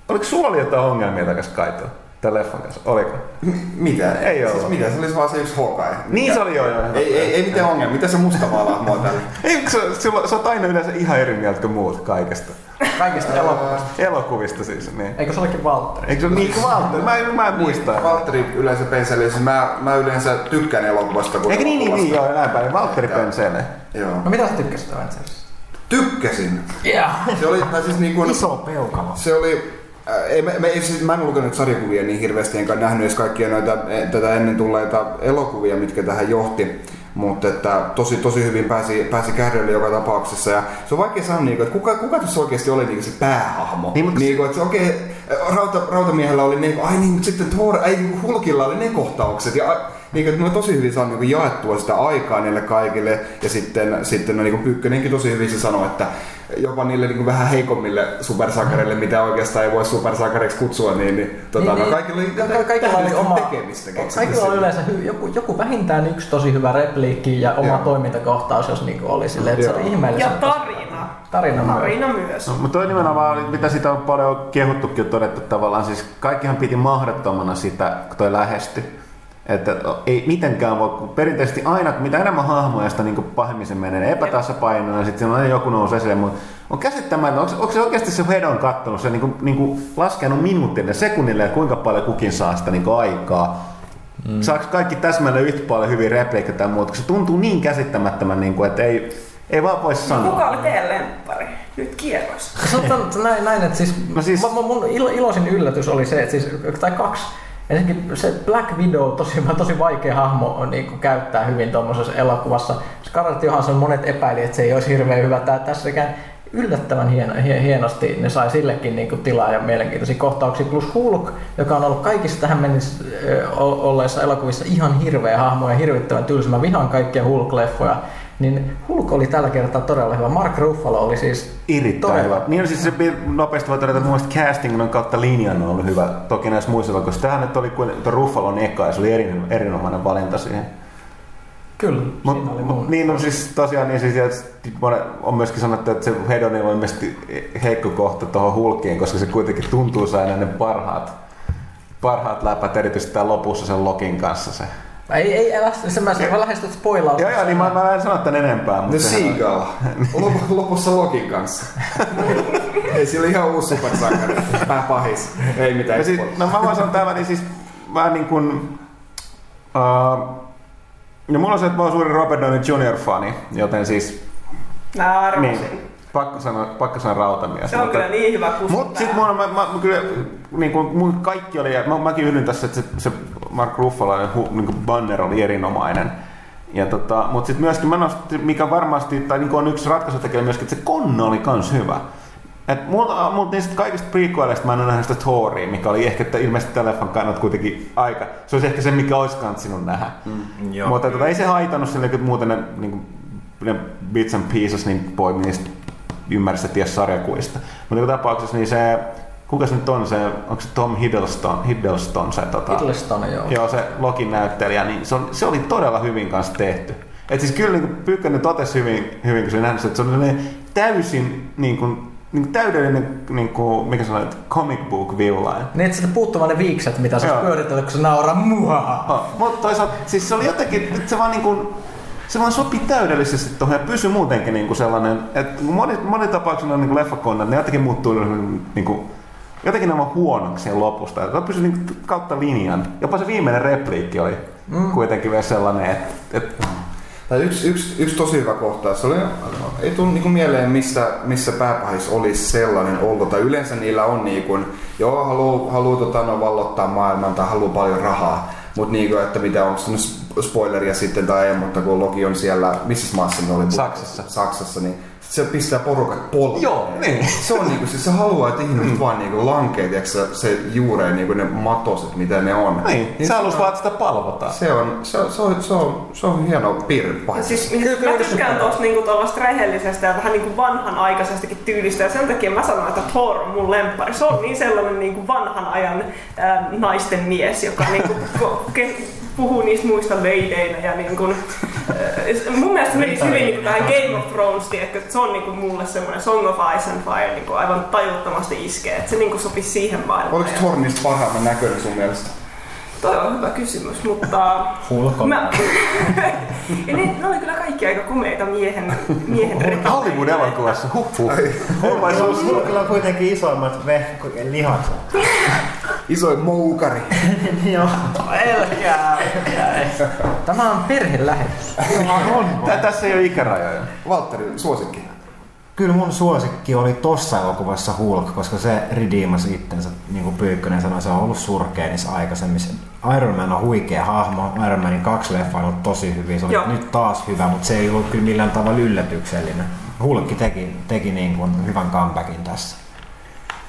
oliko sulla oli jotain ongelmia takas Kaitoa? Tämän leffan kanssa, oliko? M- mitä? Ei siis ollut. mitä? Se olisi vaan se yksi Hawkeye. Niin se oli joo joo. Ei, ei, ei mitään ongelmia. Mitä se mustavaa tällä? [laughs] Ei, kun sä, sulla, sä oot aina yleensä ihan eri mieltä kuin muut kaikesta. Kaikista elokuvista. Elokuvista siis, niin. Eikö se olekin Valtteri? Eikö se ole niin kuin Valtteri? Mä, en- mä en muista. Valtteri yleensä penseli, siis mä, mä yleensä tykkään elokuvasta kuin Eikö niin, niin, niin, joo, näin päin. Valtteri Joo. Pensele. Joo. No mitä sä tykkäsit Avengersista? Tykkäsin. Yeah. Se oli, tai siis niin kuin, Iso peukalo. se oli, ei, mä, mä, siis, mä en ole lukenut sarjakuvia niin hirveästi, enkä nähnyt edes kaikkia noita eh, tätä ennen tulleita elokuvia, mitkä tähän johti. Mutta että tosi, tosi hyvin pääsi, pääsi kärrylle joka tapauksessa. Ja se on vaikea sanoa, niinku, että kuka, kuka tässä oikeasti oli niinku se päähahmo. Niin, mutta niinku, että se okei, rauta, rautamiehellä oli ne, ai niin, mutta sitten Thor, ei niinku Hulkilla oli ne kohtaukset. Ja, niinku, ne on tosi hyvin saanut niinku jaettua sitä aikaa niille kaikille. Ja sitten, sitten no, niinku Pykkönenkin tosi hyvin se sanoi, että jopa niille niinku vähän heikommille supersankareille, mitä oikeastaan ei voi supersankareiksi kutsua, niin, niin, tota, Niin, no, niin. kaikilla oli, Ka- kaikilla oli tähdellistä oma, tekemistä. kaikilla oli sille. yleensä hy, joku, joku vähintään yksi tosi hyvä repliikki ja oma Joo. toimintakohtaus, jos niinku oli silleen, että se Joo. oli ihmeellisen. Ja tarina. Tarina myös. Tarina myös. No, mutta toi nimenomaan, oli, mitä sitä on paljon kehuttukin ja todettu tavallaan, siis kaikkihan piti mahdottomana sitä, kun toi lähestyi. Että ei mitenkään voi, kun perinteisesti aina, mitä enemmän hahmoja, sitä niin pahemmin se menee epätasapainoon ja sitten siinä on aina joku nousee esille, mutta on käsittämättä, onko, onko se oikeasti se Hedon kattonut, se niin kuin, niin kuin laskenut minuutille, sekunnille, että kuinka paljon kukin saa sitä niin aikaa. Mm. Saako kaikki täsmälleen yhtä paljon hyviä repliikkejä tai muuta, kun se tuntuu niin käsittämättömän, niin kuin, että ei, ei vaan voi sanoa. Kuka oli teidän lemppari? nyt kierros. Sanotaan näin, näin että siis, No siis- mun ilo, iloisin yllätys oli se, että siis, tai kaksi. Ensinnäkin se Black Widow, tosi, [laughs] tosi vaikea hahmo on, niin kuin, käyttää hyvin tuommoisessa elokuvassa. Scarlett Johansson monet epäili, että se ei olisi hirveän hyvä. Tää, tässäkään yllättävän hieno, hie- hienosti ne sai sillekin niin kuin, tilaa ja mielenkiintoisia kohtauksia. Plus Hulk, joka on ollut kaikissa tähän mennessä olleissa elokuvissa ihan hirveä hahmo ja hirvittävän tylsä. Mä vihaan kaikkia Hulk-leffoja. Niin Hulk oli tällä kertaa todella hyvä. Mark Ruffalo oli siis Erittäin Todella. hyvä. Niin on siis se nopeasti voi todeta, että mun casting on kautta linjan on ollut hyvä. Toki näissä muissa, koska tämähän nyt oli kuin Ruffalon eka ja se oli erin, erinomainen valinta siihen. Kyllä, Mut, siinä oli mut, niin on siis tosiaan, niin siis, on myöskin sanottu, että se Hedonilla on ilmeisesti heikko kohta tuohon Hulkiin, koska se kuitenkin tuntuu saada ne parhaat, parhaat läpät, erityisesti lopussa sen Lokin kanssa se. Ei, ei, älä, se mä, mä lähestyn spoilaus. Joo, joo, niin mä, mä en sano tän enempää. Mutta sehän- Seagull. Lop- Lopussa Lokin kanssa. Ei, sillä oli ihan uusi supersankari. Pääpahis. Ei mitään. Ja siis, no mä vaan sanon tämän, niin siis mä niin kuin, uh, no mulla on se, että mä oon suuri Robert Downey Jr. fani, joten siis Mä arvasin. niin, pakko sanoa, pakko sanoa rautamies. Se on kyllä niin hyvä kusta. Mut sit mulla, mä, mä, mä, kyllä, niin kuin, mun kaikki oli, mä, mäkin yhdyn tässä, että se, se Mark Ruffalo hu, niin Banner oli erinomainen. Ja tota, mut sit myöskin mä nostin, mikä varmasti, tai niin on yksi ratkaisutekijä myöskin, että se konna oli kans hyvä. Et multa, multa niistä kaikista prequeleista mä en ole nähnyt sitä Thoria, mikä oli ehkä että ilmeisesti tämän leffan kannalta kuitenkin aika. Se olisi ehkä se, mikä olisi kantsinut nähdä. Mm, Joo. Mutta tota, ei se haitannut sille, kun muuten ne, niin kuin, ne bits and pieces niin poimi niistä ymmärsi ties sarjakuista. Mutta joka tapauksessa niin se, kuka se nyt on se, onko se Tom Hiddleston, Hiddleston se tota, Hiddleston, joo. Joo, se Lokin näyttelijä, niin se, on, se oli todella hyvin kanssa tehty. Et siis kyllä niin Pyykkönen totesi hyvin, hyvin kun se nähnyt, että se on täysin niin kuin, niin kuin täydellinen, niin kuin, mikä sanoit, comic book villain. Niin, että sitä puuttuvat ne viikset, mitä sä pyörität, kun se nauraa muaa. Oh, mutta toisaalta siis se oli jotenkin, että se vaan niin kuin, se vaan sopi täydellisesti tuohon ja pysyi muutenkin niin kuin sellainen, että moni, moni tapauksessa on niin kuin ne jotenkin muuttuu niin kuin, jotenkin on huonoksi lopusta. Ja Se pysyi niin kautta linjan. Jopa se viimeinen repliikki oli mm. kuitenkin vielä sellainen, että, että Tai yksi, yksi, yksi tosi hyvä kohtaus. Se oli, ei tule niinku mieleen, missä, missä pääpahis olisi sellainen ollut. Tai yleensä niillä on niin kuin, joo, haluaa haluu, tota, no, vallottaa maailman tai haluaa paljon rahaa. Mutta niin kuin, että mitä onko se spoileria sitten tai ei, mutta kun Loki on siellä, missä maassa ne oli? Saksassa. Saksassa, niin se pistää porukat polveen. Joo, niin. Se on niinku, siis se haluaa, että ihmiset mm. vaan niinku lankee, tiiäks, se, se juureen niinku ne matoset, mitä ne on. niin, se halusi vaan, että sitä palvotaan. Se on, se, on, se, on, se, on, se on hieno piirre siis kyllä, mä tykkään tuosta niinku tuollaista rehellisestä ja vähän niinku vanhanaikaisestakin tyylistä ja sen takia mä sanon, että Thor on mun lemppari. Se on niin sellainen niinku vanhan ajan ää, naisten mies, joka niinku [laughs] ko- ke- puhuu niistä muista leideinä ja niinku, ää, mun mielestä se menisi hyvin niinku tähän Game of Thrones, tiedätkö, että se on niinku mulle semmoinen Song of Ice and Fire niinku aivan tajuttomasti iskee, että se niinku sopisi siihen maailmaan. Oliko Ja- Thor niistä parhaimman näköinen sun mielestä? Toi on hyvä kysymys, mutta... Hulk on- Mä... [laughs] ja ne, ne oli kyllä kaikki aika komeita miehen, miehen rekiä. Hollywood-elokuvassa, huh huh. Hulvaisuus. Hulkilla on kuitenkin isoimmat lihakset. [laughs] Isoin moukari. [laughs] Joo. Älkää, älkää. Tämä on perhelähetys. Tä- Tässä ei ole ikärajoja. Valtteri, suosikki. Kyllä mun suosikki oli tossa elokuvassa Hulk, koska se redeemasi itsensä, niin kuin Pyykkönen sanoi, se on ollut surkea niissä aikaisemmissa. Iron Man on huikea hahmo, Iron Manin kaksi leffa on ollut tosi hyviä, se oli Joo. nyt taas hyvä, mutta se ei ollut kyllä millään tavalla yllätyksellinen. Hulkki teki, teki niin kuin hyvän comebackin tässä.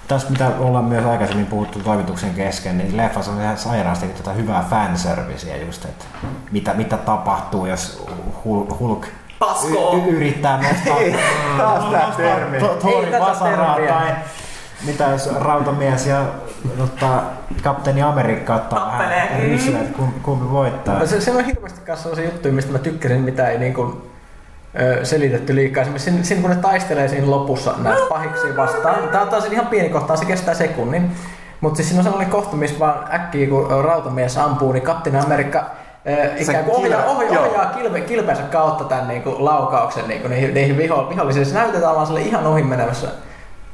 Tässä mitä ollaan myös aikaisemmin puhuttu toimituksen kesken, niin leffassa on ihan sairaasti tätä hyvää fanserviceä just, että mitä, mitä tapahtuu, jos Hulk, Hulk Paskoo. y- yrittää nostaa, taas termi. to- vasaraa tai mitä jos rautamies ja ottaa kapteeni Amerikka ottaa Tappelee. vähän rysyä, kumpi voittaa. No Se, se on hirveästi kanssa sellaisia juttuja, mistä mä tykkäsin, mitä ei niin kuin, selitetty liikaa. Esimerkiksi siinä, siinä, kun ne taistelee siinä lopussa näitä pahiksi vastaan. Tää on taas ihan pieni kohta, se kestää sekunnin. Mutta siis siinä on sellainen kohta, missä vaan äkkiä kun rautamies ampuu, niin kapteeni Amerikka ö, ikään kuin ohjaa, kilpe- ohjaa, ohjaa kilpe, kilpensä kautta tämän niin kuin, laukauksen niin kuin, niihin, niihin viho, vihollisille. Se näytetään vaan sille ihan ohi menevässä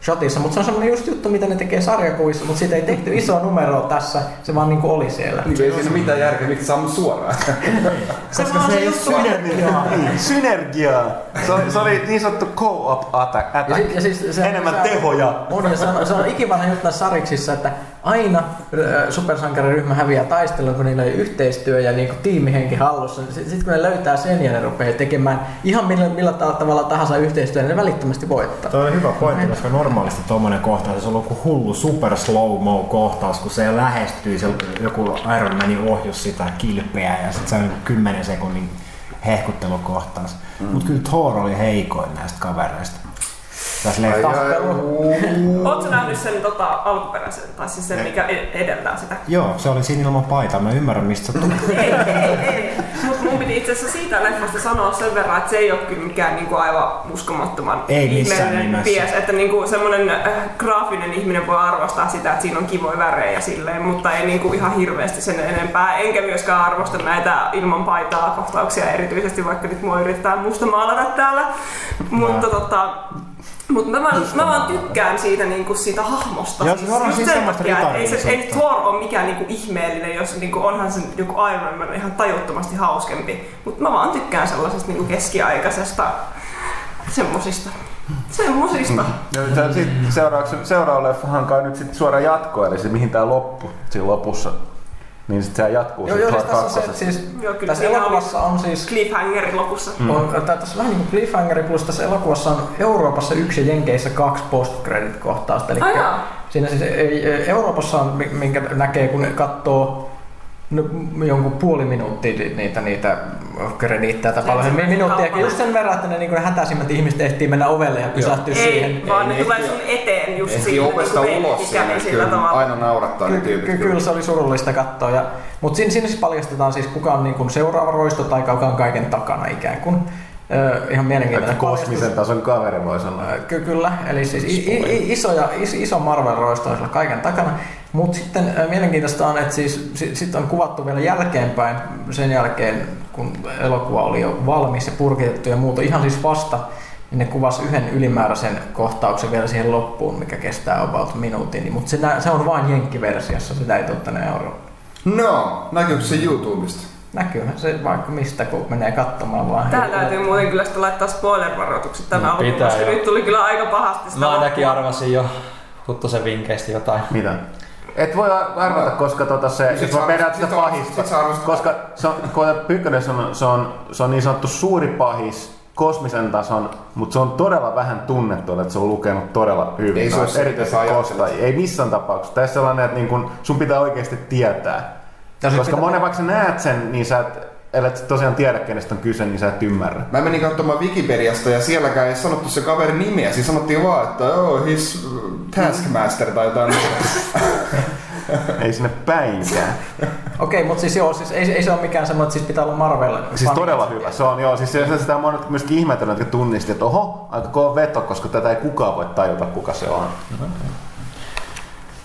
shotissa, mutta se on semmoinen just juttu, mitä ne tekee sarjakuvissa, mutta siitä ei tehty isoa numeroa tässä, se vaan niinku oli siellä. Niin ei siinä mitään järkeä, miksi saa suoraan. Koska se ei ole synergiaa. Synergiaa. Se oli, se oli niin sanottu co-op attack. Ja, sit, ja siis se, Enemmän se, tehoja. On, ja se on, se on ikivanha juttu näissä sariksissa, että aina ö, supersankariryhmä häviää taistelun, kun niillä on yhteistyö ja niin tiimihenki hallussa. Sitten sit kun ne löytää sen ja ne rupeaa tekemään ihan millä, millä ta- tavalla tahansa yhteistyötä, niin ne välittömästi voittaa. Toi on hyvä pointti, koska normaalisti tuommoinen kohtaus, se on ollut joku hullu super slow mo kohtaus, kun se lähestyy, se joku Iron Manin ohjus sitä kilpeä ja sitten se on niin 10 sekunnin hehkuttelukohtaus. Mm. Mutta kyllä Thor oli heikoin näistä kavereista. Tässä leffassa. Oletko nähnyt sen tota, alkuperäisen, tai siis sen, mikä ed- edeltää sitä? Joo, se oli siinä ilman paitaa. Mä ymmärrän, mistä se tuli. ei, ei, ei. Mutta mun piti itse asiassa siitä leffasta sanoa sen verran, että se ei ole kyllä mikään niinku aivan uskomattoman Ei missään ihmeellinen nimessä. pies. Että niinku semmoinen äh, graafinen ihminen voi arvostaa sitä, että siinä on kivoja värejä silleen, mutta ei niinku ihan hirveästi sen enempää. Enkä myöskään arvosta näitä ilman paitaa kohtauksia erityisesti, vaikka nyt mua yritetään musta maalata täällä. Mutta tota, mutta mä vaan, mä vaan tykkään siitä, niinku, siitä hahmosta. Joo, se on siis semmoista ei, se, ei. Thor ole mikään niinku ihmeellinen, jos niinku onhan se joku Iron Man ihan tajuttomasti hauskempi. Mutta mä vaan tykkään sellaisesta niinku keskiaikaisesta semmosista. Semmosista. Ja tää sit seuraavaksi, seuraava leffahan kai nyt sit suora jatko, eli se mihin tää loppu siinä lopussa. Niin sit se jatkuu Joo, sit joo, siis tässä, on se, kakkosessa. siis, Joo, kyllä tässä elokuvassa on siis Cliffhangerin lopussa. Mm. On, tää, tässä on vähän niin kuin cliffhangeri, plus tässä elokuvassa on Euroopassa yksi ja Jenkeissä kaksi post-credit-kohtausta. Eli jaa. siinä siis Euroopassa on, mi- minkä näkee, kun katsoo no, jonkun puoli minuuttia ni- niitä, niitä krediittejä tai paljon Ensimmäisen minuuttia. kappale. Just sen verran, että ne, niin kuin ne hätäisimmät ihmiset ehtii mennä ovelle ja pysähtyä siihen. Ei, vaan ne tulee ehti- sun eteen just Ehtii siinä ovesta niinku ulos siinä, kyllä tavalla. aina naurattaa ne Ky- tyypit. ky- kyllä se oli surullista katsoa. Ja, mutta siinä, siinä siis paljastetaan siis kuka on niin kuin seuraava roisto tai kuka on kaiken takana ikään kuin. Ihan mielenkiintoinen Että kosmisen tason kaveri voi sanoa. Ky- kyllä, eli siis i- i- iso, ja, is, iso Marvel-roisto on siellä kaiken takana. Mutta sitten mielenkiintoista on, että siis, sit, sit on kuvattu vielä jälkeenpäin, sen jälkeen kun elokuva oli jo valmis ja purkitettu ja muuta, ihan siis vasta, niin ne kuvasi yhden ylimääräisen kohtauksen vielä siihen loppuun, mikä kestää about minuutin. Mutta se, nä- se on vain jenkkiversiossa, sitä ei tänne Eurooppaan. No, näkyykö se YouTubesta? Näkyyhän se vaikka mistä, kun menee katsomaan vaan. Tää täytyy muuten kyllä sitten laittaa spoiler-varoitukset tänä No, alkuun, koska joo. nyt tuli kyllä aika pahasti sitä Mä ainakin arvasin jo Huttosen vinkkeistä jotain. Mitä? Et voi arvata, koska tota se, Sit sit sä arvostat- sitä pahista. sit Koska se on, kun Pyykkönen se on, se, on, se on niin sanottu suuri pahis kosmisen tason, mutta se on todella vähän tunnettu, että se on lukenut todella hyvin. Ei se ole se, erityisesti. Kosta. Ei missään tapauksessa. Tässä on sellainen, että niin kun, sun pitää oikeasti tietää. Sit Koska pitää- monen vaikka sä näet sen, niin sä et, sä tosiaan tiedä kenestä on kyse, niin sä et ymmärrä. Mä menin katsomaan Wikipediasta ja sielläkään ei sanottu se kaverin nimiä. Siinä sanottiin vaan, että oh, his taskmaster tai jotain. Ei sinne päinkään. Okei, mutta siis joo, siis ei, ei se ole mikään semmoinen, että siis pitää olla Marvel. Siis todella hyvä. Se on joo, siis se, sitä on monet myöskin ihmetellyt, jotka tunnisti, että oho, aika kova veto, koska tätä ei kukaan voi tajuta, kuka se on.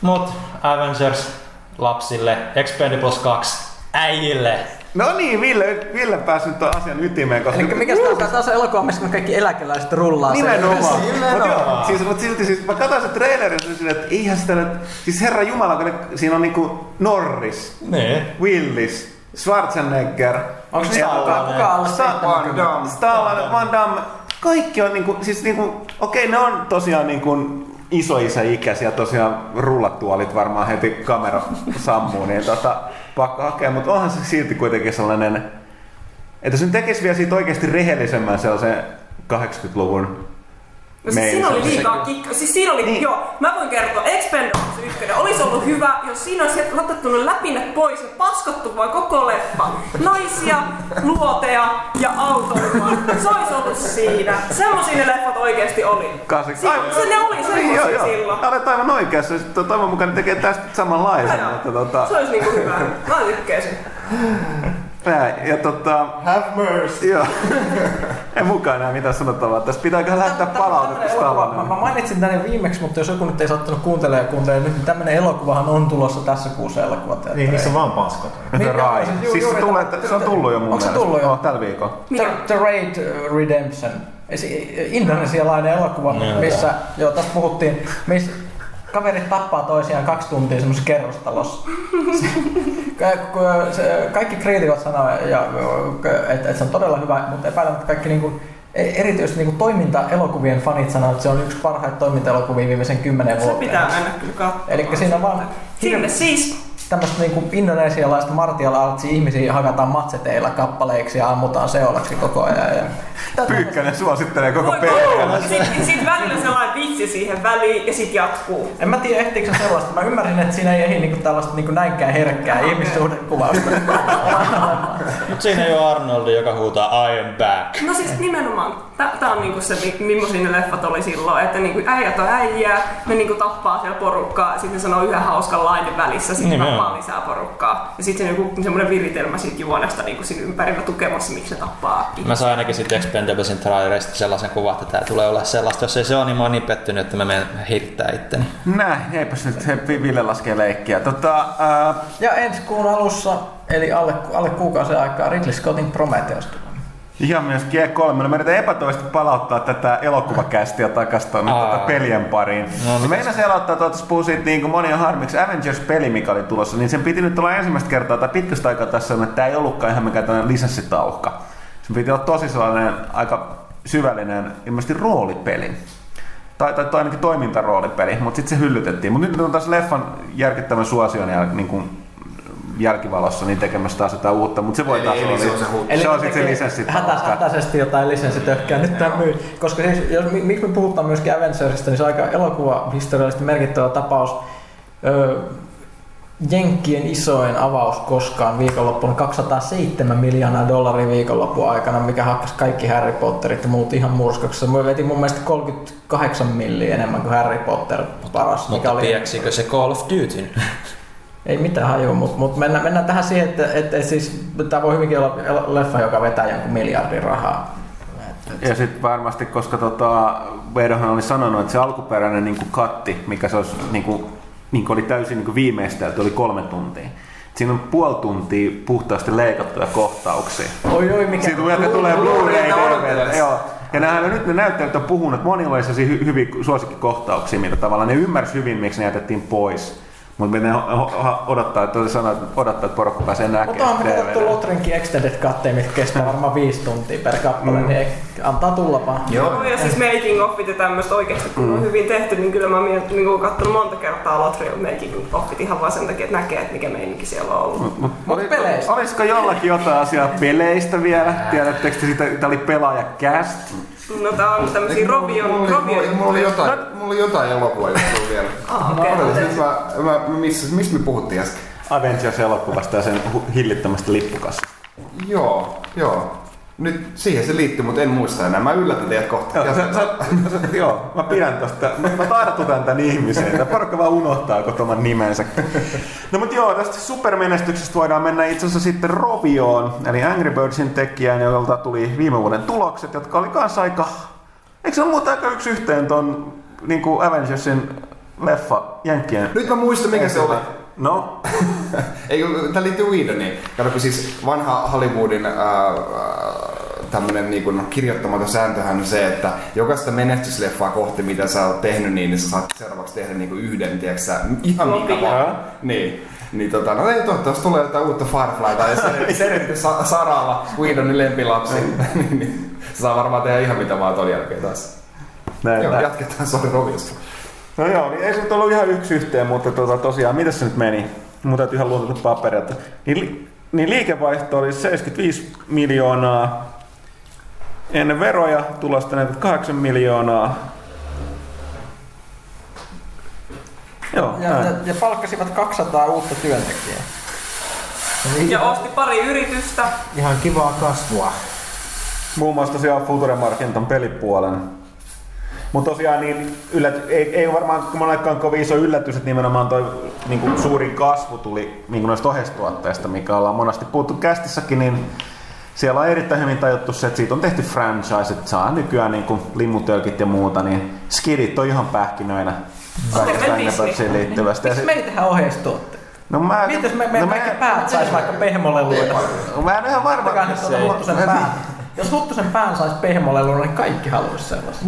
Mut Avengers lapsille, Expendables 2 äijille. No niin, Ville, Ville pääsi nyt tuon asian ytimeen, koska... Eli mikä tämä on? Se elokuva, missä kaikki eläkeläiset rullaa. sen Nimenomaan. yhdessä. Mut joo, siis, mut silti siis, mä katsoin se trailerin ja silleen, että eihän sitä nyt, siis herra jumala, kun ne, siinä on niinku Norris, Niin. Willis, Schwarzenegger, Onko se Ella, kuka, kuka alle Sta- 70? Van Damme. Stallone, Van Damme, kaikki on niinku, siis niinku, okei ne on tosiaan niinku isoisä-ikäisiä, tosiaan rullatuolit varmaan heti kamera sammuu, niin tota, pakko hakea, mutta onhan se silti kuitenkin sellainen, että jos nyt tekisi vielä siitä oikeasti rehellisemmän sellaisen 80-luvun No siis siinä oli liikaa kikka. Siis siinä oli, Niin. joo, mä voin kertoa, Expendables 1 olisi ollut hyvä, jos siinä olisi otettu ne läpinet pois ja paskottu vaan koko leffa. Naisia, luoteja ja autoilua. Se olisi ollut siinä. Semmosia ne leffat oikeesti oli. Kasi- Si- Aivan. se ne oli Niin, semmosia joo, joo. silloin. Olet aivan oikeassa. Sitten toivon mukaan ne tekee tästä samanlaisen. Mutta, tota, Se olisi niinku hyvä. Mä tykkäisin. Näin, ja tota, Have mercy. joo. [laughs] en mukaan enää mitään sanottavaa. Tässä pitääkö lähettää palautetta Mä, mä mainitsin tänne viimeksi, mutta jos joku nyt ei sattunut kuuntelemaan ja kuuntelemaan nyt, niin tämmönen elokuvahan on tulossa tässä kuussa elokuvateatteriin. Niin, niissä on vaan paskot. The Niin, Rai. siis Siis se, tulee, se on tullut jo mun Onko se tullut jo? Oh, tällä viikolla. The, The Raid Redemption. Esi- Indonesialainen elokuva, missä, joo, tästä puhuttiin, missä kaverit tappaa toisiaan kaksi tuntia semmoisessa kerrostalossa. Se- se- kaikki kriitikot sanoo, ja, että, että se on todella hyvä, mutta epäilemättä kaikki niin kuin, erityisesti niin toiminta-elokuvien fanit sanoo, että se on yksi parhaita toiminta-elokuvia viimeisen kymmenen Se vuoteen. pitää mennä kyllä katsomaan. Eli siinä on vaan Sinne siis. tämmöistä niinku indonesialaista martial artsia ihmisiä hakataan matseteilla kappaleiksi ja ammutaan seulaksi koko ajan. Ja... Pyykkönen suosittelee koko perheen. Sitten sit välillä sellainen vitsi siihen väliin ja sit jatkuu. En mä tiedä ehtiikö se sellaista. Mä ymmärsin, että siinä ei ehdi niinku tällaista niinku näinkään herkkää ihmissuhdekuvausta. [laughs] Mut siinä ei ole Arnoldi, joka huutaa I am back. No siis nimenomaan, tää on niinku se, mi- millaisia ne leffat oli silloin, että niinku äijät on äijää, ne niinku tappaa siellä porukkaa, sitten ne sanoo yhden hauskan lainen välissä, sitten tappaa lisää porukkaa. Ja sitten se joku semmoinen viritelmä siitä juonesta niinku siinä ympärillä tukemassa, miksi ne tappaa. Mä sain ainakin sitten Expendablesin trailerista sellaisen kuvan, että tää tulee olla sellaista. Jos ei se ole, niin mä oon niin pettynyt, että mä menen hirttää itteni. Näin, eipäs nyt he, Ville laskee leikkiä. Tota, ää, ja ensi kuun alussa, eli alle, alle kuukausen aikaa, Ridley Scottin Prometheus ihan myös G3. No, me yritetään epätoisesti palauttaa tätä elokuvakästiä takaisin tuonne tuota pelien pariin. No, No, niin. Meinasin aloittaa, tuota, puhua siitä niin kuin monia harmiksi. Avengers-peli, mikä oli tulossa, niin sen piti nyt olla ensimmäistä kertaa tai pitkästä aikaa tässä on, että tämä ei ollutkaan ihan mikään tämmöinen lisenssitauhka. Sen piti olla tosi sellainen aika syvällinen, ilmeisesti roolipeli. Tai, tai, tai ainakin toimintaroolipeli, mutta sitten se hyllytettiin. Mutta nyt on taas leffan järkyttävän suosion jäl, niin kuin jälkivalossa niin tekemässä taas jotain uutta, mutta se voi Eli- taas eli olla. se on se huuttu. se on sitten se hätä, hätäisesti jotain lisenssitökkää nyt tämä myy. Koska siis, jos, mi- miksi me puhutaan myöskin Avengersista, niin se on aika elokuvahistoriallisesti merkittävä tapaus. Öö, Jenkkien isoin avaus koskaan viikonloppuna 207 miljoonaa dollaria viikonlopun aikana, mikä hakkasi kaikki Harry Potterit ja muut ihan murskaksi. Se veti mun mielestä 38 milliä enemmän kuin Harry Potter paras, mikä Mutta oli pieksikö se Call of Dutyn? [laughs] ei mitään hajua, mutta mut mennään, mennään tähän siihen, että, että, siis, tämä voi hyvinkin olla leffa, joka vetää jonkun miljardin rahaa. Ja sitten varmasti, koska tota, Vedohan oli sanonut, että se alkuperäinen niin kuin katti, mikä se olisi, niin kuin, niin oli täysin niin viimeistelty, oli kolme tuntia. Siinä on puoli tuntia puhtaasti leikattuja kohtauksia. Oi oi, mikä... Siitä tulee, tulee Blu-ray. DVD. Joo. Ja nämähän nyt ne näyttelijät on puhunut, että monilla oli sellaisia hy- hyviä suosikkikohtauksia, mitä tavallaan ne ymmärsi hyvin, miksi ne jätettiin pois. Mutta me ne ho- ho- odottaa, että sanoa, että odottaa, että porukka pääsee Mutta näkemään. onhan me katsottu Lotrinkin Extended Cutteja, mitkä kestää varmaan viisi tuntia per kappale, mm. niin antaa tulla vaan. Joo, ja siis making offit ja tämmöistä oikeasti, kun on hyvin tehty, niin kyllä mä oon mie- niin katsonut monta kertaa Lotreal making offit ihan vaan sen takia, että näkee, että mikä meininki siellä on ollut. Mut, Mut peleistä. Olisiko jollakin jotain asiaa peleistä vielä? Tiedättekö te siitä, tämä oli pelaajakäst? No tää on tämmösiä Mulla Robion, oli, mulla, oli, Robion. mulla oli jotain, mulla oli jotain elokuvaa juttua vielä. Ah, Okay, nyt mä, mä, mä missä, mistä me puhuttiin äsken? Avengers-elokuvasta ja sen hu- hillittömästä lippukassa. Joo, joo. Nyt siihen se liittyy, mutta en muista enää. Mä yllätän teidät kohta. Joo, sä, sä, sä, [laughs] joo, mä pidän tosta. Mä, mä tartutan tän ihmiseen. Tää porukka vaan unohtaa koko oman nimensä. No mut joo, tästä supermenestyksestä voidaan mennä itse asiassa sitten Rovioon, eli Angry Birdsin tekijään, jolta tuli viime vuoden tulokset, jotka oli kanssa aika... Eikö se ole muuta aika yksi yhteen ton niin kuin Avengersin leffa Jenkkien? Nyt mä muistan, mikä se oli. No, [laughs] Ei, kun tää liittyy Whedoniin. Kato, kun siis vanha Hollywoodin ää, ää, tämmönen niin kuin kirjoittamaton sääntöhän on se, että jokaista menestysleffaa kohti, mitä sä oot tehnyt, niin sä saat seuraavaksi tehdä niin kuin yhden, tiedätkö sä, ihan mikä vaan. Niin. Niin tota, no ei toivottavasti tulee jotain uutta Fireflyta ja se- [laughs] Serenity Sa- Saralla, Whedonin lempilapsi. [laughs] niin, niin, se saa varmaan tehdä ihan mitä vaan ton jälkeen taas. näin, Joo, näin. jatketaan, sori Roviosta. No joo, niin ei se nyt ollut ihan yksi yhteen, mutta tota, tosiaan, miten se nyt meni? Mun täytyy ihan luotata paperilta. Niin, li- niin liikevaihto oli 75 miljoonaa ennen veroja, tulosta 48 miljoonaa. Joo, Ja, näin. ja, ja palkkasivat 200 uutta työntekijää. Eli Ja osti pari yritystä. Ihan kivaa kasvua. Muun muassa tosiaan Future Markenton pelipuolen. Mutta tosiaan niin ylläty, ei, ei varmaan monellakaan kovin iso yllätys, että nimenomaan toi niin kuin suurin kasvu tuli niin kuin noista oheistuotteista, mikä ollaan monesti puhuttu kästissäkin, niin siellä on erittäin hyvin tajuttu se, että siitä on tehty franchise, että saa nykyään niin kuin limutölkit ja muuta, niin skidit on ihan pähkinöinä kaikesta. Angry liittyvästä. Miksi sit- me ei tehdä ohjeistuotteita? No mä, jos me, me no kaikki päät sais vaikka pehmoleluina. Mä en ihan varma, missä tuota ei-. Jos Huttusen pään sais pehmoleluina, niin kaikki haluaisi sellaisen.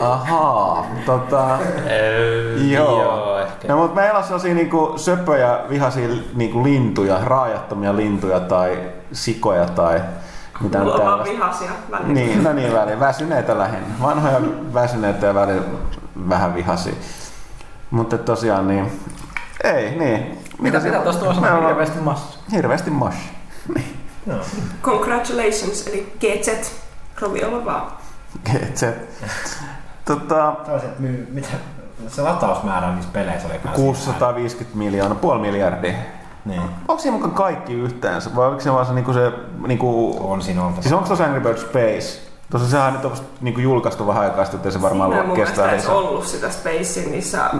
Ahaa, tota... Joo. Joo, ehkä. No, mutta meillä on sellaisia niinku söpöjä, vihaisia niinku lintuja, raajattomia lintuja tai sikoja tai mitä Mulla on vaan vihaisia välillä. Niin, no niin, väliin. Väsyneitä lähinnä. Vanhoja väsyneitä ja välillä vähän vihaisia. Mutta tosiaan niin, ei niin. Mitä, mitä tuosta on me ollaan hirveästi massa? Hirveästi Congratulations, eli GZ. Roviolla vaan. Se, tota, Toiset myy, mitä, se latausmäärä niissä peleissä oli kanssa. 650 miljoonaa, puoli miljardia. Niin, Onko siinä mukaan kaikki yhteensä vai oliko se vaan se, niinku se niinku, on siinä oltava. Siis onko tuossa Angry Birds Space? Tuossa sehän nyt on vasta niinku julkaistu vähän aikaa sitten, että se varmaan Siinä mun kestää mielestä edes lisää. ollut sitä Spacein niissä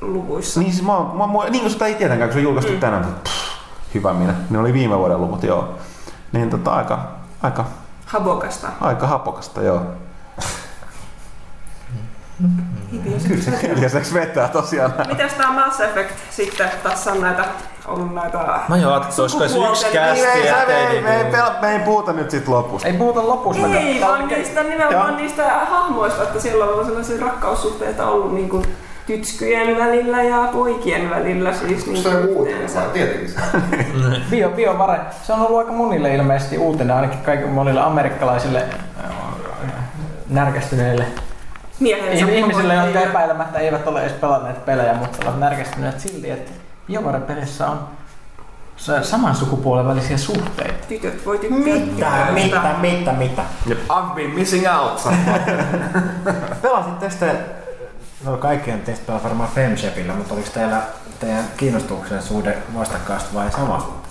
luvuissa. Niin siis mä, mä, mä, niin kuin sitä ei tietenkään, kun se on julkaistu mm. tänään. Pff, hyvä minä. Ne oli viime vuoden luvut, joo. Niin tota aika, aika, Habokasta. aika hapokasta, joo. Kyllä se Hiljaiseksi vetää tosiaan. Mitäs tää Mass Effect sitten? Tässä on näitä, ollut näitä... Mä jo ajattelin, että olisiko se yksi Sukupuolten- Niin, kästi, ei, sä- me, ei, me, ei, niinku... pel- me ei puhuta nyt sit lopusta. Ei puhuta lopussa. Ei, vaan niistä nimenomaan niistä hahmoista, että siellä on sellaisia rakkaussuhteita ollut niinku tytskyjen välillä ja poikien välillä. Siis Onko se niinku uutinen vai? Tietenkin se. [laughs] Bio, biovare. Se on ollut aika monille ilmeisesti uutinen, ainakin kaikille monille amerikkalaisille äh, närkästyneille Miehensä ihmisille, jotka epäilemättä eivät ole edes pelanneet pelejä, mutta ovat närkästyneet silti, että biovare-pelissä on saman sukupuolen välisiä suhteita. Tytöt voi tykkää. Mitä, mitä, mitä, mitä? I've been missing out. [laughs] Pelasitte sitten, no kaikkien teistä pelaa varmaan Femshepillä, mutta oliko teillä teidän kiinnostuksen suhde vastakkaista vai sama?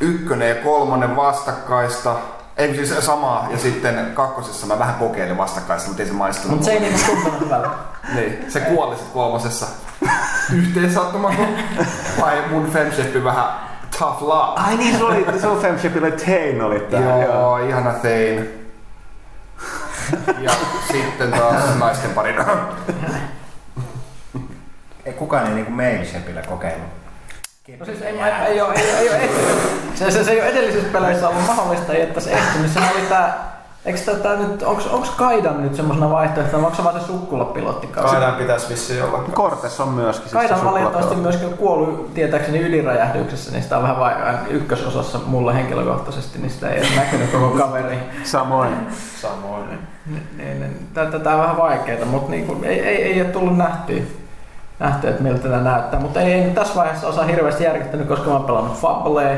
Ykkönen ja kolmonen vastakkaista. Ei siis samaa ja sitten kakkosessa mä vähän kokeilin vastakkaista, mutta ei se maistunut. Mutta se ei niinku tuntunut hyvältä. [laughs] Niin, se kuoli sit kolmosessa. [laughs] Yhteen sattumaan, vai mun femshippi vähän tough love. Ai niin, se oli, se oli Femshipillä Tain oli tää. Joo, ihana tein. Ja sitten taas naisten parina. [laughs] Ei kukaan ei niinku Mailshepillä kokeillut. No siis ei, ei, ei, ole, ei, ole, ei ole. [laughs] Se, se, se ei ole edellisissä peleissä ollut mahdollista, että se estynyt. Se oli tää, eikö tätä nyt, onks, onks Kaidan nyt semmosena vaihtoehtona, vai onko se vaan se sukkulapilotti kanssa? Kaidan pitäisi vissiin olla. Kortes on myöskin. siis Kaidan valitettavasti myöskin kuollut tietääkseni ydinräjähdyksessä, niin sitä on vähän vaikea ykkösosassa mulle henkilökohtaisesti, niin sitä ei edes näkynyt koko [laughs] kaveri. Samoin. Samoin. Niin, niin, Tätä on vähän vaikeaa, mutta niinku, ei, ei, ei ole tullut nähtyä, nähtyä, että miltä tämä näyttää. Mutta ei, ei tässä vaiheessa osaa hirveästi järkyttänyt, koska mä oon pelannut Fablea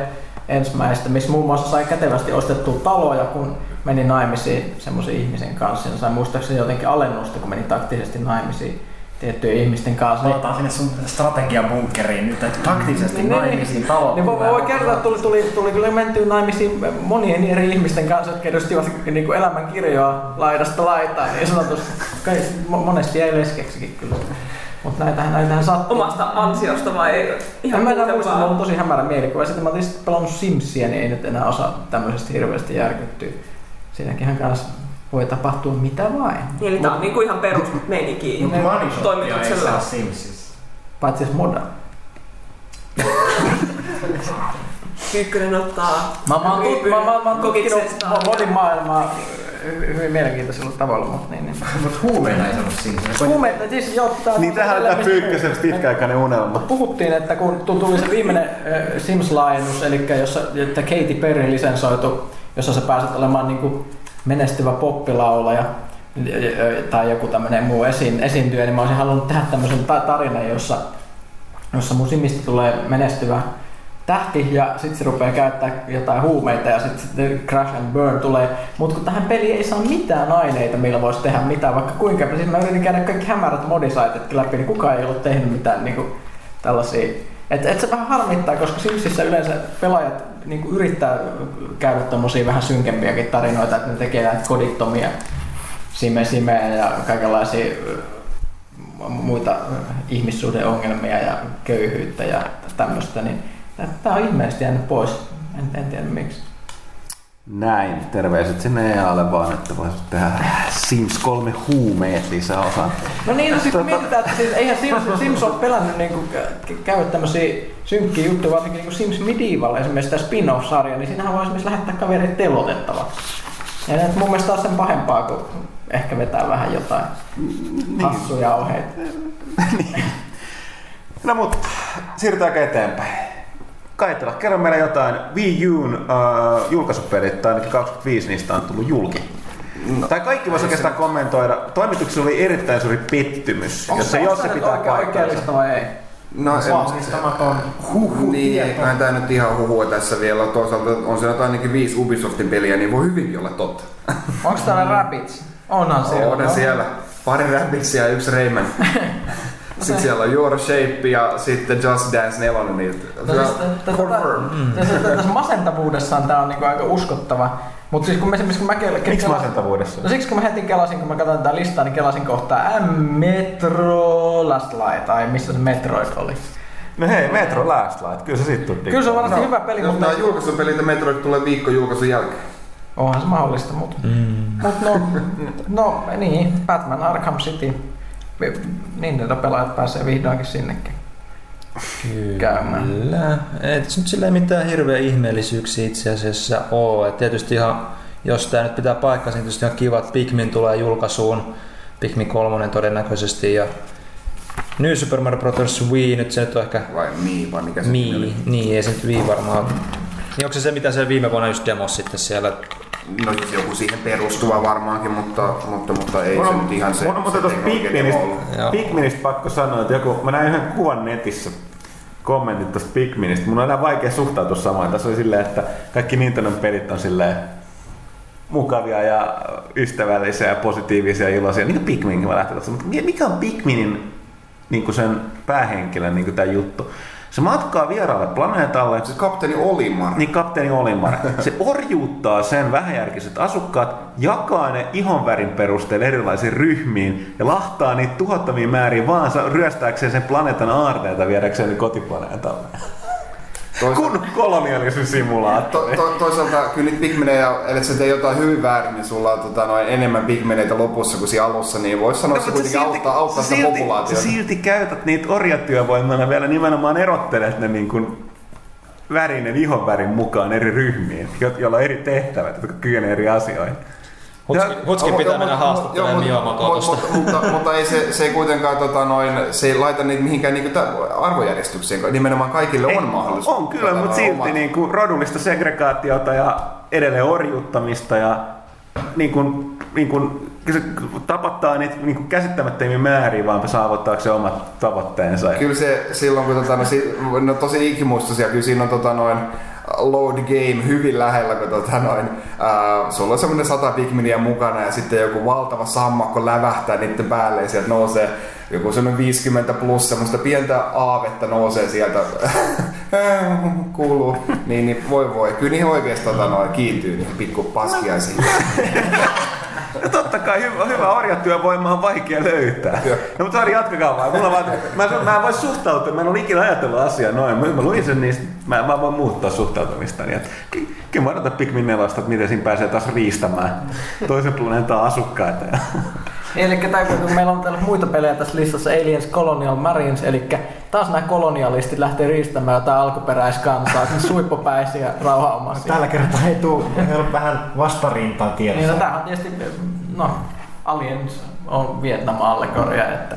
ensimmäistä, missä muun muassa sai kätevästi ostettua taloja, kun meni naimisiin semmoisen ihmisen kanssa. Ja sai muistaakseni jotenkin alennusta, kun meni taktisesti naimisiin tiettyjen ihmisten kanssa. Otetaan sinne sun strategiabunkeriin nyt, että taktisesti Niin, naimisiin niin, talo. niin voi, voi kertoa, että tuli, tuli, tuli kyllä mentyä naimisiin monien eri ihmisten kanssa, jotka edustivat niin kuin elämän kirjoa laidasta laitaan, niin sanotusti. Monesti jäi leskeksikin kyllä. Mutta näitähän, näitähän sattuu. Omasta ansiosta vai ihan en mä enää muista, mulla on tosi hämärä mielikuva. Sitten mä olin sitten pelannut Simsia, niin ei nyt enää osaa tämmöisestä hirveästi järkyttyä. Siinäkin kanssa voi tapahtua mitä vain. Niin, eli tää on niinku ihan perus meininki Mutta Money Shopia ei toimituksella. saa Simsissä. Paitsi jos moda. Ykkönen ottaa Mä, mä, oon tut, mä, mä, mä oon tutkinut modin maailmaa hyvin mielenkiintoisella tavalla, mutta niin, niin. [laughs] Mutta huumeita ei saanut Simsissä. Huumeita, siis joo, tää Niin tähän on tämä Pyykkösen pitkäaikainen unelma. Puhuttiin, että kun tu- tuli se viimeinen äh, Sims-laajennus, eli jossa että Katy Perry lisensoitu, jossa sä pääset olemaan niin kuin menestyvä poppilaulaja tai joku tämmöinen muu esiin, esiintyjä, niin mä olisin halunnut tehdä tämmöisen ta- tarinan, jossa, jossa mun Simistä tulee menestyvä tähti ja sitten se rupeaa käyttää jotain huumeita ja sitten Crash and Burn tulee. Mutta kun tähän peliin ei saa mitään aineita, millä voisi tehdä mitään, vaikka kuinka. Siis mä yritin käydä kaikki hämärät modisaitetkin läpi, niin kukaan ei ollut tehnyt mitään niin kuin, tällaisia. Et, et se vähän harmittaa, koska Simsissä yleensä pelaajat niin kuin yrittää käydä tommosia vähän synkempiäkin tarinoita, että ne tekee näitä kodittomia sime simeä ja kaikenlaisia äh, muita ihmissuhdeongelmia ja köyhyyttä ja tämmöistä, niin tämä on ihmeellisesti jäänyt pois. En, en tiedä miksi. Näin, terveiset sinne EAlle vaan, että voisit tehdä Sims 3 huumeet lisää osa. No niin, no siis kun mietitään, että siis eihän Sims, Sims ole pelannut niin kuin, käydä tämmöisiä synkkiä juttuja, varsinkin niin kuin Sims Medieval, esimerkiksi tämä spin-off-sarja, niin siinähän voi esimerkiksi lähettää kaverit telotettavaksi. Ja ne, mun mielestä on sen pahempaa, kuin ehkä vetää vähän jotain niin. hassuja ohjeita. [laughs] niin. No mutta, siirrytäänkö eteenpäin? Kaitela, kerro meille jotain Wii Uun uh, julkaisupelit, tai ainakin 25 niistä on tullut julki. No, tai kaikki voisi oikeastaan kommentoida. Toimituksessa oli erittäin suuri pettymys, Onko jos se, jos se pitää paikkaansa. vai ei? No, Vahvistamaton huhu Niin, tämä nyt ihan huhua tässä vielä. Toisaalta on se ainakin viisi Ubisoftin peliä, niin voi hyvinkin olla totta. Onko täällä Rabbids? Onhan siellä. Onhan siellä. Pari Rabbitsia ja yksi Rayman. [laughs] Sitten siellä on Your Shape ja sitten Just Dance 4. Niin Tässä masentavuudessaan tämä on niinku aika uskottava. Mutta siis kun mä, kun mä kelasin, Miksi masentavuudessa? No siksi kun mä heti kelasin, kun mä katsoin tätä listaa, niin kelasin kohtaa M Metro Last Light, tai missä se Metroid oli. No hei, Metro Last Light, kyllä se sitten Kyllä se on varmasti no, hyvä peli, jos mutta... Jos julkaisupelit ja Metroid tulee viikko julkaisun jälkeen. Onhan se mahdollista, mutta... Mm. Mut no, [laughs] no, niin, Batman Arkham City Nintendo pelaajat pääsee vihdoinkin sinnekin Kyllä. käymään. Ei se nyt silleen mitään hirveä ihmeellisyyksiä itse asiassa ole. Et tietysti ihan, jos tämä nyt pitää paikkansa, niin tietysti ihan kiva, että Pikmin tulee julkaisuun. Pikmin kolmonen todennäköisesti ja New Super Mario Bros. Wii, nyt se nyt on ehkä... Vai Mii, vai mikä se Mii, oli? niin, ei se nyt Wii varmaan. Niin onko se se, mitä se viime vuonna just demos sitten siellä No siis joku siihen perustuva varmaankin, mutta, mutta, mutta ei mun, se nyt ihan se. On muuten tuosta Pikministä, Pikministä pakko sanoa, että joku, mä näin yhden kuvan netissä, kommentit tuosta Pikministä. Mun on enää vaikea suhtautua samaan. Tässä oli silleen, että kaikki Nintendon pelit on silleen mukavia ja ystävällisiä ja positiivisia ja iloisia. Niin kuin Pikminkin mä lähtin Mutta mikä on Pikminin niin kuin sen päähenkilön niin kuin tämä juttu? Se matkaa vieraalle planeetalle. Se kapteeni Olimar. Niin, kapteeni Olimar. Se orjuuttaa sen vähäjärkiset asukkaat, jakaa ne ihonvärin perusteella erilaisiin ryhmiin ja lahtaa niitä tuhottomia määriä vaan ryöstääkseen sen planeetan aarteita viedäkseen kotiplaneetalle. Toisaalta, kun kolonialismisimulaattori. To, to, toisaalta kyllä niitä pigmenejä, eli sä teet jotain hyvin väärin, niin sulla on tota, noin enemmän pigmeneitä lopussa kuin siinä alussa, niin voisi sanoa, että no, se kuitenkin silti, auttaa, auttaa sitä silti, populaatiota. silti käytät niitä orjatyövoimana vielä nimenomaan erottelet ne niin kuin värinen ihonvärin mukaan eri ryhmiin, joilla on eri tehtävät, jotka kykenevät eri asioihin. Hutski, Hutski pitää mennä haastattelemaan Miyamotoa tuosta. Mutta, mutta, mutta, ei se, se ei kuitenkaan tota, noin, se ei laita niitä mihinkään niinku, arvojärjestykseen. Nimenomaan kaikille ei, on mahdollisuus. On kyllä, mutta silti omat... niin kuin, rodullista segregaatiota ja edelleen orjuuttamista ja niin kuin, niin kuin, se tapattaa niitä niin kuin käsittämättömiä määriä, vaan saavuttaako se omat tavoitteensa. Kyllä se silloin, kun tota, no, si, no, tosi ikimuistoisia, kyllä siinä on tota, noin, load game hyvin lähellä, kun tota noin, ää, sulla on semmoinen sata pigminiä mukana ja sitten joku valtava sammakko lävähtää niiden päälle ja sieltä nousee joku semmoinen 50 plus semmoista pientä aavetta nousee sieltä, [laughs] kuuluu, niin, niin voi voi, kyllä niihin oikeasti tota noin, kiintyy niihin pikku paskiaisiin. [laughs] No totta kai, hyvä, hyvä orjatyövoima on vaikea löytää. No, mutta Ari, jatkakaa vaan. Mulla vaan mä, mä en voi suhtautua, mä en ole ikinä ajatellut asiaa noin. Mä, mä luin sen, niin mä, mä voin muuttaa suhtautumista. Niin, kyllä mä odotan Pikmin nelosta, että miten siinä pääsee taas riistämään toisen planeetan asukkaita. Eli kun meillä on täällä muita pelejä tässä listassa, Aliens Colonial Marines, eli taas nämä kolonialistit lähtee riistämään jotain alkuperäiskansaa, suippopäisiä rauhaomaisia. Tällä kertaa ei tule vähän vastarintaa tiedossa. Niin, no, tämähän on tietysti, no, Aliens on Vietnam-allegoria, että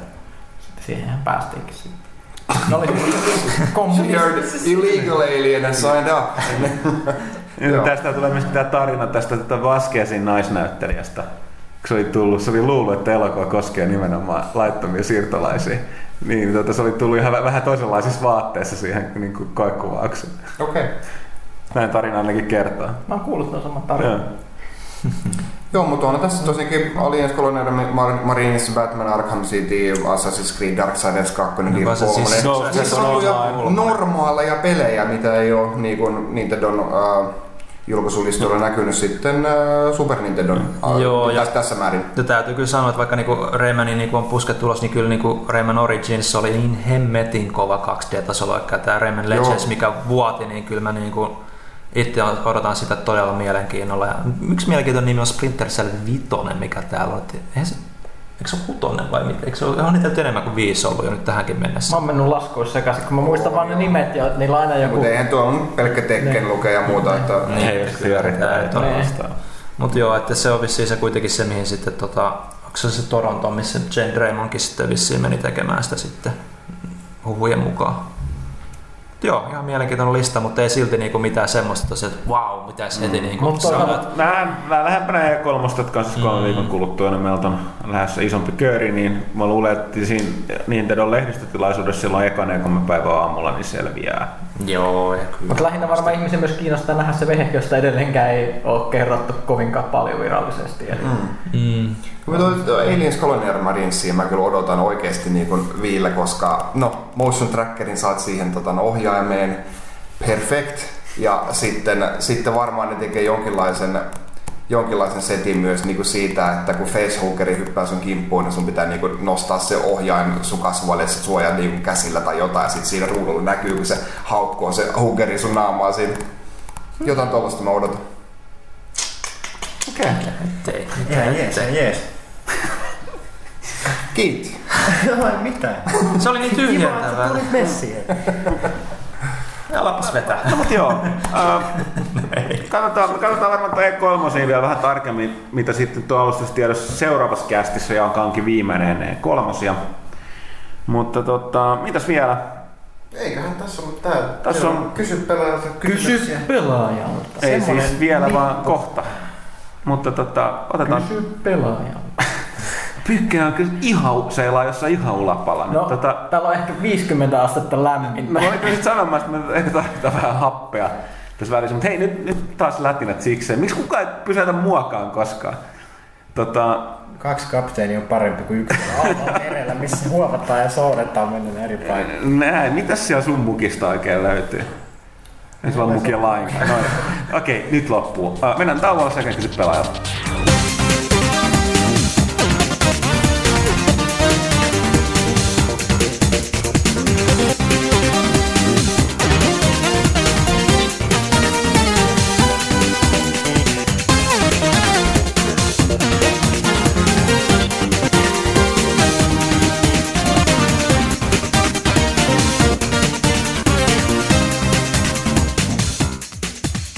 siihen päästiinkin sitten. No oli illegal alien and signed up. tästä tulee myös tämä tarina tästä Vaskeasin naisnäyttelijästä se oli tullut, se oli luullut, että elokuva koskee nimenomaan laittomia siirtolaisia. Niin tota, se oli tullut ihan vähän toisenlaisissa vaatteissa siihen niin kuin koekuvaukseen. Okei. Okay. Näin tarina ainakin kertoo. Mä oon kuullut tuon saman tarinan. Joo, [laughs] mutta on tässä tosiaankin Aliens Colonial Marines, Batman Arkham City, Assassin's Creed, Darksiders 2, Gear 3. Siis, siis on normaaleja pelejä, mitä ei ole niin kuin Nintendon uh, julkaisulistoilla näkynyt sitten äh, Super Nintendo Joo, ja- tässä, määrin. Ja täytyy kyllä sanoa, että vaikka niinku Raymanin niinku on pusket tulos, niin kyllä niinku Rayman Origins oli niin hemmetin kova 2D-tasolla, vaikka tämä Rayman Legends, Joo. mikä vuoti, niin kyllä mä niinku itse odotan sitä todella mielenkiinnolla. Ja miksi mielenkiintoinen nimi on Splinter Cell 5, mikä täällä on? Eihän se, eikö se ole kutonen vai mitä? Eikö se ole, on niitä nyt enemmän kuin viisi ollut jo nyt tähänkin mennessä? Mä oon mennyt laskuissa sekaisin, kun mä muistan vaan ne nimet ja niillä aina joku... Mutta eihän tuo on pelkkä Tekken Niin. luke ja muuta. Että, Niin, Ei jos pyörittää, ei Niin. vastaan. Mutta joo, että se on vissiin se kuitenkin se, mihin sitten tota, onko se se Toronto, missä Jane Draymonkin sitten vissiin meni tekemään sitä sitten huhujen mukaan. Joo, ihan mielenkiintoinen lista, mutta ei silti niinku mitään semmoista, tosi, että vau, mitäs heti niinku Mut sanoo, toisaalta- että Vähän, vähän lähempänä E3, jotka on siis kolmen Mm. viikon kuluttua, niin meiltä on lähdössä isompi kööri, niin mä luulen, että siinä Nintendo lehdistötilaisuudessa silloin ekana ja kolme päivää aamulla, niin selviää. Joo. Mutta lähinnä varmaan ihmisiä myös kiinnostaa nähdä se vehke, josta edelleenkään ei ole kerrottu kovinkaan paljon virallisesti. Eli mm. Mm. Kun Aliens Colonial Marinesiin mä kyllä odotan oikeasti niin kuin viille, koska no, motion trackerin saat siihen tota, no, ohjaimeen perfect ja sitten, sitten varmaan ne tekee jonkinlaisen jonkinlaisen setin myös niin kuin siitä, että kun facehuggeri hyppää sun kimppuun, niin sun pitää niin kuin nostaa se ohjain sun kasvoille, että sä suojaat niin kuin käsillä tai jotain, ja sitten siinä ruudulla näkyy, kun se haukkoo se huggeri sun naamaa siinä. Jotain tuollaista mä odotan. Okei. Ettei. Jees, jees. Kiitti. [laughs] Ai mitään. Se oli niin Kiva, että tyhjentävää. tulit messiin. [laughs] Alapas vetää. No mut joo. [laughs] Äh, katsotaan, katsotaan varmaan tuo E3 vielä vähän tarkemmin, mitä sitten tuo alustustiedossa seuraavassa kästissä, joka onkin viimeinen E3. Mutta tota, mitäs vielä? Eiköhän tässä ollut tää. Tässä on- Kysy pelaajalta Kysy pelaajalta. Ei siis vielä, nippu. vaan kohta. Mutta tota, otetaan... Kysy pelaajalta. Pyykkä on kyllä ihan seilaa jossain ihan ulapalla. No, tota, täällä on ehkä 50 astetta lämmintä. mä olin kyllä sanomaan, että me ehkä tarvitaan vähän happea tässä välissä. Mutta hei, nyt, nyt taas lätinät sikseen. Miksi kukaan ei pysäytä muakaan koskaan? Tota, Kaksi kapteeni on parempi kuin yksi merellä, missä huomataan ja soudetaan mennä eri paikkaan. näin, mitäs siellä sun mukista oikein löytyy? Ei sulla ole mukia lainkaan. Noin. Okei, nyt loppuu. Mennään tauolla sekä kysy pelaajalta.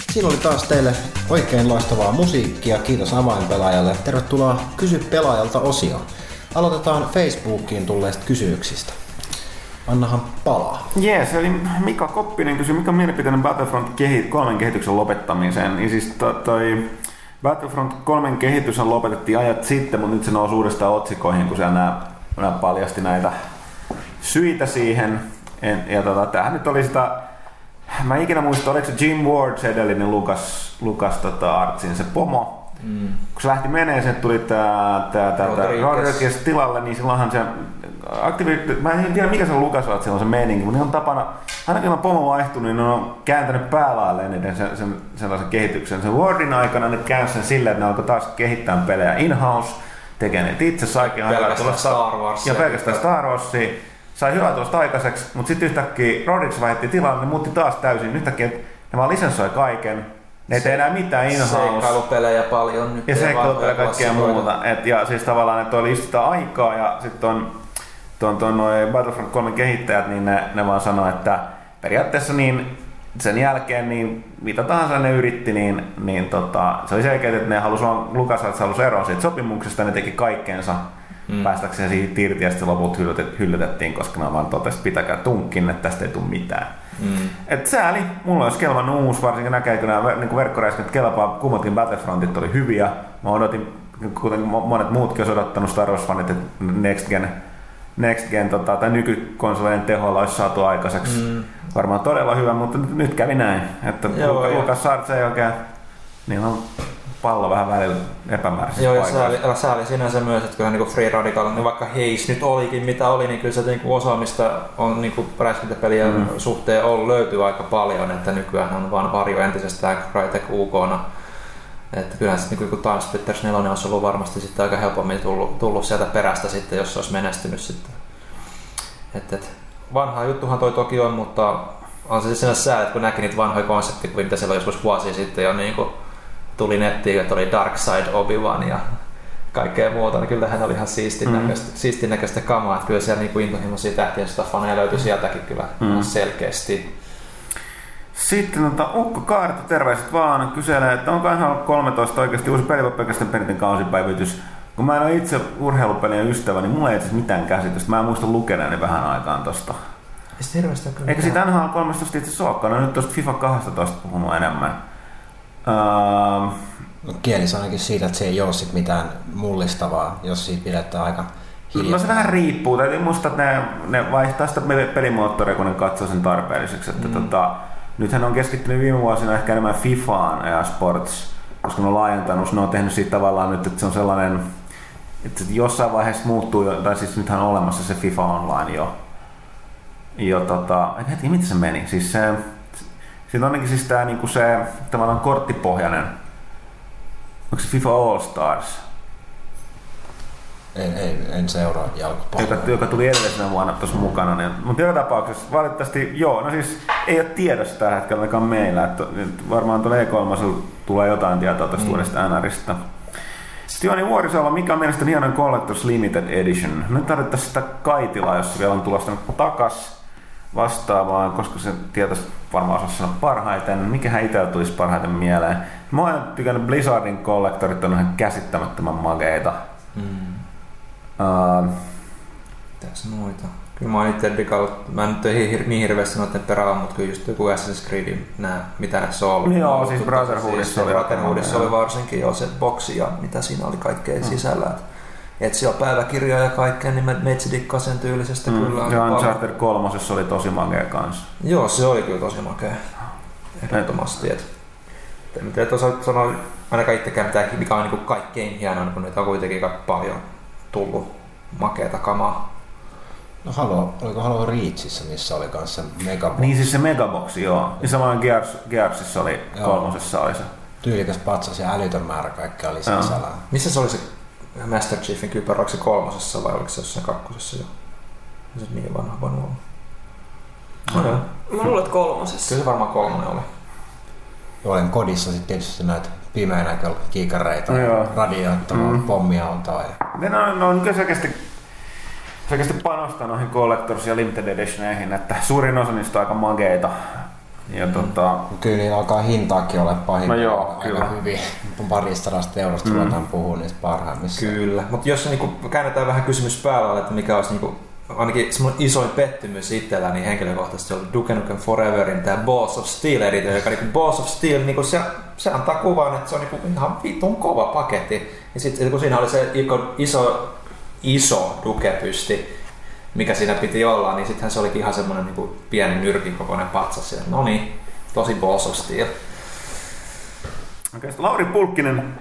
Siinä oli taas teille oikein loistavaa musiikkia. Kiitos avainpelaajalle. Tervetuloa Kysy pelaajalta osioon. Aloitetaan Facebookiin tulleista kysymyksistä. Annahan palaa. Jees, eli Mika Koppinen kysyi, mikä on mielipiteinen Battlefront kehi- 3 kehityksen lopettamiseen. Niin siis to, toi Battlefront 3 kehitys lopetettiin ajat sitten, mutta nyt se nousi uudestaan otsikoihin, kun nämä, nämä paljasti näitä syitä siihen. En, ja tota, tämähän nyt oli sitä, mä en ikinä muista, oliko se Jim Ward se edellinen Lukas, Lukas tota Artsin se pomo. Mm. Kun se lähti menee, sen tuli tää, tää, tää, Rodriguez. Tilalle, niin silloinhan se Activision, mä en tiedä mikä se Lukas on, että silloin se meininki, mutta ne on tapana, aina kun on pomo vaihtunut, niin ne on kääntänyt päälailleen niiden sen, sen, sellaisen kehityksen. Sen Wardin aikana ne käänsi sen silleen, että ne alkoi taas kehittää pelejä in-house, tekee ne itse, saikin Pelkästään tulosta. Star Warsia. Ja pelkästään Star Warsia. Sai hyvää tuosta aikaiseksi, mutta sitten yhtäkkiä Rodriguez vaihti tilalle, ne muutti taas täysin. Yhtäkkiä ne vaan lisenssoi kaiken. Ne ei tee enää mitään in-house. Seikkailupelejä paljon nyt. Ja seikkailut ja kaikkea muuta. Et, ja siis tavallaan, että oli just sitä aikaa ja sitten on tuon, tuon noin Battlefront 3 kehittäjät, niin ne, ne vaan sanoi, että periaatteessa niin sen jälkeen niin mitä tahansa ne yritti, niin, niin tota, se oli selkeä, että ne halusi vaan, Lukas halusi eroon siitä sopimuksesta, ne teki kaikkeensa mm. päästäkseen siitä irti ja sitten loput hyllytet, hyllytettiin, koska ne vaan totesi, että pitäkää tunkkin, että tästä ei tule mitään. Mm. Et sääli, mulla olisi kelvannut uusi, varsinkin näkee, kun nämä niin verkkoräiskät kelpaa, kummatkin Battlefrontit oli hyviä. Mä odotin, kuten mo- monet muutkin olisi odottanut Star Wars-fanit, että Next Gen, Next Gen tota, tai nykykonsoleiden teholla olisi saatu aikaiseksi. Mm. Varmaan todella hyvä, mutta nyt- kävi näin, että Joo, Lukas, ja- Lukas Sarts ei oikein, niin on pallo vähän välillä epämääräisessä Joo, ja sääli, sääli sinänsä myös, että kyllähän niin Free Radical, niin vaikka Heis nyt olikin mitä oli, niin kyllä se niin osaamista on niin räiskintäpeliä mm. suhteen ollut, löytyy aika paljon, että nykyään on vaan varjo entisestään Crytek UKna. Että kyllähän sitten niin Time Splitters 4 olisi ollut varmasti sitten aika helpommin tullut, tullut sieltä perästä sitten, jos se olisi menestynyt sitten. Et, et, vanha juttuhan toi toki on, mutta on se siis sinänsä sää, että kun näki niitä vanhoja konseptikuvia, mitä siellä joskus vuosia sitten jo niin kuin tuli nettiin, että oli Dark Side Obi-Wan ja kaikkea muuta, niin kyllähän oli ihan siistin Mm. näköistä, siistin näköistä kamaa, että kyllä siellä niin intohimoisia tähtien faneja löytyi sieltäkin kyllä Mm. selkeästi. Sitten tota, Ukko Kaarta, terveiset vaan, kyselee, että onko NHL 13 oikeasti uusi pelipappeikasten perinten kausipäivitys. Kun mä en ole itse urheilupelien ystävä, niin mulla ei itse asiassa mitään käsitystä. Mä en muista lukeneeni vähän aikaan tosta. Ei kyllä Eikä siitä NHL 13 itse asiassa olekaan, no nyt tuosta FIFA 12 puhunut enemmän. Uh, No, kielisi ainakin siitä, että se ei ole sit mitään mullistavaa, jos siitä pidetään aika hiljaa. No se vähän riippuu. Täytyy muistaa, että ne, ne vaihtaa sitä pe- pelimoottoria, kun ne katsoo sen tarpeelliseksi. Että mm. tota, nythän on keskittynyt viime vuosina ehkä enemmän FIFAan ja Sports, koska ne on laajentanut. Ne on tehnyt siitä tavallaan nyt, että se on sellainen, että jossain vaiheessa muuttuu, jo- tai siis nythän on olemassa se FIFA Online jo. Jo tota, en heti, miten se meni? Siis se, siinä on ainakin siis tää niinku se tavallaan korttipohjainen, onko se FIFA All Stars? En, en, en seuraa jalkapalloa. joka, joka tuli edellisenä vuonna tuossa mukana. Niin, mutta joka tapauksessa valitettavasti, joo, no siis ei ole tiedossa tällä hetkellä ainakaan meillä. Että, varmaan tuolla E3 tulee jotain tietoa tästä mm. uudesta NRistä. Sitten Jooni Vuorisalva, mikä on mielestäni hienoin Collectors Limited Edition? Nyt tarvittaisiin sitä Kaitilaa, jos vielä on tulosta takas vastaavaan, koska se tietäisi varmaan osaa sanoa parhaiten. Mikähän itsellä tulisi parhaiten mieleen? Mä oon tykännyt Blizzardin Collectorit on ihan käsittämättömän makeita. Mm. Uh, Mitäs muita? Kyllä mä oon itse digannut, mä en nyt hir- niin hirveästi noiden perään, mutta kyllä just joku Assassin's Creed, nää, mitä ne se on ollut. Joo, siis Brotherhoodissa siis oli Brotherhoodissa oli varsinkin jo se boksi ja mitä siinä oli kaikkea sisällä. Et, et siellä on päiväkirjoja ja kaikkea, niin mä meitsi dikkaa sen tyylisestä Mm. kyllä. Ja. Uncharted 3 oli tosi makea kanssa. Joo, se oli kyllä tosi makea. Ehdottomasti. Et, en mä tiedä, osaa sanoa ainakaan itsekään mitään, mikä on niin kaikkein hienoin, kun niitä on kuitenkin paljon tullut makeata kamaa. No Halo, oliko Halo Reachissa, missä oli kanssa Mega Niin siis se Megaboxi, joo. Ja samoin Gears, Gearsissa oli, Joo. kolmosessa oli se. tyylikäs patsas ja älytön määrä kaikkea oli sisällä. Missä se oli se Master Chiefin kypärä, oliko se kolmosessa vai oliko se jossain kakkosessa jo? Se on niin vanha vanha ollut. No, joo. Mä luulen, että kolmosessa. Kyllä se varmaan kolmonen oli. Olen kodissa sitten tietysti näitä pimeänä kiikareita, No joo. radioittavaa, Mm. mm. pommiautoa. Ja... Ne on, ne on kyllä selkeästi, selkeästi panostaa noihin Collectors ja Limited Editioneihin, että suurin osa niistä on aika makeita. Ja tota, Kyllä niillä alkaa hintaakin olla pahin. No joo, aika kyllä. hyvin. Parista sadasta eurosta Mm. mm. ruvetaan puhua niistä parhaimmissa. Kyllä, mutta jos niinku käännetään vähän kysymys päällä, että mikä olisi niinku, ainakin semmoinen isoin pettymys itsellä, niin henkilökohtaisesti oli Duke Nukem Foreverin tämä Boss of Steel editor, joka niinku Boss of Steel, niinku se, se antaa kuvan, että se on niinku ihan vitun kova paketti. Ja sitten kun siinä oli se iso, iso Duke-pysti, mikä siinä piti olla, niin sittenhän se olikin ihan semmoinen niinku pieni nyrkin kokoinen patsas. Ja No niin, tosi Boss of Steel. okay, Lauri Pulkkinen,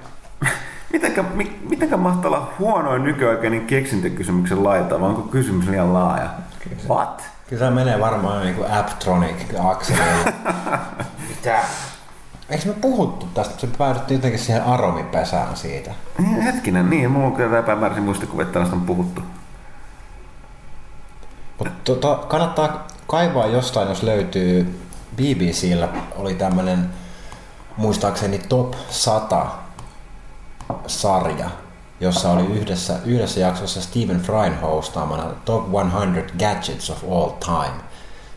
mitenkä, mi, mitenkä mahtaa olla huonoin nykyaikainen keksintökysymyksen laita, vai onko kysymys liian laaja? Kyllä se- What? Kyllä se menee varmaan niin kuin Apptronic akselilla. [laughs] Mitä? Eikö me puhuttu tästä? Se päädyttiin jotenkin siihen aromipesään siitä. Niin, Hetkinen, niin, mulla on kyllä epämääräisiä muistikuvia, että tällaista on puhuttu. Mutta tota, kannattaa kaivaa jostain, jos löytyy BBCllä oli tämmönen muistaakseni Top 100 sarja, jossa oli yhdessä, yhdessä jaksossa Stephen Fryn hostaamana Top 100 Gadgets of All Time.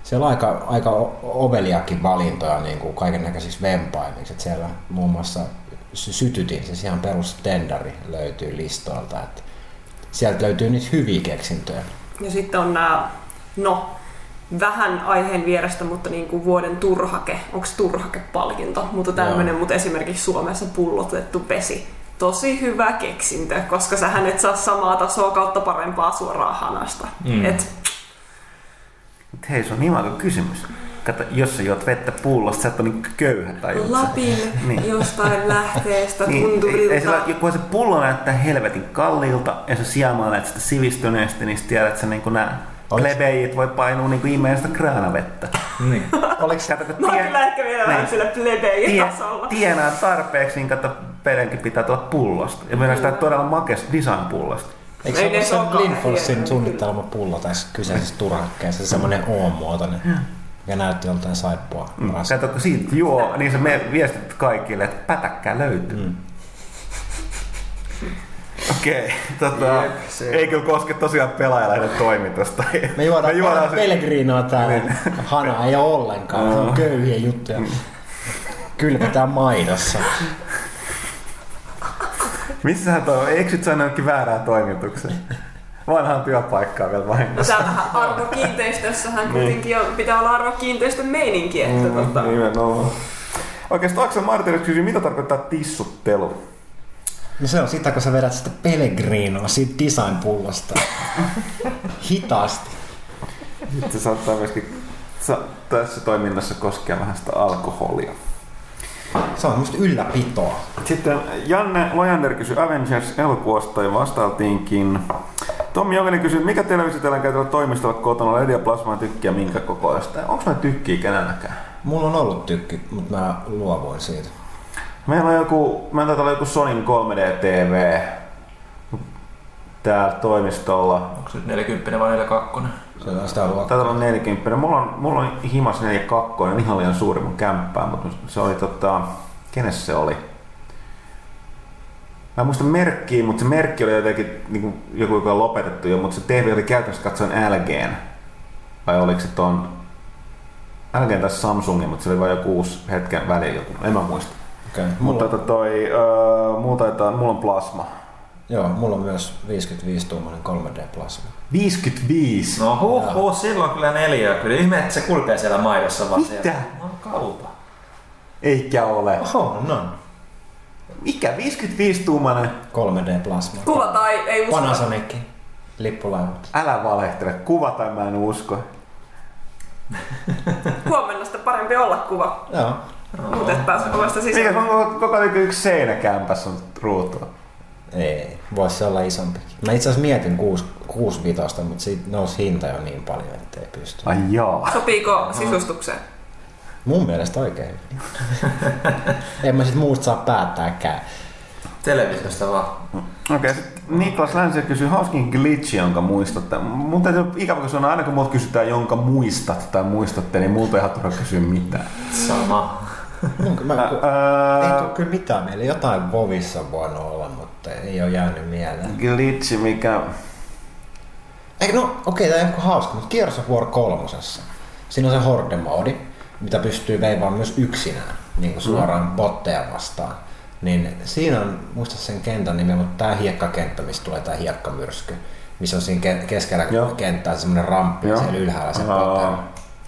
Siellä on aika, aika oveliakin valintoja niin kuin kaiken näköisiksi vempaimiksi. että Siellä muun muassa sy- sytytin, siis ihan perus tendari löytyy listoilta. Että sieltä löytyy niitä hyviä keksintöjä. Ja sitten on nämä, no, vähän aiheen vierestä, mutta niin kuin vuoden turhake. Onko turhakepalkinto? Mutta tämmöinen, mutta esimerkiksi Suomessa pullotettu vesi. Tosi hyvä keksintö, koska sähän et saa samaa tasoa kautta parempaa suoraan hanasta. Mm. Et, Mut hei, se on niin kysymys. Kato, jos sä juot vettä pullosta, sä et ole niin köyhä tai jotain. Lapin [laughs] Niin. jostain lähteestä, Niin, ei, tunturilta. ei sillä, kun se pullo näyttää helvetin kalliilta ja sä sijaamailet sitä sivistyneesti, niin sä tiedät, että sä niin nämä plebejit voi painua niin kuin imeen sitä kraanavettä. Niin. [laughs] Oliko Kato, kun Mä oon tie- kyllä ehkä vielä vähän niin. sillä tie, plebeijitasolla. tienaa tarpeeksi, niin kato, vedenkin pitää tulla pullosta. Ja vielä sitä todella makes design-pullosta. Eikö Ei se ne ole se hieno. suunnittelema pullo tässä kyseisessä turhakkeessa, semmoinen O-muotoinen, mikä näytti joltain saippua Mm. mm. Kato, kun siitä juo, niin sä me viestit kaikille, että pätäkkää löytyy. Mm. [laughs] Okei, tota, Jep, se- ei kyllä koske tosiaan pelaajalehden toimitusta. [laughs] Me juodaan, me juodaan se... Täällä. [laughs] Hana ei ole ollenkaan. Se on köyhiä juttuja. Kylvetään maidossa. Missähän toi on? Eksyt sä väärään toimitukseen? Vanhaan työpaikkaan vielä vain. No täällähän arvokiinteistössähän kuitenkin on, pitää olla arvokiinteistön meininki, että Mm, tota, Nimenomaan. Oikeastaan Aksel Martinus kysyi, mitä tarkoittaa tissuttelu? No se on sitä, kun sä vedät sitä Pellegrinoa siitä design-pullosta. Hitaasti. Sitten se saattaa myöskin sa- tässä toiminnassa koskea vähän sitä alkoholia. Se on musta ylläpitoa. Sitten Janne Lojander kysyi Avengers-elokuvasta ja vastailtiinkin. Tommi Jokainen kysyi, mikä televisiotelän käytöllä toimistolla kotona LED ja plasmaa tykkiä minkä kokoista? Onko mä tykkiä kenelläkään? Mulla on ollut tykki, mutta mä luovuin siitä. Meillä on joku, meillä taitaa olla joku Sonin 3D-TV täällä toimistolla. Onko se nyt 40 vai 42? Se on sitä luokkaa. Taitaa olla 40. Mulla on, mulla on himas 42, ihan liian suuri mun kämppää, mutta se oli tota, kenes se oli? Mä en muista merkkiä, mutta se merkki oli jotenkin niin kuin joku, joka on lopetettu jo, mutta se TV oli käytännössä katsoen LGn. Vai oliko se ton LGn tai Samsungin, mutta se oli vain joku uusi hetken väliin joku, en mä muista. Okay. Mutta Mulla, tota toi, öö, mulla, taitaa, mulla on plasma. Joo, mulla on myös 55-tuumainen 3D-plasma. 55! No huh, huh, silloin kyllä neljä. Kyllä ihme, että se kulkee siellä maidossa vaan Mitä? siellä. No kaupa. Eikä ole. Oho, no. Mikä? 55 tuumainen? 3D-plasma. kuva tai ei usko. Panasonic. Lippulaivat. Älä valehtele. Kuva tai mä en usko. [laughs] Huomenna sitä parempi olla kuva. Joo. Mutta et pääse Mikä sisään. on koko, koko ajan yksi seinäkämpässä on ruutua? Ei, voisi se olla isompikin. Mä itse asiassa mietin 6, 6 vitosta, mutta siitä nousi hinta jo niin paljon, ettei pysty. Ai jaa. Sopiiko sisustukseen? Mun mielestä oikein hyvin. [laughs] en mä sit muusta saa päättääkään. Televisiosta vaan. Okei, okay, sitten Niklas Länsi kysyy hauskin glitchi, jonka muistatte. Mun täytyy ikävä, sanoa, aina kun multa kysytään, jonka muistat tai muistatte, niin multa ei ihan turha kysyä mitään. Sama. Mun, mä, ei tule kyllä mitään mieleen. Jotain Vovissa on voinut olla, mutta ei ole jäänyt mieleen. glitchi, mikä... Eikö no, okei, okay, tämä on hauska, mutta Gears of War kolmosessa. Siinä on se horde-moodi, mitä pystyy veivaamaan myös yksinään, niin kuin suoraan mm. botteja vastaan. Niin siinä on, muista sen kentän nimi, mutta tämä hiekkakenttä, missä tulee tämä hiekkamyrsky, missä on siinä ke- keskellä Joo. kenttää semmoinen ramppi Joo. siellä ylhäällä se.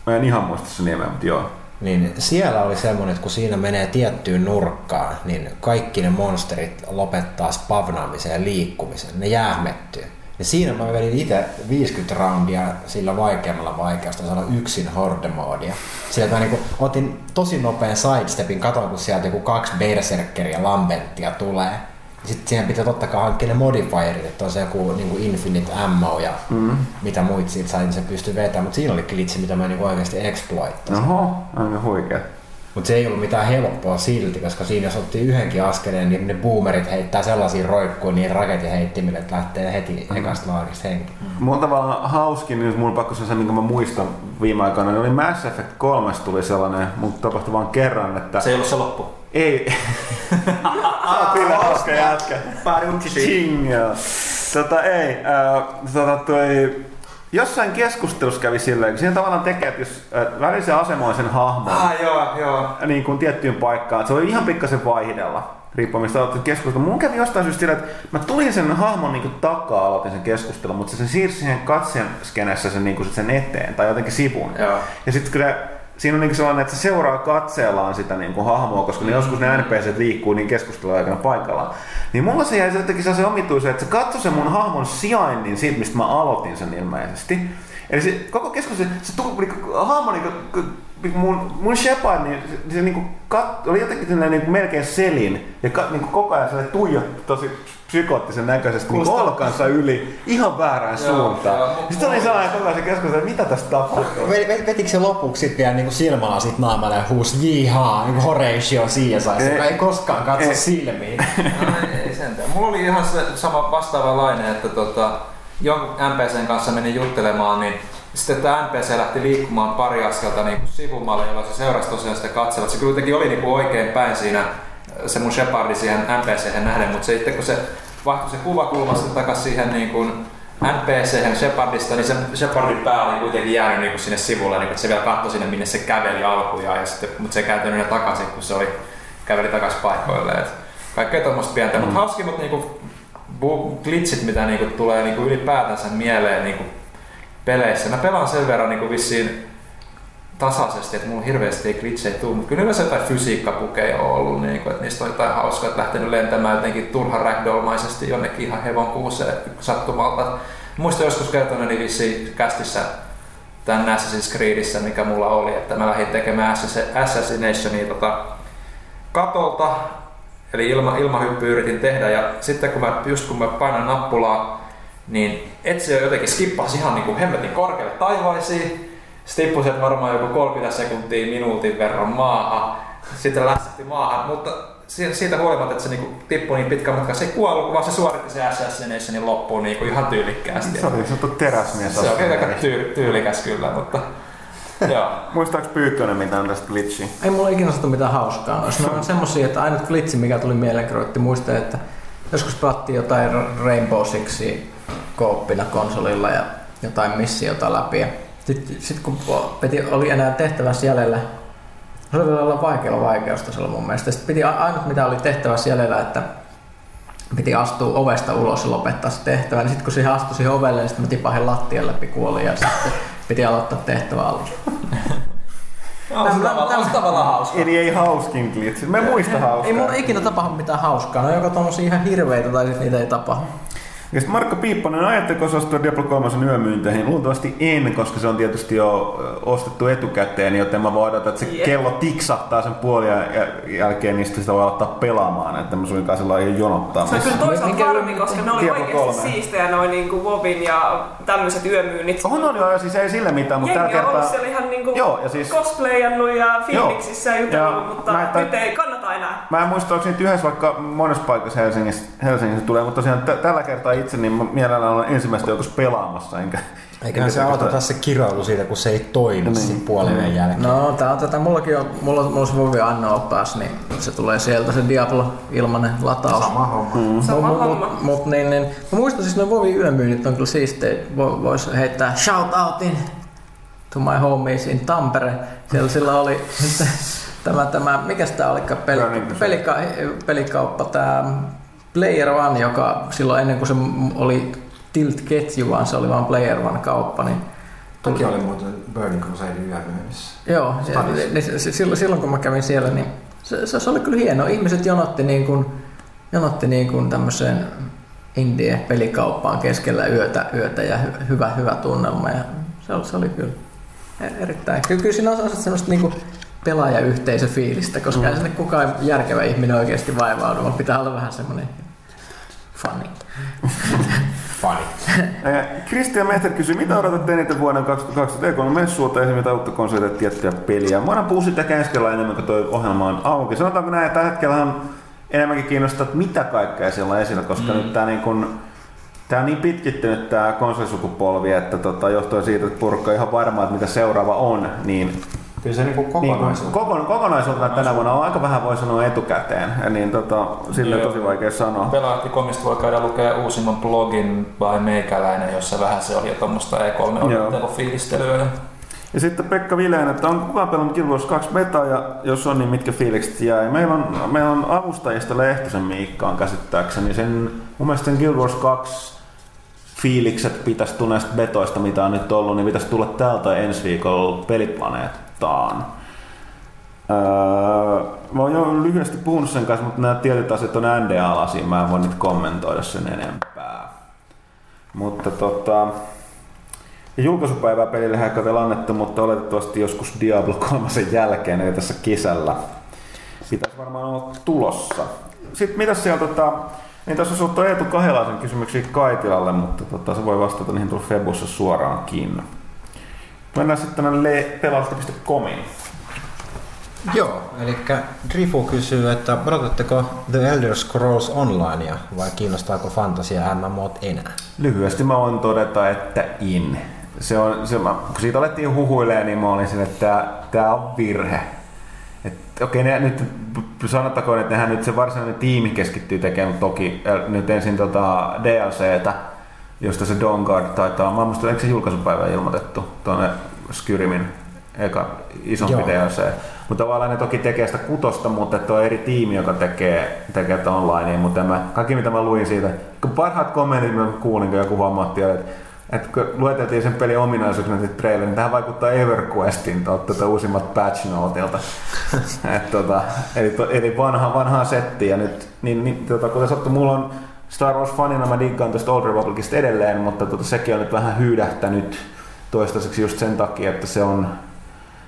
Mä en ihan muista sen nimeä, mutta joo. Niin siellä oli semmoinen, että kun siinä menee tiettyyn nurkkaan, niin kaikki ne monsterit lopettaa spavnaamisen ja liikkumisen. Ne jäähmettyy. Ja siinä mä vedin itse 50 roundia sillä vaikeammalla vaikeasta saada yksin horde-moodia. Sieltä mä niinku otin tosi nopean sidestepin, katoin kun sieltä joku kaksi berserkeriä lambenttia tulee. Sitten siihen pitää totta kai hankkia ne modifierit, että on se joku niinku infinite ammo ja mm. mitä muita siitä sai, niin se pystyy vetämään. Mutta siinä oli glitchi, mitä mä niinku oikeasti exploittasin. Oho, aika huikea. Mutta se ei ollut mitään helppoa silti, koska siinä jos otti yhdenkin askeleen, niin ne boomerit heittää sellaisia roikkuja niin raketinheittimille, että lähtee heti ekasta laarista henki. Mun tavallaan hauskin, niin mun pakko sanoa, minkä mä muistan viime aikoina, niin oli Mass Effect 3 tuli sellainen, mutta tapahtui vaan kerran, että... Se ei ollut se loppu. Ei. [laughs] Kyllä hauska jätkä. Ching. Tota ei, äh, tota toi, jossain keskustelussa kävi silleen, kun siinä tavallaan tekee, että jos äh, välillä se asemoi sen hahmon Ah, joo, joo. niin kuin tiettyyn paikkaan, että se oli ihan pikkasen vaihdella riippuen mistä aloitit keskustelun. Mun kävi jostain syystä silleen, että mä tulin sen hahmon niin kuin takaa, aloitin sen keskustelun, mutta se sen siirsi siihen katsen skenessä sen, niin kuin sen eteen tai jotenkin sivuun. Joo. Ja sitten kun ne, siinä on niin sellainen, että se seuraa katseellaan sitä niin kuin hahmoa, koska ne joskus ne NPC liikkuu niin keskustelun aikana paikallaan. Niin mulla se jäi se jotenkin se omituisuus, että se katsoi sen mun hahmon sijainnin siitä, mistä mä aloitin sen ilmeisesti. Eli se koko keskustelu, se tuli, niin hahmo niin kuin, mun, mun Shepard, niin se, se niinku kat, oli jotenkin sellainen niinku melkein selin ja ka, niinku koko ajan sellainen tuijotti tosi psykoottisen näköisesti niinku olkansa yli ihan väärään Joo, suuntaan. joo. Sitten oli sellainen koko ajan se keskustelu, että mitä tässä tapahtuu. Vet- vet- Vetikö se lopuksi sitten vielä niinku silmälasit naamalle ja huusi jihaa, niinku Horatio CSI, joka ei koskaan katso Ei. silmiin. [laughs] No, ei, ei sentään. Mulla oli ihan se sama vastaava laine, että tota, jonkun NPCn kanssa menin juttelemaan, niin sitten tämä NPC lähti liikkumaan pari askelta niin kuin sivumalle, jolloin se seurasi tosiaan sitä katsella. Se kuitenkin oli niin kuin oikein päin siinä se mun Shepardi siihen NPC nähden, mutta se, sitten kun se vaihtui se kuvakulmasta takaisin siihen niin kuin NPC Shepardista, niin se Shepardin pää oli kuitenkin jäänyt niin kuin sinne sivulle, niin kuin, että se vielä katsoi sinne, minne se käveli alkujaan, ja sitten, mutta se ei kääntynyt enää takaisin, kun se oli, käveli takaisin paikoilleen. Et kaikkea tuommoista pientä, mm. mutta hauskimmat niinku, bu- glitchit, mitä niinku, tulee niinku, ylipäätänsä mieleen niinku, peleissä. Mä pelaan sen verran niinku, vissiin tasaisesti, että mulla hirveästi glitchejä tule, mutta kyllä yleensä jotain fysiikkapukeja on ollut, niin kuin, että niistä on jotain hauskaa, että lähtenyt lentämään jotenkin turhan ragdollmaisesti jonnekin ihan hevon kuuseen sattumalta. Muistan joskus kertoneeni vissiin kästissä tämän Assassin's Creedissä, mikä mulla oli, että mä lähdin tekemään Assass- Assassinationia tota, katolta, eli ilma, ilmahyppy yritin tehdä ja sitten kun mä, just kun mä painan nappulaa, niin etsijä jotenkin skippasi ihan niin kuin hemmetin korkealle taivaisiin. Se tippui sieltä varmaan joku 30 sekuntia minuutin verran maahan. Sitten lässähti maahan, mutta si- siitä huolimatta, että se niinku tippui niin pitkä matka, se ei kuollut, vaan se suoritti se Assassinationin loppuun niinku ihan tyylikkäästi. Se oli sanottu teräsmies. Se on aika tyy- tyylikäs kyllä, mutta joo. Muistaaks Pyykkönen mitään tästä glitchiä? Ei mulla ikinä sattu mitään hauskaa noissa. Ne on semmosia, että ainut glitchi, mikä tuli mieleen, kun muistaa, että joskus pelattiin jotain Rainbow Sixia kooppina konsolilla ja jotain missiota läpi. Ja sitten sit kun piti, oli enää tehtävässä jäljellä, se oli olla vaikealla vaikeustasolla mun mielestä. Sitten piti, ainut mitä oli tehtävässä jäljellä, että piti astua ovesta ulos ja lopettaa se tehtävä. Niin sitten kun siihen astui siihen ovelle, niin sitten mä tipahin lattian läpi kuolin ja sitten piti aloittaa tehtävä alusta. On se tavallaan, on se tavallaan hauska. Eli ei hauskin glitchi. Mä en muista hauskaa. Ei mulla ikinä tapahdu mitään hauskaa. No joko tommosia ihan hirveitä tai sit niitä ei tapahdu. Ja sitten Markka Piipponen, ajatteko osastua Diablo 3 yömyynteihin? Luultavasti en, koska se on tietysti jo ostettu etukäteen, joten mä voin odottaa, että se Jep. kello tiksahtaa sen puoli ja ja jälkeen, niin sitä voi aloittaa pelaamaan, että mä suinkaan sillä ei jonottaa. Se on kyllä toisaalta Mikä- harmi, koska ne oli Diablo oikeasti 3. siistejä noin niinku Vovin ja tämmöiset yömyynnit. On, on, joo, siis ei sille mitään, mutta tällä Jengi on ollut kertaa... siellä ihan niinku Joo, ja siis- cosplayannut ja fiiliksissä ja jutellut, mutta nyt ei kannata enää. Mä en muista, onko niitä yhdessä vaikka monessa paikassa Helsingissä, Helsingissä tulee, mutta tosiaan t- tällä kertaa itse niin mä mielellään olen ensimmäistä joukossa pelaamassa, enkä... Eiköhän se aloita tässä kiroilu siitä, kun se ei toimi Niin. siinä puoliveen jälkeen. No tää on tätä, mullakin on, mulla, mulla se Vovi Anno päässä, niin se tulee sieltä se Diablo ilmanen lataus. Sama homma. Sama mut, homma. Mut, mut, niin, niin, mä muistan siis ne Vovi yömyynnit on kyllä siistejä. Vo, vois heittää shout outin to my homies in Tampere. Siellä sillä oli [laughs] tämä, tämä mikäs tää olikaan peli, Burning Crusade. pelika, pelikauppa, tää Player One, joka silloin ennen kuin se oli Tilt-ketju, vaan se oli vaan Player One kauppa, niin Toki oli muuten Burning Crusade yömyynnissä. Joo, niin, silloin, silloin kun mä kävin siellä, niin se, se, se oli kyllä hienoa. Ihmiset jonotti, niin kuin, jonotti niin kuin tämmöiseen indie-pelikauppaan keskellä yötä, yötä ja hy, hyvä, hyvä tunnelma. Ja se, oli, se oli kyllä e- erittäin. Kyllä, kyllä siinä on semmoista niin kuin pelaajayhteisöfiilistä, koska mm. ei sinne kukaan järkevä ihminen oikeasti vaivaudu, vaan pitää olla vähän semmoinen funny. [laughs] Funny. [laughs] Eh, Christian Mehter kysyy, mitä odotatte eniten vuonna 2023 messuilta esimerkiksi tai tiettyjä peliä? Mä oon puhua sitä keskellä enemmän kuin toi ohjelma on auki. Sanotaanko näin, että tällä hetkellä on enemmänkin kiinnostaa, että mitä kaikkea siellä on esillä, koska mm. nyt tää niin kun, Tää on niin pitkittynyt tää konsolisukupolvi, että tota, johtuen siitä, että purkka on ihan varma, että mitä seuraava on, niin Kyllä se niinku niin kuin, kokonaisuus. kokon, kokonaisuutena tänä vuonna on aika vähän voi sanoa etukäteen, ja niin tota, sille Joo. tosi vaikea sanoa. Pelaajattikomista voi käydä lukea uusimman blogin by Meikäläinen, jossa vähän se oli jo tuommoista E3 fiilistelyä. Ja sitten Pekka Vileen, että on kukaan pelannut Guild Wars 2 beta ja jos on, niin mitkä fiilikset jäi. Meillä on, meillä on avustajista Lehtosen Miikka on käsittääkseni. Sen, mun mielestä sen Guild Wars 2 fiilikset pitäisi tulla näistä betoista, mitä on nyt ollut, niin pitäisi tulla täältä ensi viikolla peliplaneettaan. Öö, mä oon jo lyhyesti puhunut sen kanssa, mutta nämä tietyt asiat on NDA-alaisia, mä en voi nyt kommentoida sen enempää. Mutta tota, julkaisupäivää pelille ei vielä annettu, mutta oletettavasti joskus Diablo 3 jälkeen, eli tässä kesällä. Pitäisi varmaan olla tulossa. Sitten mitä siellä tota, niin tässä on suhtu Eetu Kahelaisen kysymyksiä Kaitilalle, mutta tota, se voi vastata niihin tuolla Febussa suoraankin. Mennään sitten tänne pelausta.comiin. Joo, eli Drifu kysyy, että odotatteko The Elder Scrolls Onlinea vai kiinnostaako fantasia MMOt enää? Lyhyesti mä voin todeta, että in. Se on, se, kun siitä alettiin huhuilemaan, niin mä olin siinä, että tämä on virhe. Et, okei, ne, nyt sanottakoon, että nehän nyt se varsinainen tiimi keskittyy tekemään toki nyt ensin tota DLCtä, josta se Dawn Guard taitaa, mä muistan, eikö se julkaisupäivä ilmoitettu tuonne Skyrimin eka isompi Joo. DLC. Mutta tavallaan ne toki tekee sitä kutosta, mutta tuo eri tiimi, joka tekee, tekee online. Mutta mä, kaikki mitä mä luin siitä, kun parhaat kommentit mä kuulin, kun joku vammatti, että että kun lueteltiin sen pelin ominaisuuksia niin trailerin, niin tähän vaikuttaa EverQuestin tuota, uusimmat patch noteilta. [laughs] Et, tota, eli, to, eli vanha, vanhaa settiä. Ja nyt, niin, niin, tota, kuten sattu, mulla on Star Wars-fanina, mä diggaan tästä Old Republicista edelleen, mutta tota, sekin on nyt vähän hyydähtänyt toistaiseksi just sen takia, että se on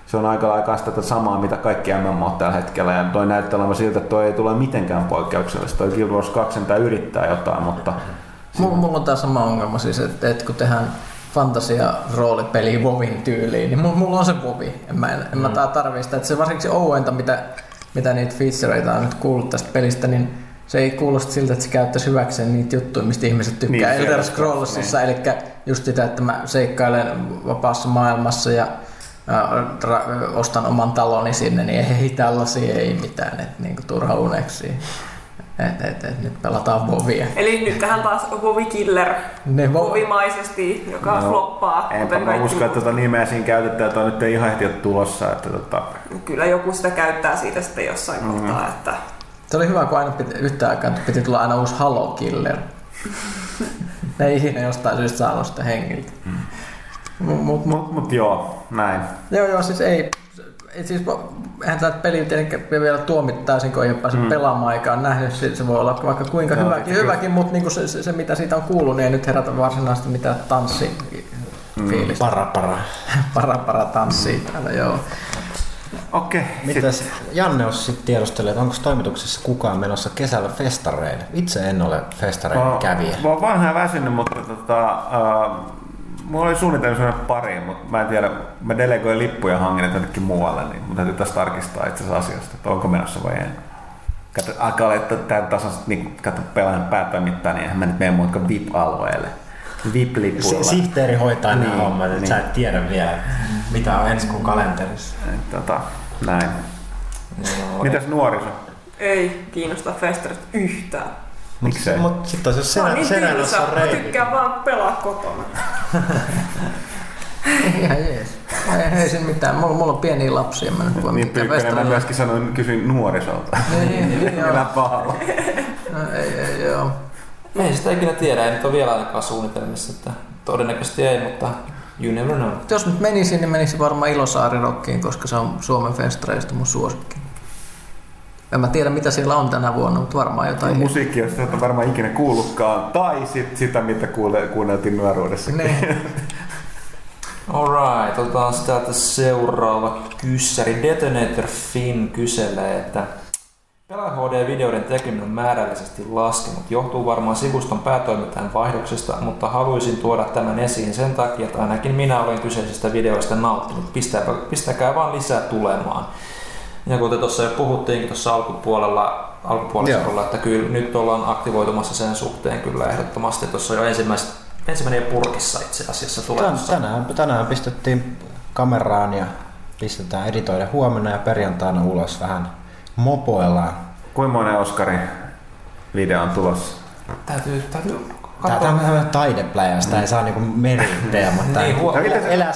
se on aika aikaa sitä samaa, mitä kaikki MMO tällä hetkellä. Ja toi näyttää olevan siltä, että toi ei tule mitenkään poikkeuksellista. Toi Guild Wars 2 tai yrittää jotain, mutta... Mulla, mulla on tämä sama ongelma siis, että, että kun tehdään fantasia roolipeli Vovin tyyliin, niin mulla on se Vovi. En mä, en, mm. mä tarvii sitä. Että se varsinkin Owen'ta, mitä, mitä niitä featureita on nyt kuullut tästä pelistä, niin se ei kuulosta siltä, että se käyttäisi hyväkseen niitä juttuja, mistä ihmiset tykkää niin, Elder Scrollsissa, niin. eli just sitä, että mä seikkailen vapaassa maailmassa ja ostan oman taloni sinne, niin ei tällaisia ei mitään, että niinku turha uneksi. Et, et, et, nyt pelataan Vovia. Eli nyt tähän taas Vovi Killer ne vo- Vovimaisesti, joka no, floppaa. Enpä mä usko, että tuota nimeä siinä käytetään, että on nyt ihan ehti tulossa. Että tota... Kyllä joku sitä käyttää siitä sitten jossain mm. kohtaa. Että... Se oli hyvä, kun aina piti, yhtä aikaa piti tulla aina uusi Halo Killer. [laughs] ne ei ikinä jostain syystä saanut sitä hengiltä. Mm. Mut, mut, mut, mut joo, näin. Joo, joo, siis ei, et siis, eihän tätä peli tietenkään vielä tuomittaisin, kun ei ole päässyt mm. pelaamaan aikaan nähnyt. Se voi olla vaikka kuinka no, hyväkin, hyväkin mutta niinku se, se, se, mitä siitä on kuullut, niin ei nyt herätä varsinaisesti mitään tanssi mm. fiilistä. Para para. [laughs] para para tanssii mm. täällä, joo. Okei. Mitäs Janne olisi sitten tiedostellut, että onko toimituksessa kukaan menossa kesällä festareille? Itse en ole festareille kävijä. Mä oon vanha väsynyt, mutta tota, uh, mulla oli suunnitelma sellainen pari, mutta mä en tiedä, mä delegoin lippuja hangin jonnekin muualle, niin mun täytyy tässä tarkistaa itse asiassa asiasta, että onko menossa vai ei. Kato, alkaa olla, että tämän tasan, niin kato pelaajan päätoimittaa, niin eihän mä nyt mene muuta VIP-alueelle. VIP-lipulla. Si- sihteeri hoitaa niin, nämä hommat, että niin. sä et tiedä vielä, mitä on ensi kuun kalenterissa. Tota, näin. No, Mitäs nuoriso? Ei kiinnosta festarit yhtään. Miksei? Mutta sitten jos serä, niin Serenassa on reivi. tykkään vaan pelaa kotona. [laughs] Ihan jees. Ei, ei siinä mitään. Mulla, mulla on pieniä lapsia. Mä nyt niin pyykkönen mä myöskin sanoin, kysyin nuorisolta. Niin, niin, [laughs] Millä pahalla. No, ei, ei, joo. Ei sitä ikinä tiedä, ei nyt ole vielä ainakaan suunnitelmissa, että todennäköisesti ei, mutta you never know. Jos nyt menisin, niin menisin varmaan Ilosaari Rockiin, koska se on Suomen festareista mun suosikki. En mä tiedä mitä siellä on tänä vuonna, mutta varmaan jotain. No, musiikki, josta et varmaan ikinä kuullutkaan. Tai sit, sitä, mitä kuule, kuunneltiin nuoruudessa. Ne. [laughs] Alright, otetaan täältä seuraava kyssäri. Detonator Finn kyselee, että HD-videoiden tekeminen on määrällisesti laskenut. Johtuu varmaan sivuston päätoimittajan vaihdoksesta, mutta haluaisin tuoda tämän esiin sen takia, että ainakin minä olen kyseisistä videoista nauttinut. Pistäkää, pistäkää vaan lisää tulemaan. Ja kuten tuossa jo puhuttiinkin tuossa alkupuolella, alkupuolella että kyllä nyt ollaan aktivoitumassa sen suhteen kyllä ehdottomasti. Tuossa jo ensimmäistä, ensimmäinen purkissa itse asiassa tulossa. Tänään, tänään pistettiin kameraan ja pistetään editoida huomenna ja perjantaina ulos vähän mopoillaan. Kuinka monen Oskari video on tulossa? Täytyy, täytyy Tämä on vähän taidepläjä, sitä ei saa niinku meriteema. niin, huo-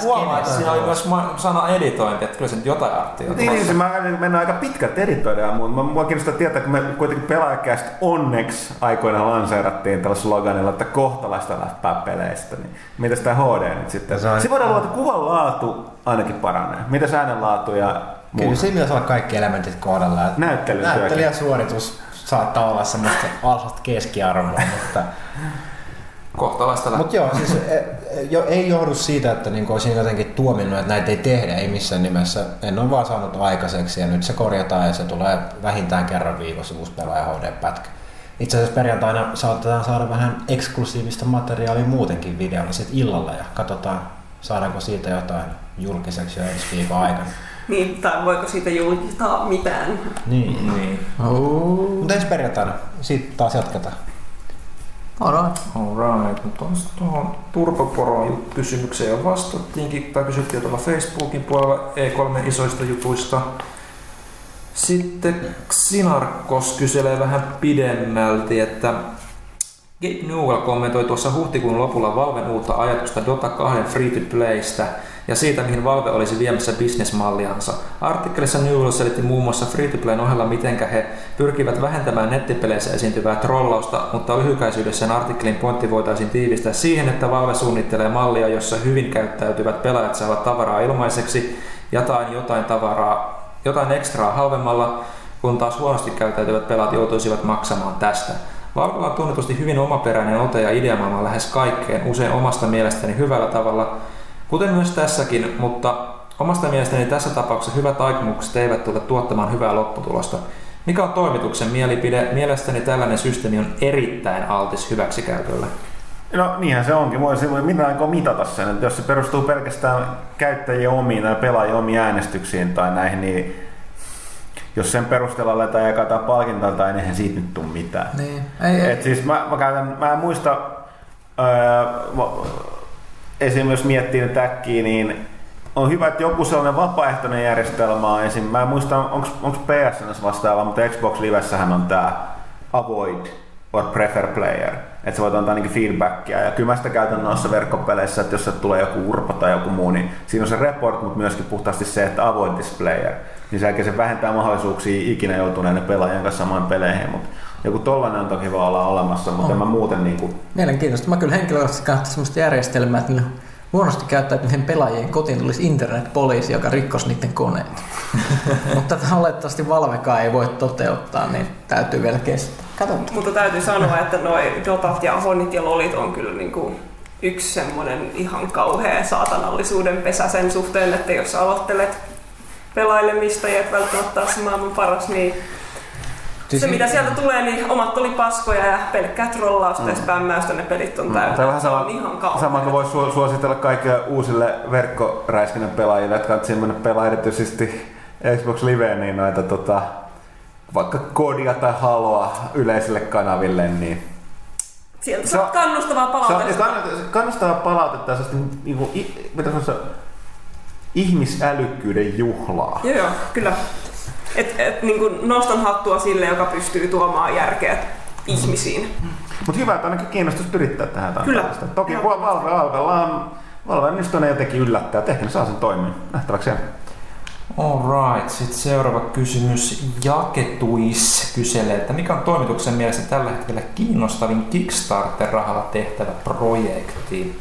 huomaa, että siinä oli myös sana editointi, että kyllä se nyt jotain arttia on Niin, niin se mä mennään aika pitkät editoidaan, mutta mua kiinnostaa tietää, kun me kuitenkin pelaajakästä onneksi aikoina lanseerattiin tällä sloganilla, että kohtalaista lähtää peleistä, niin mitä sitä HD nyt sitten? Se, on... se voidaan luoda, että kuvan laatu ainakin paranee. Mitä äänen laatu ja? Kyllä siinä pitäisi olla kaikki elementit kohdalla. Näyttelijän suoritus saattaa olla semmoista alhaista keskiarvoa, mutta kohtalaista Mutta joo, siis e, e, jo, ei johdu siitä, että niinku olisin jotenkin tuominnut, että näitä ei tehdä, ei missään nimessä. En ole vaan saanut aikaiseksi ja nyt se korjataan ja se tulee vähintään kerran viikossa uusi pelaaja HD-pätkä. Itse asiassa perjantaina saatetaan saada vähän eksklusiivista materiaalia muutenkin videolla sit illalla ja katsotaan saadaanko siitä jotain julkiseksi jo ensi viikon aikana. Niin, tai voiko siitä julkistaa mitään? Niin. Niin. Oh. Mutta ensi perjantaina siitä taas jatketaan. Alright. Alright, mutta tuohon Turboporon kysymykseen jo vastattiinkin, tai kysyttiin tuolla Facebookin puolella E3 isoista jutuista. Sitten Xinarkos kyselee vähän pidemmälti, että Gabe Newell kommentoi tuossa huhtikuun lopulla Valven uutta ajatusta Dota 2 free-to-playstä ja siitä, mihin Valve olisi viemässä bisnesmalliansa. Artikkelissa Newell selitti muun muassa free-to-playn ohella, miten he pyrkivät vähentämään nettipeleissä esiintyvää trollausta, mutta lyhykäisyydessään artikkelin pointti voitaisiin tiivistää siihen, että Valve suunnittelee mallia, jossa hyvin käyttäytyvät pelaajat saavat tavaraa ilmaiseksi, jotain jotain tavaraa, jotain ekstraa halvemmalla, kun taas huonosti käyttäytyvät pelaat joutuisivat maksamaan tästä. Valvella on tunnetusti hyvin omaperäinen ote ja ideamaailma lähes kaikkeen, usein omasta mielestäni hyvällä tavalla, kuten myös tässäkin, mutta omasta mielestäni tässä tapauksessa hyvät aikomukset eivät tule tuottamaan hyvää lopputulosta. Mikä on toimituksen mielipide? Mielestäni tällainen systeemi on erittäin altis hyväksikäytölle. No niinhän se onkin. Voisi, voi minä aikoo mitata sen, että jos se perustuu pelkästään käyttäjien omiin tai pelaajien omiin äänestyksiin tai näihin, niin jos sen perusteella aletaan jakaa jotain palkintoa tai eihän siitä nyt tule mitään. Niin. Ei, ei. Et siis mä, mä, käytän, mä en muista, öö, mä- esim. jos miettii nyt äkkiä, niin on hyvä, että joku sellainen vapaaehtoinen järjestelmä on esim. Mä en muista, onko PSN vastaava, mutta Xbox Livessähän on tää Avoid or Prefer Player. Että sä voit antaa niinku feedbackia. Ja kyllä mä sitä käytän noissa verkkopeleissä, että jos se tulee joku urpo tai joku muu, niin siinä on se report, mutta myöskin puhtaasti se, että avoid this player. Niin se vähentää mahdollisuuksia ikinä joutuneiden pelaajien kanssa samaan peleihin. Mutta joku tollanen on toki voi olla olemassa, mutta On. mä muuten niinku Mielenkiintoista. Mä kyllä henkilökohtaisesti kannattaa sellaista järjestelmää, että huonosti käyttäytyvien pelaajien kotiin tulisi internetpoliisi, joka rikkosi niiden koneet. [laughs] Mutta tätä olettavasti Valvekaan ei voi toteuttaa, niin täytyy vielä kestää. Katsotaan. Mutta täytyy sanoa, että noi Dotat ja Honit ja Lolit on kyllä niinku yksi semmoinen ihan kauhea saatanallisuuden pesä sen suhteen, että jos aloittelet pelailemista ja et välttämättä ole maailman paras, niin Siis se mitä sieltä tulee, niin omat oli paskoja ja pelkkää trollausta ja spämmäystä ne pelit on täynnä. Tämä on vähän Se sama, on ihan sama kuin voisi su- suositella kaikille uusille verkkoräiskinnän pelaajille, jotka on semmoinen pelaa erityisesti Xbox Live, niin noita tota, vaikka kodia tai haloa yleisille kanaville, niin Sieltä Se on- kannustavaa se on palautetta. kann- kannustavaa palautetta ja sellaista niinku, i- mitä sanoisi, ihmisälykkyyden juhlaa. Joo, joo, kyllä. Et, et, niin kuin nostan hattua sille, joka pystyy tuomaan järkeä ihmisiin. Mutta hyvä, että ainakin kiinnostus yrittää tähän Kyllä. tällaista. Toki Joo. Val- Valve Alvella on, Valve nyt on jotenkin yllättää, että ehkä ne saa sen toimia. Nähtäväksi. Alright, sitten seuraava kysymys. Jaketuis kyselee, että mikä on toimituksen mielestä tällä hetkellä kiinnostavin Kickstarter-rahalla tehtävä projekti?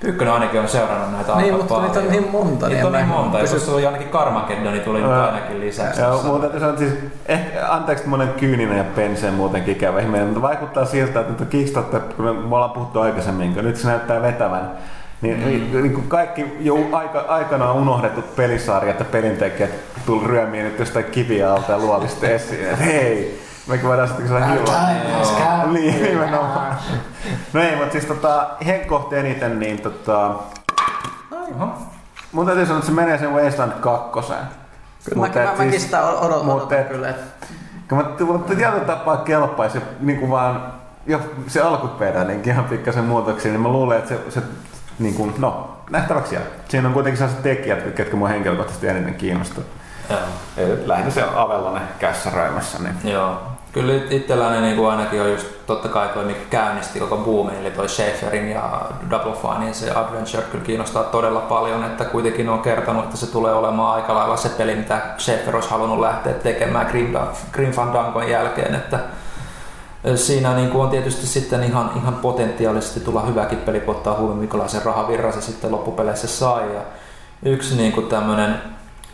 Pyykkönen ainakin on seurannut näitä Niin, aika mutta paljon. niitä on niin monta, niin Niitä on niin mä monta. pysy- Jos oli ainakin Carmageddon, niin tuli nyt ainakin lisäksi. Joo, mutta sanoa, että siis, ehkä, anteeksi, olen kyyninen ja penseen muutenkin ikävä ihminen, mutta vaikuttaa siltä, että nyt on Kickstarter, kun me, me ollaan puhuttu aikaisemmin, kun nyt se näyttää vetävän, niin, mm. niin kuin kaikki jo aika, aikanaan unohdetut pelisarjat ja pelintekijät tuli ryömiin nyt jostain kiviä alta ja luolista esiin, että hei, mekin voidaan sitten kyllä hiljaa. Niin, nimenomaan. No ei, mutta siis tota, Henkko eniten, niin tota, Oho. mun täytyy sanoa, että se menee sen Wasteland 2. Kyllä mä, mä, mäkin sitä odotan, mut odotan et- kyllä. Että Kun mä tullut tietyllä tapaa kelpaisi niin kuin vaan jo se alkuperäinenkin ihan pikkasen muutoksia, niin mä luulen, että se, se niin kuin, no, nähtäväksi jää. Siinä on kuitenkin sellaiset tekijät, ketkä mua henkilökohtaisesti eniten kiinnostaa. Joo. Lähinnä se Avellanen kässäröimässä. Niin. Joo. Kyllä it- itselläni niin kuin ainakin on just totta kai toi, mikä käynnisti koko boomin, eli toi Schaeferin ja Double Finein se Adventure kyllä kiinnostaa todella paljon, että kuitenkin on kertonut, että se tulee olemaan aika lailla se peli, mitä Schaefer olisi halunnut lähteä tekemään Grim, Grim Fandangon jälkeen, että Siinä niin kuin on tietysti sitten ihan, ihan potentiaalisesti tulla hyväkin peli, kun ottaa huomioon, minkälaisen rahavirran se sitten loppupeleissä sai. Ja yksi niin kuin tämmöinen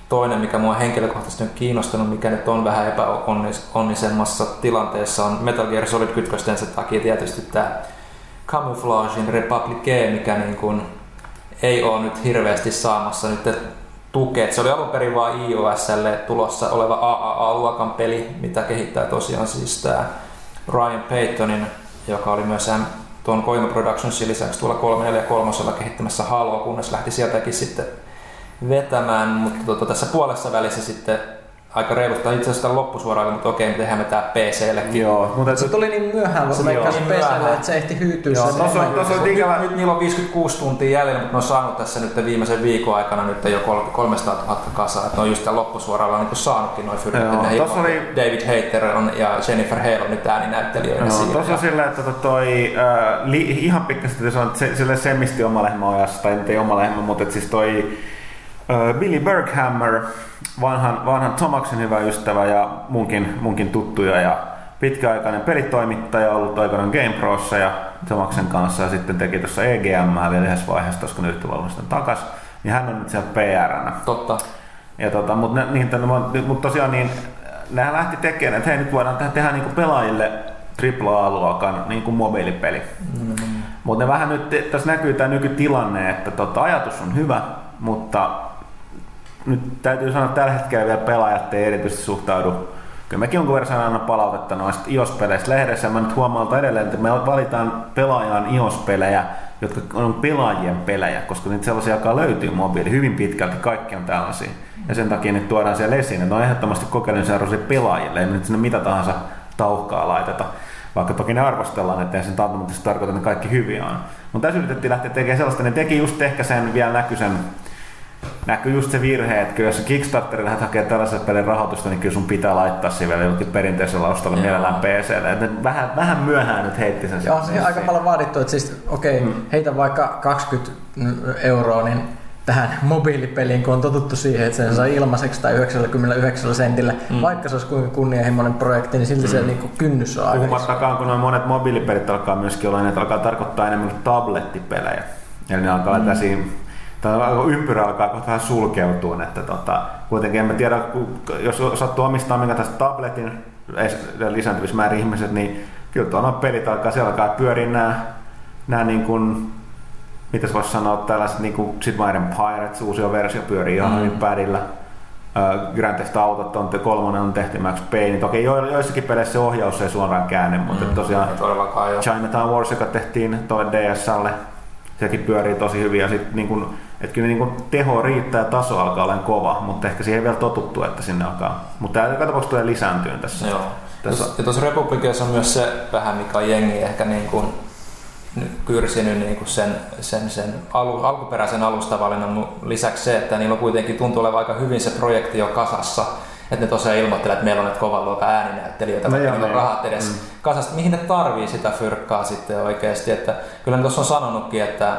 toinen, mikä mua henkilökohtaisesti on kiinnostanut, mikä nyt on vähän epäonnisemmassa tilanteessa, on Metal Gear Solid 1 sen takia tietysti tämä Camouflagein Republique, mikä niin kuin ei ole nyt hirveästi saamassa nyt tukea. Se oli alun perin vain iOSlle tulossa oleva AAA-luokan peli, mitä kehittää tosiaan siis tämä Ryan Paytonin, joka oli myös tuon Koima Productionsin lisäksi tuolla 343 kehittämässä Halo, kunnes lähti sieltäkin sitten vetämään, mutta tota, tässä puolessa välissä sitten aika reilusta itse asiassa loppusuoraan, mutta okei, me tehdään me tää PCllekin. Joo, mutta Se tuli niin myöhään, PClle, niin että se ehti hyytyä. Joo, se tossa on- tossa on nyt, ikävä- nyt, niillä on 56 tuntia jäljellä, mutta ne on saanut tässä nyt viimeisen viikon aikana nyt jo kol- 300 000 kasaa. Että ne on just tämän loppusuoralla niin saanutkin noin. Joo, himo- oli- David Hayter on, ja Jennifer Hale on nyt ääninäyttelijöinä Joo, siinä. tuossa on silleen, että tota toi, äh, li, ihan pikkasen se, sille semmisti oma lehmä ojassa, tai nyt ei oma lehmä, mutta et siis toi Billy Berghammer, vanhan, vanhan Tomaksen hyvä ystävä ja munkin, munkin tuttuja ja pitkäaikainen pelitoimittaja ollut aikanaan GameProssa ja Tomaksen kanssa ja sitten teki tuossa EGM vielä yhdessä vaiheessa, koska nyt tullaan sitten takas, niin hän on nyt siellä PR-nä. Totta. Ja tota, mutta niin, mut tosiaan niin, nehän lähti tekemään, että hei nyt voidaan tehdä, tehdä niinku pelaajille AAA-luokan niinku mobiilipeli. Mm. Mutta ne vähän nyt, tässä näkyy tämä nykytilanne, että tota, ajatus on hyvä, mutta nyt täytyy sanoa, että tällä hetkellä vielä pelaajat ei erityisesti suhtaudu. Kyllä mäkin jonkun verran aina palautetta noista iOS-peleistä lehdessä. Mä nyt huomaan edelleen, että me valitaan pelaajan iOS-pelejä, jotka on pelaajien pelejä, koska niitä sellaisia, jotka löytyy mobiili hyvin pitkälti, kaikki on tällaisia. Ja sen takia nyt tuodaan siellä esiin, että ne on ehdottomasti kokeilun pelaajille, ei nyt sinne mitä tahansa tauhkaa laiteta. Vaikka toki ne arvostellaan, että sen automaattisesti tarkoita, että ne kaikki hyviä on. Mutta tässä yritettiin lähteä tekemään sellaista, ne teki just ehkä sen, vielä näky sen näkyy just se virhe, että kyllä jos Kickstarterilla lähdet hakemaan tällaiselle pelin rahoitusta, niin kyllä sun pitää laittaa siihen vielä jollakin perinteisellä alustalle mielellään PClle. Et ne vähän, vähän myöhään nyt heitti sen. Ja on siihen aika paljon vaadittu, että siis okei, okay, heitä vaikka 20 euroa niin tähän mobiilipeliin, kun on totuttu siihen, että sen saa ilmaiseksi tai 99 sentillä. Mm. Vaikka se olisi kuinka kunnianhimoinen projekti, niin silti mm. se niin kuin kynnys on aika. Puhumattakaan, kun noin monet mobiilipelit alkaa myöskin olla, niin että alkaa tarkoittaa enemmän tablettipelejä. Eli ne alkaa mm. tällaisia tämä ympyrä alkaa kohta vähän sulkeutua, että tota, kuitenkin en mä tiedä, jos sattuu omistaa minkä tästä tabletin lisääntyvissä määrin ihmiset, niin kyllä tuolla pelit alkaa, siellä alkaa pyöriä nämä, nämä niin kuin, mitäs voisi sanoa, tällaiset niin kuin Sid Meier'n Pirates, uusi versio pyörii ihan Mm. hyvin Grand Theft Autot on, kolmonen on tehty Max Payne. Toki jo- joissakin peleissä se ohjaus ei suoraan käänne, mutta Mm. tosiaan. Chinatown Wars, joka tehtiin toi DSlle, sekin pyörii tosi hyvin ja sit niin kun, et kyllä niin kun teho riittää ja taso alkaa olla kova, mutta ehkä siihen ei vielä totuttu, että sinne alkaa. Mutta tämä joka tapauksessa tulee lisääntyyn tässä. Joo. Tässä- Ja tuossa Republicassa on myös se vähän, mikä on jengi ehkä niin kuin nyt kyrsinyt niin kuin sen, sen, sen alu, alkuperäisen alustavalinnan lisäksi se, että niillä on kuitenkin tuntuu olevan aika hyvin se projekti jo kasassa. Että ne tosiaan ilmoittelee, että meillä on nyt kovan luokan ääninäyttelijöitä, No niillä on niin. rahat edes mm. kasasta. Mihin ne tarvii sitä fyrkkaa sitten oikeasti? Että kyllä ne tuossa on sanonutkin, että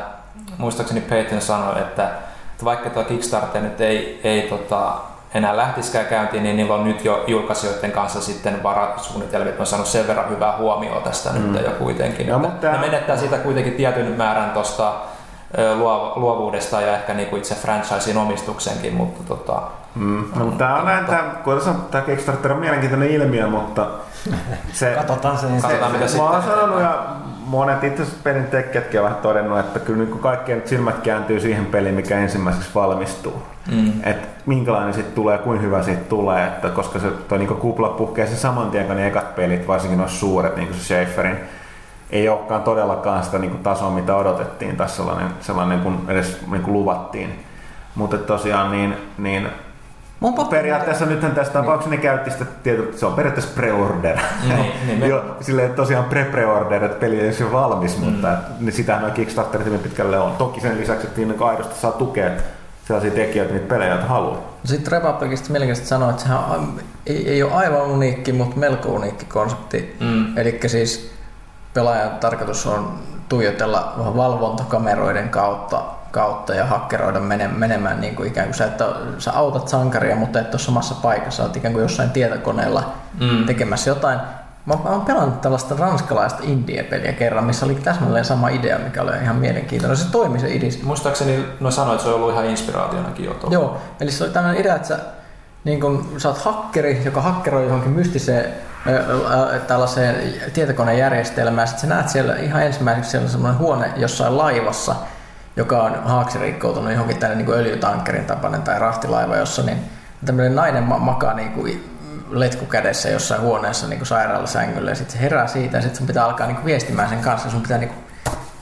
muistaakseni Peyton sanoi, että, että vaikka tuo Kickstarter nyt ei, ei tota, enää lähtisikään käyntiin, niin niillä on nyt jo julkaisijoiden kanssa sitten varasuunnitelmia, että on saanut sen verran hyvää huomioon tästä mm. nyt jo kuitenkin. Ja että mutta- ne menettää siitä kuitenkin tietyn määrän tuosta luovuudesta ja ehkä niinku itse franchisein omistuksenkin, mutta tota, Mm. No, mutta tämä on näin, tämä, kuten sanottu, tämä Kickstarter on mielenkiintoinen ilmiö, mutta [laughs] se, Katsotaan se Katsotaan, mitä Mä sitten oon sanonut ja monet itse asiassa pelin tekijätkin ovat todennut, että kyllä niin kaikkien silmät kääntyy siihen peliin, mikä ensimmäiseksi valmistuu. mm. Et minkälainen sitten tulee, kuin hyvä siitä tulee, että koska se toi niinku kupla puhkee se saman tien, kun ne ekat pelit, varsinkin noissa suuret, niin kuin se Schaeferin, ei olekaan todellakaan sitä niinku tasoa, mitä odotettiin tai sellainen, sellainen kun edes niinku luvattiin. Mutta tosiaan niin, niin Mun pakko- periaatteessa nythän tässä tapauksessa ne käytti sitä tietysti, se on periaatteessa pre-order. Niin, [laughs] niin me- Joo, silleen tosiaan pre-pre-order, että peli ei ole valmis, mm. mutta et, niin sitähän noin Kickstarterit hyvin pitkälle on. Toki sen lisäksi, että niin aidosti saa tukea sellaisia tekijöitä, niitä pelejä, joita haluaa. Sitten Republicista mielenkiintoista sanoa, että sehän on, ei, ei ole aivan uniikki, mutta melko uniikki konsepti. Mm. Eli siis pelaajan tarkoitus on tuijotella valvontakameroiden kautta, kautta ja hakkeroida mene, menemään niin kuin ikään kuin sä, että sä autat sankaria, mutta et ole samassa paikassa, olet ikään kuin jossain tietokoneella Mm. tekemässä jotain. Mä, mä oon pelannut tällaista ranskalaista indie-peliä kerran, missä oli täsmälleen sama idea, mikä oli ihan mielenkiintoinen. Se toimi se idea. Muistaakseni no sanoit, että se on ollut ihan inspiraationakin jo tuolla. Joo, eli se oli tämmöinen idea, että sä, niin kun, sä oot hakkeri, joka hakkeroi johonkin mystiseen tällaiseen tietokonejärjestelmään. Sitten sä näet siellä ihan ensimmäiseksi siellä semmoinen huone jossain laivassa, joka on haaksirikkoutunut johonkin tänne niin öljytankkerin tapainen tai rahtilaiva, jossa niin tämmöinen nainen ma- makaa niin kuin letku kädessä jossain huoneessa niin kuin sairaalasängyllä ja sitten se herää siitä ja sitten sun pitää alkaa niin kuin viestimään sen kanssa. Sun pitää niin kuin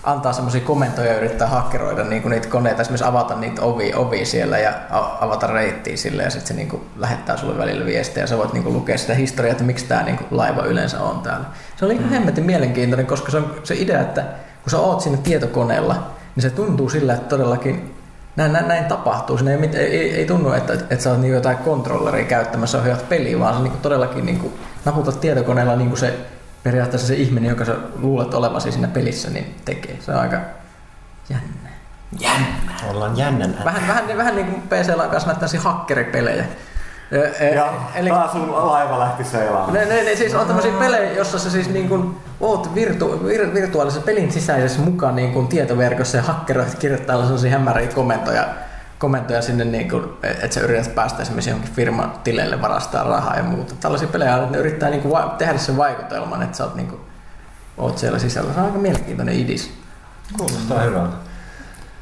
antaa semmoisia komentoja ja yrittää hakkeroida niin kuin niitä koneita, esimerkiksi avata niitä ovi, ovi siellä ja avata reittiä sille ja sitten se niin kuin lähettää sulle välillä viestejä ja sä voit niin kuin lukea sitä historiaa, että miksi tämä niin kuin laiva yleensä on täällä. Se oli ihan hemmetin mielenkiintoinen, koska se on se idea, että kun sä oot siinä tietokoneella, niin se tuntuu sillä, että todellakin näin, näin, näin tapahtuu. Siinä ei, mit- ei, ei, ei tunnu, että, että sä oot niin jotain kontrolleria käyttämässä ohjaat peliä, vaan sä niin todellakin niin kuin naputat tietokoneella niin kuin se periaatteessa se ihminen, joka sä luulet olevasi siinä pelissä, niin tekee. Se on aika jännä. Ollaan jännän Vähän, vähän, vähän niin kuin PCllä on kanssa näitä hakkeripelejä. Ja eli taas sun laiva lähti seilaamaan. ne, ne, ne, siis on tämmöisiä pelejä, jossa sä siis niin kuin oot virtu, vir, virtuaalisen pelin sisäisessä mukaan niin kuin tietoverkossa ja hakkeroit kirjoittaa sellaisia hämäriä komentoja, komentoja sinne, niin kuin, että sä yrität päästä esimerkiksi johonkin firman tileille varastaa rahaa ja muuta. Tällaisia pelejä, että ne yrittää niin kuin va- tehdä sen vaikutelman, että sä oot, niin kuin, oot siellä sisällä. Se on aika mielenkiintoinen idis. Kuulostaa hyvältä.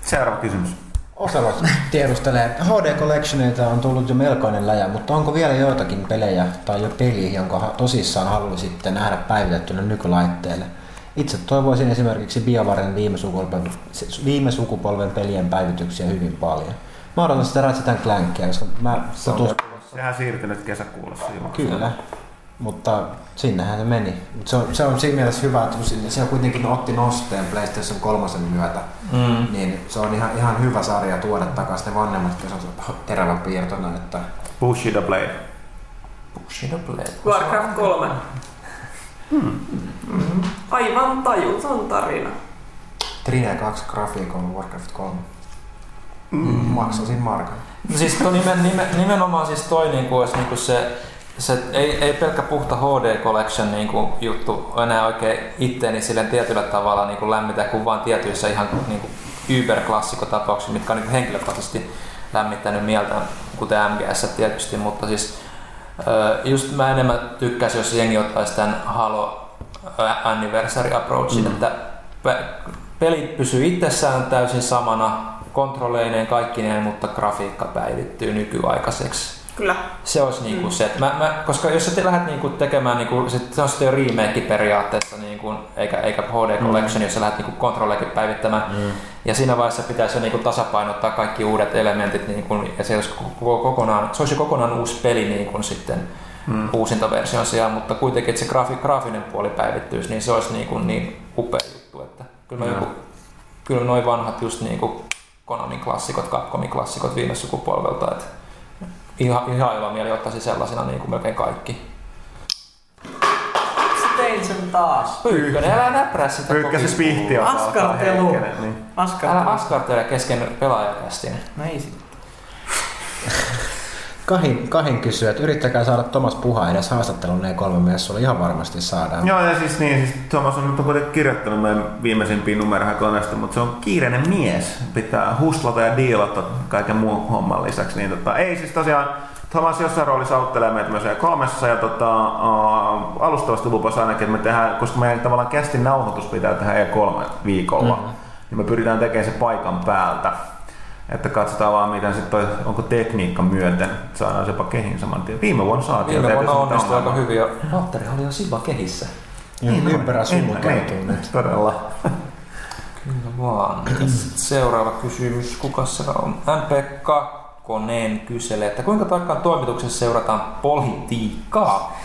Seuraava kysymys. Oselot tiedustelee, HD Collectionilta on tullut jo melkoinen läjä, mutta onko vielä joitakin pelejä tai jo peli, jonka tosissaan haluaisitte nähdä päivitettynä nykylaitteelle? Itse toivoisin esimerkiksi BioWaren viime sukupolven, viime sukupolven pelien päivityksiä hyvin paljon. Mä odotan sitä Ratchet Clankia, koska mä tutust... Sehän siirtynyt kesäkuulossa. Kyllä, mutta sinnehän se meni. Mut se, on, se on siinä mielessä hyvä, että kun sinne, se kuitenkin otti nosteen PlayStation 3 myötä, Mm. niin se on ihan, ihan hyvä sarja tuoda takaisin ne vanhemmat, jos on teräväpiirtona, että Bushido Blade. Bushido Blade. Warcraft 3. Aivan tajuton tarina. Trine 2 grafiikolla Warcraft 3. Mm. Maksasin markan. No Siis toi nimen, nimen, nimenomaan siis toi niinku olisi niinku se, se ei, ei pelkkä puhta HD Collection niinku juttu enää oikein itteeni silleen tietyllä tavalla niinku lämmitä kuin vaan tietyissä ihan niinku Uber-klassikotapauksissa, mitkä on niinku henkilökohtaisesti lämmittänyt mieltä, kuten MGS tietysti, mutta siis just mä enemmän tykkäisin, jos jengi ottaisi tämän Halo Anniversary Approachin, mm. että pe- peli pysyy itsessään täysin samana, kontrolleineen kaikkineen, mutta grafiikka päivittyy nykyaikaiseksi. Kyllä. Se olisi niinku se, että mä, mä, koska jos sä te lähdet niinku tekemään, niinku, se, se on sitten jo remake periaatteessa, niinku, eikä, eikä HD Collection, jos sä lähdet niinku kontrolleikin päivittämään. Mm. Ja siinä vaiheessa pitäisi jo niinku tasapainottaa kaikki uudet elementit, niinku, ja se olisi koko, kokonaan, se olisi kokonaan uusi peli niinku, sitten mm. uusintaversion sijaan, mutta kuitenkin, että se graafi, graafinen puoli päivittyisi, niin se olisi niinku, niin upea juttu. Että kyllä, joku, kyllä noin vanhat just niinku Konamin klassikot, Capcomin klassikot viime sukupolvelta, että ihan, ihan iloa mieli ottaisi sellaisena niin kuin melkein kaikki. Tein sen taas. Pyykkönen, älä näprää sitä Pyykkäsi kokista. spihti on Askartelu. Niin. Älä askartele kesken pelaajakästin. No ei sit. Kahin, Kahin kysyy, että yrittäkää saada Tomas Puha edes haastattelun ne kolme messuilla. Ihan varmasti saadaan. Joo, ja siis niin, siis Thomas on nyt on kuitenkin kirjoittanut meidän viimeisimpiä numeroja koneesta, mutta se on kiireinen mies. Pitää huslata ja diilata kaiken muun homman lisäksi. Niin tota, ei siis tosiaan, Thomas jossain roolissa auttelee meitä myös kolmessa ja tota, uh, alustavasti lupasi ainakin, että me tehdään, koska meidän tavallaan kästin nauhoitus pitää tehdä E3 viikolla, mm-hmm. niin me pyritään tekemään se paikan päältä. Että katsotaan vaan, miten sitten toi, onko tekniikka myöten, saadaan sepa kehin saman tien. Viime vuonna saatiin. Viime vuonna onnistui aika hyvin ja Valtteri oli jo siva kehissä. Niin, ympärä sulla käytiin. [laughs] Todella. Kyllä vaan. Seuraava kysymys, kuka se on? MP2 Kakkonen kyselee, että kuinka tarkkaan toimituksessa seurataan politiikkaa.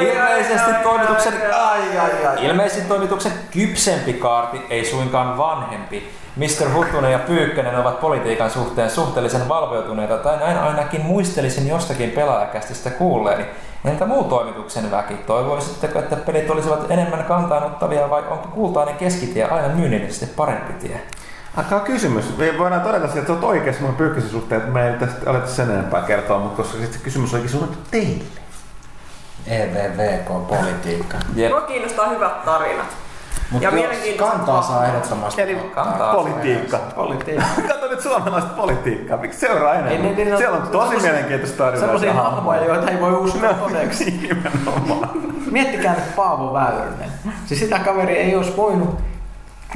Ilmeisesti, toimituksen, ilmeisesti toimituksen kypsempi kaarti, ei suinkaan vanhempi. Mr. Huttunen ja Pyykkänen ovat politiikan suhteen suhteellisen valveutuneita, tai näin ainakin muistelisin jostakin pelaajakästistä kuulleeni. Entä muu toimituksen väki? Toivoisitteko, että pelit olisivat enemmän kantaanottavia vai onko kultainen keskitie aina myynnillisesti parempi tie? Aika kysymys. Me voidaan todeta, että olet oikeassa mun pyykkäisen suhteen, että me ei tästä aleta sen enempää kertoa, mutta koska sitten kysymys onkin suunnattu teille. EVVK-politiikka. Jep. Mua kiinnostaa hyvät tarinat. Mutta kantaa saa ehdottomasti. Eli Kantaa politiikka. Politiikka. [laughs] Kato nyt suomalaista politiikkaa, miksi seuraa Ei, enemmän? niin, niin, Siellä on tosi semmosia- mielenkiintoista tarinaa. Sellaisia hahmoja, joita ei voi uskoa todeksi. [laughs] Nimenomaan. Miettikää nyt Paavo Väyrynen. Siis sitä kaveri ei olisi voinut,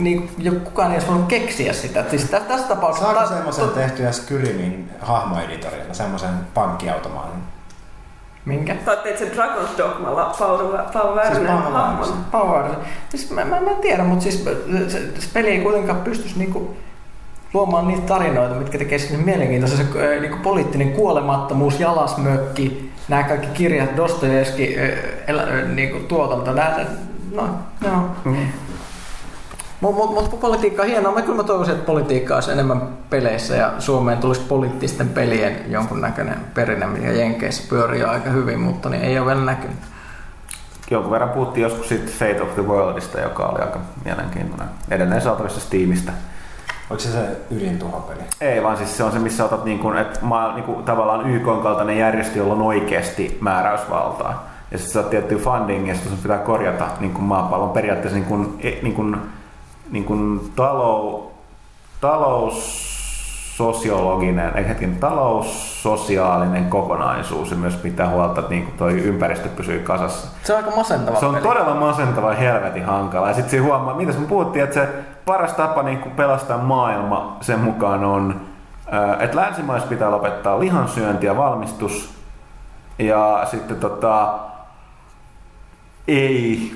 niin jo kukaan ei olisi voinut keksiä sitä. Siis tä- tässä tapauksessa... Saako ta- semmoisen to- tehtyä Skyrimin hahmoeditorilla, semmoisen pankkiautomaatin? Minkä? Tai teit sen Dragon's Dogmalla Väyrynen Paavo hahmon. Väyrysen. Siis mä, mä, mä en tiedä, mutta siis se, se peli ei kuitenkaan pystyisi niinku luomaan niitä tarinoita, mitkä tekee sinne mielenkiintoisen. Se äh, niinku poliittinen kuolemattomuus, jalasmökki, nämä kaikki kirjat, Dostojevski, äh, äh, niinku tuotanto, nää, no, no. Mm. Mutta mut, mut politiikka on hienoa. Mä kyllä mä toivoisin, että politiikka olisi enemmän peleissä ja Suomeen tulisi poliittisten pelien jonkunnäköinen perinne, mikä Jenkeissä pyörii aika hyvin, mutta niin ei ole vielä näkynyt. Jonkun verran puhuttiin joskus siitä Fate of the Worldista, joka oli aika mielenkiintoinen. Edelleen saatavissa Steamista. Oliko se se ydintuhopeli? Ei, vaan siis se on se, missä otat niin kuin, että maa, niin kuin, tavallaan YK kaltainen järjestö, jolla on oikeasti määräysvaltaa. Ja sitten saat tiettyä funding ja sitten pitää korjata niin kuin maapallon periaatteessa niin kuin, e- niin kuin, niin kuin talou, taloussosiologinen, ei hetken, taloussosiaalinen kokonaisuus ja myös pitää huolta, että niin kuin toi ympäristö pysyy kasassa. Se on aika masentava Se on peli. todella masentava ja helvetin hankala. Ja sitten huomaa, mitä me puhuttiin, että se paras tapa niin kuin pelastaa maailma sen mukaan on, ää, että länsimaissa pitää lopettaa lihansyönti ja valmistus. Ja sitten tota, ei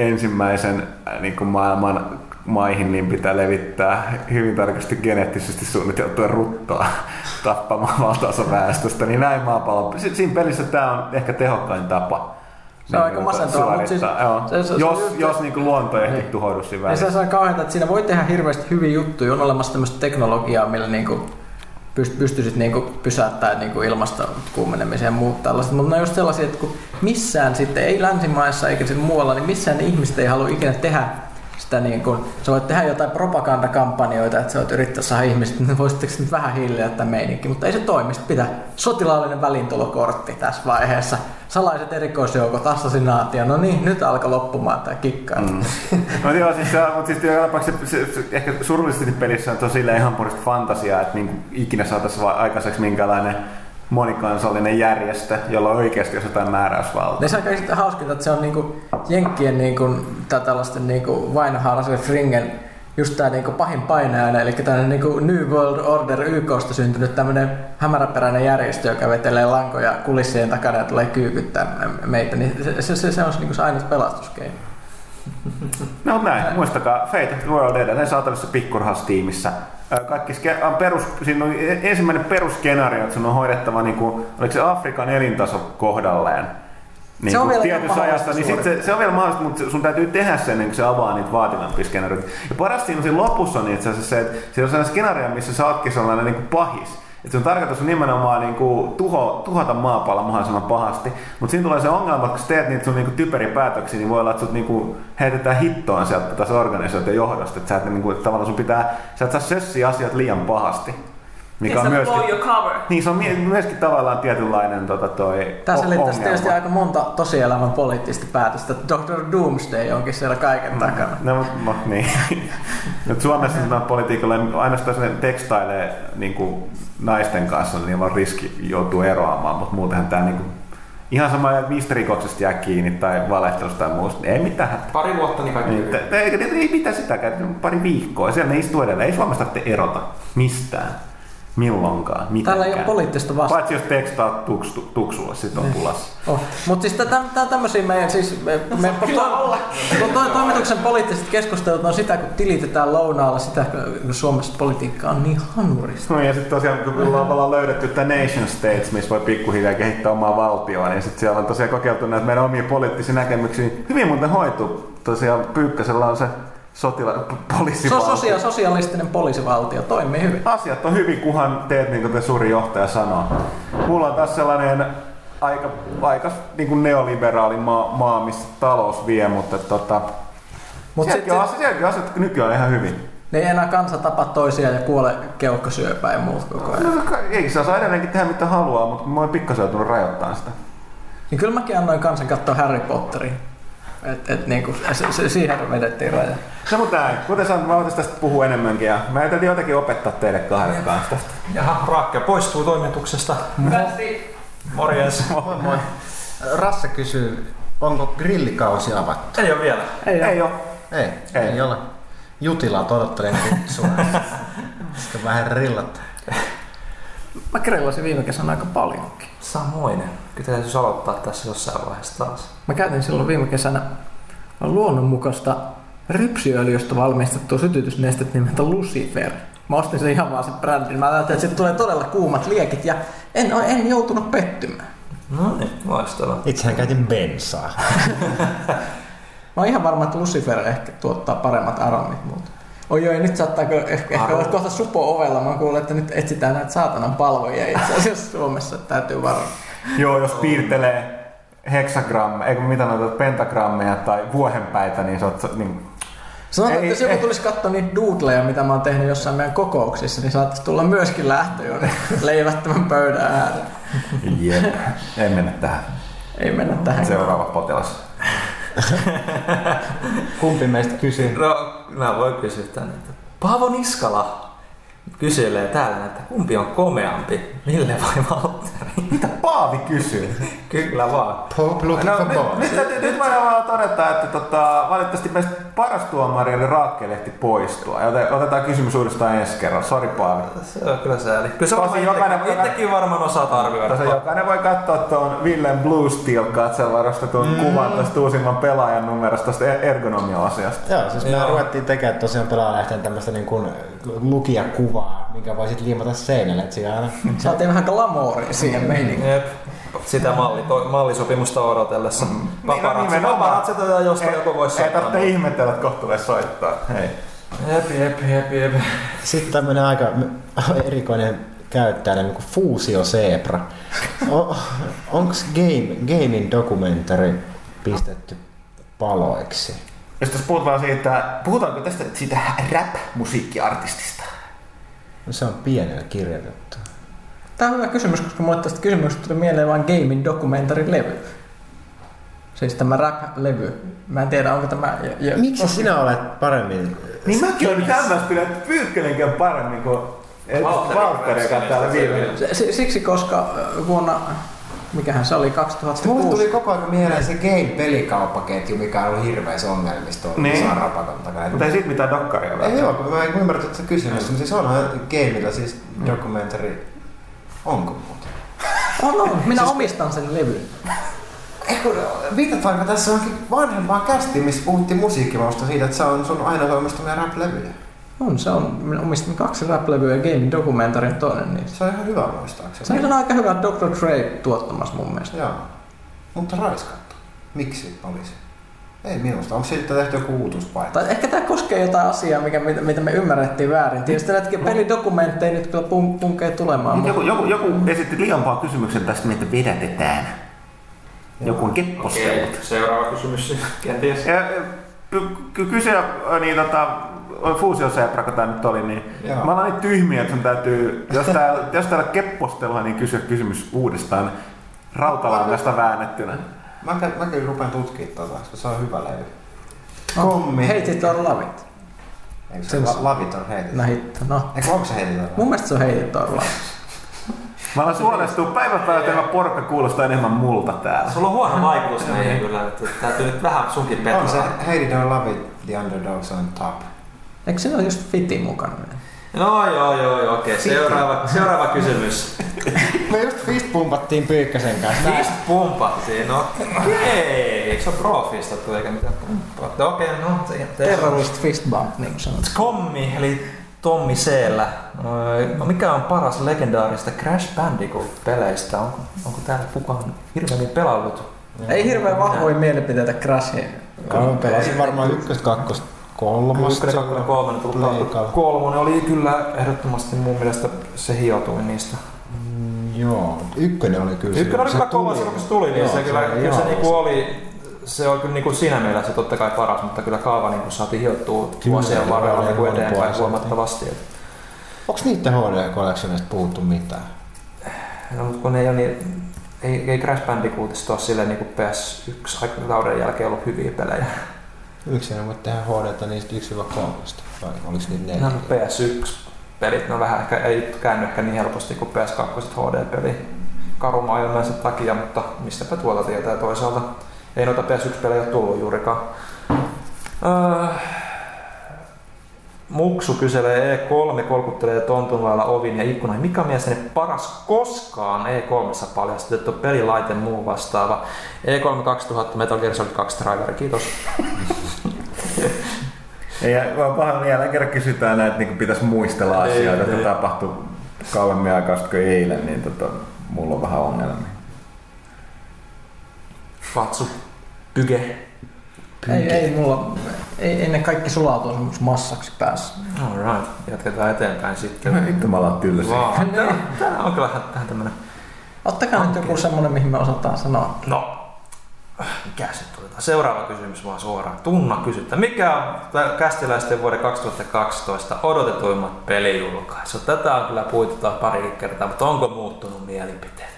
ensimmäisen ää, niin kuin maailman maihin niin pitää levittää hyvin tarkasti geneettisesti suunniteltua ruttoa [laughs] tappamaan valtaosa väestöstä, niin näin maapallo. Si- Siinä pelissä tämä on ehkä tehokkain tapa. Se on niin aika kuin masentavaa, mutta siis- joo. se- se- se- jos, se- jos niin kuin luonto ei Niin. tuhoudu siinä se välissä. on kauheata, että siinä voi tehdä hirveästi hyviä juttuja. On olemassa tämmöistä teknologiaa, millä niinku pyst- pystyisit niinku pysäyttämään niinku ilmaston kuumenemisen ja muut tällaiset. Mutta ne on just sellaisia, että kun missään sitten, ei länsimaissa eikä sitten muualla, niin missään ihmiset ei halua ikinä tehdä sitä niin kuin, sä voit tehdä jotain propagandakampanjoita, että sä voit yrittää saada ihmiset, että voisitteko nyt vähän hiljaa tämä meininki, mutta ei se toimi. Sitten pitää sotilaallinen välintulokortti tässä vaiheessa, salaiset erikoisjoukot, assassinaatio, no niin, nyt alkaa loppumaan tämä kikkailu. Mm. No joo, siis, se, mutta siis joka tapauksessa se, se, se, ehkä surullisesti pelissä on tosiaan ihan purista fantasiaa, että niin ikinä saataisiin aikaiseksi minkälainen monikansallinen järjestö, jolla oikeasti olisi jotain määräysvaltaa. Ne se on aika hauskinta, että se on niinku Jenkkien niinku, tai tällaisten niinku Weinharsen Fringen just tää niinku pahin painajainen, eli tämmöinen niinku New World Order YKsta syntynyt tämmöinen hämäräperäinen järjestö, joka vetelee lankoja kulissien takana ja tulee kyykyttää meitä, niin se, se, se, se on niinku se ainut pelastuskeino. [laughs] No näin, muistakaa, Fate of the World edelleen saatavissa pikkurahas-tiimissä. Kaikki ske- on perus, siinä on e- ensimmäinen perusskenaario, että sun on hoidettava, niin kuin, oliko se Afrikan elintaso kohdalleen. Niin Se on kuin vielä ihan tietyssä ajassa, mahdollista niin sit se, se, on vielä mahdollista, mutta sun täytyy tehdä sen ennen kuin se avaa niitä vaativampia skenaarioita. Ja paras siinä, siinä lopussa on itse asiassa se, että siellä on sellainen skenaario, missä sä ootkin sellainen niin kuin pahis. Että sun tarkoitus on nimenomaan kuin tuho, tuhota maapallo mahdollisimman pahasti. Mutta siinä tulee se ongelma, että kun teet niitä sun niin typeriä päätöksiä, niin voi olla, että sut kuin heitetään hittoon sieltä tässä organisaation johdosta. Että sä et, niin kuin, että tavallaan sun pitää, sä et saa sössiä asiat liian pahasti. Mikä Mikä on myöskin, your cover. niin se on myöskin tavallaan tietynlainen tota, toi Tämä o- selittäisi ongelma. tietysti aika monta tosielämän poliittista päätöstä. Dr. Doomsday onkin siellä kaiken takana. No, mut- mut niin. [laughs] Nyt Suomessa nämä politiikalla ainoastaan ne tekstailee niin kuin naisten kanssa, niin on riski joutuu eroamaan, mutta muutenhan tämä niin kuin, ihan sama, että mistä rikoksesta jää kiinni tai valehtelusta tai muusta, ei mitään. hätää. Pari vuotta niin kaikki Niin, te- ei, ei, ei mitään sitäkään, pari viikkoa, siellä ne istuu edelleen. Ei Suomesta tarvitse erota mistään, milloinkaan, mitenkään. Täällä ei ole poliittista vastuuta. Paitsi jos tekstaat tuks, tu, tuksulla, sit on pulassa. Oh. Mutta siis tää, tää tämmöisiä meidän siis, me, me, to, to, to, toimituksen poliittiset keskustelut on sitä, kun tilitetään lounaalla sitä, kun Suomessa politiikka on niin hanurista. No ja sitten tosiaan, kun me ollaan ollaan löydetty tämä Nation States, missä voi pikkuhiljaa kehittää omaa valtioa, niin sitten siellä on tosiaan kokeiltu näitä meidän omia poliittisia näkemyksiä. Hyvin muuten hoitu. Tosiaan Pyykkäsellä on se sotila, Se on poliisivaltio. sosia, sosialistinen poliisivaltio, toimii hyvin. Asiat on hyvin, kunhan teet niin kuin te suuri johtaja sanoo. Mulla on taas sellainen aika, aika niin kuin neoliberaali maa, maa, missä talous vie, mutta tota, Mut sielläkin, sit- on, sielläkin asiat nykyään ihan hyvin. Ne ei enää kansa tapa toisiaan ja kuole keuhkosyöpään ja muut koko ajan. No, ei saa edelleenkin tehdä mitä haluaa, mutta mä oon pikkasen joutunut rajoittamaan sitä. Niin kyllä mäkin annoin kansan katsoa Harry Potteria. Et, et niinku, se, se, siihen vedettiin raja. No mutta näin, kuten sanoin, mä voitais tästä puhua enemmänkin ja mä täytyy jotenkin opettaa teille kahdelle kanssa tästä. Jaha, Raakke poistuu toimituksesta. Hyvästi. Morjens. Moi moi. Rasse kysyy, onko grillikausi avattu? Ei ole vielä. Ei, Ei oo. Ei, ei, Ei. ole. Jutila odottelen kutsua. [laughs] Sitten vähän rillat. Mä grillasin viime kesänä aika paljonkin. Samoin. Kyllä täytyisi aloittaa tässä jossain vaiheessa taas. Mä käytin silloin viime kesänä luonnonmukaista rypsiöljystä valmistettua sytytysnestet nimeltä Lucifer. Mä ostin sen ihan vaan sen brändin. Mä ajattelin, että siitä tulee todella kuumat liekit ja en, en joutunut pettymään. No niin, loistavaa. Itsehän käytin bensaa. [laughs] Mä oon ihan varma, että Lucifer ehkä tuottaa paremmat aromit, mutta... Oi oi, nyt saattaa ehkä, ehkä olla kohta supo ovella. Mä kuulin, että nyt etsitään näitä saatanan palvoja itse asiassa Suomessa, täytyy varoa. Joo, jos piirtelee heksagrammeja, eikö mitä noita pentagrammeja tai vuohenpäitä, niin se on niin, Sanotaan, että jos joku ei. tulisi katsoa niitä doodleja, mitä mä oon tehnyt jossain meidän kokouksissa, niin saattaisi tulla myöskin lähtö jo [laughs] leivättömän pöydän ääreen. jep, ei mennä tähän. Ei mennä tähän. Seuraava potilas. Kumpi meistä kysyy? No, mä voin kysyä tänne. että Paavo Niskala kyselee täällä, että kumpi on komeampi, Ville vai Valtteri? Mitä Paavi kysyy? Kyllä vaan. Looking No, for nyt, nyt, täytyy- nyt voidaan vaan todeta, että tota, valitettavasti meistä paras tuomari eli Raakkelehti poistua. Joten otetaan kysymys uudestaan ensi kerralla. Sori Paavi. Se on kyllä sääli. Kyllä se Tosi on jokainen- itsekin, itsekin varmaan osaat arvioida. Tässä jokainen voi katsoa tuon Villen Blue Steel katsella varastetun mm. kuvan tästä uusimman pelaajan numerosta tästä er- ergonomia-asiasta. Joo, siis me ruvettiin tekemään tosiaan pelaajalehteen tämmöistä niin kuin lukijakuvaa, minkä voi sitten liimata seinälle. Et siinä aina [laughs] Saatiin vähän glamouria siihen meininkiin. Jep. Sitä malli, toi, mallisopimusta odotellessa. Paparazzi, Niin, no paparazzi otetaan josta Ei- joku voisi Ei soittaa. tarvitse ihmetellä, että kohta tulee soittaa. Hei. Jep, jep, jep, jep. Sitten tämmöinen aika [laughs] erikoinen käyttäjä, niin kuin Fuusio Zebra. O, onks game, gaming dokumentari pistetty paloiksi? Jos tässä puhutaan siitä, puhutaanko tästä siitä rap-musiikkiartistista? No, se on pienellä kirjoitettu. Tämä on hyvä kysymys, koska mulle tästä kysymyksestä tuli mieleen vain gaming dokumentarin levy. Siis tämä rap-levy. Mä en tiedä, onko tämä... Ja, ja, Miksi sinä olet paremmin? Niin mäkin olen hämmästynyt, että Pyykkönenkään on paremmin kuin Valtteri Valtteri, joka on täällä viime. Se- se- Siksi, koska äh, vuonna, mikähän se oli, Mulle 2006. tuli koko ajan mieleen se game-pelikauppaketju, mikä on ollut hirveässä ongelmista tuolla Niin. niin. Rapakon takana. Mutta ei siitä mitään dokkaria ole. Ei joo, kun mä en ymmärrä tätä kysymystä, mutta siis onhan gameilla siis dokumentari. Onko muuta? On, on. Minä omistan sen levyn. Eikö, viitataanko tässä onkin vanhempaan kästiin, missä puhuttiin musiikkimausta siitä, että se on sun aina toimistamia rap-levyjä. On, se on. Minä omistin kaksi rap-levyä ja gaming dokumentarin toinen niistä. Se on ihan hyvä muistaakseni. Se on aika hyvä Dr. Dre tuottamassa mun mielestä. Joo. Mutta raiskattu. Miksi olisi? Ei minusta. Onko siitä tehty joku uutuuspaikka? Tai ehkä tämä koskee jotain asiaa, mikä, mitä, mitä me ymmärrettiin väärin. Tietysti näitä pelidokumentteja nyt kyllä pun, punkee tulemaan. Mutta joku, joku, joku esitti liian pahan kysymyksen tästä, että vedätetään. Joku on keppostellut. seuraava kysymys kenties. Ja, ja, ky- ky- kysyä, niin tota, Fuusio Zebra, kun tää nyt oli, niin Joo. mä olen niin tyhmiä, että sun täytyy, jos täällä, jos täällä keppostelua, niin kysyä kysymys uudestaan rautalangasta väännettynä. Mä, kä- mä kyllä rupean tutkimaan tota, koska se on hyvä levy. Kommi. Hate it or love it. Eikö se la- Lavit on heitetty? No hitto, no. Eikö onko se heitetty? Mun mielestä se on hate it or love it. Mä alan suolestua päivän päivältä, tämä porukka kuulostaa enemmän multa täällä. Sulla on huono vaikutus meihin kyllä. että Täytyy nyt vähän sunkin On se it or Love it, The Underdogs on top. Eikö siinä ole just fiti mukana? No joo, joo, joo, okei. Seuraava, seuraava kysymys. Me just fist pumpattiin Pyykkösen kanssa. Mistä pumpattiin? No okei. Eikö se ole profistattu eikä mitään pumppaa? Okei, no se, se Terrorist fist bump, niin kuin sanot. Kommi, eli Tommi Seellä. No, mikä on paras legendaarista Crash Bandicoot-peleistä? Onko, onko täällä kukaan hirveämmin pelaillut? Ei hirveän vahvoja mielipiteitä Crashiin. Joo, pelasin varmaan ykköstä, kakkosta, kolmosta. Ykkönen, kakkonen, kolmonen, tullut. Kolmonen oli kyllä ehdottomasti mun mielestä se hiotuin niistä. Mm, Joo, ykkönen oli kyllä Ykkönen oli se kyllä kova silloin kun se tuli, niin Joo, se kyllä, oli kyllä se niinku oli, se on kyllä niinku siinä mielessä totta kai paras, mutta kyllä kaava niinku saatiin hiottua vuosien varrella oli niinku eteenpäin huomattavasti. Et, Onks niitten HD Collectionista puhuttu mitään? no, mutta kun ne ei ole niin, ei, ei Crash Bandicootista ole silleen niin PS1 kauden jälkeen ollut hyviä pelejä. Yksi ei voi tehdä HD niistä 1-3. Vai oliko niitä neljä? on PS1-pelit, ne on vähän ehkä, ei käänny ehkä niin helposti kuin PS2 HD-peli karuma ilmeensä takia, mutta mistäpä tuolta tietää toisaalta. Ei noita PS1-pelejä ole tullut juurikaan. Öö, Muksu kyselee E3, kolkuttelee tontun lailla ovin ja ikkunoihin. Mikä on mielestäni paras koskaan E3 paljastettu pelilaite muu vastaava? E3 2000 Metal Gear Solid 2 traileri, kiitos. Ei, vaan pahan jälleen kerran kysytään näitä, niin pitäisi muistella Ei, asioita, ei. että tapahtui kauemmin aikaa kuin eilen, niin tota, mulla on vähän ongelmia. Vatsu, Pyge. Ei, ei, mulla, ei, ei ne kaikki sulautuu semmoiksi massaksi päässä. Alright, jatketaan eteenpäin sitten. [laughs] Vittu mä alan tylsä. Wow. Tää, tää on kyllä vähän, vähän tämmönen... Ottakaa nyt joku semmonen, mihin me osataan sanoa. No, mikä se tuli? Seuraava kysymys vaan suoraan. Tunna kysyttä. Mikä on kästiläisten vuoden 2012 odotetuimmat pelijulkaisut? Tätä on kyllä puitu pari kertaa, mutta onko muuttunut mielipiteet?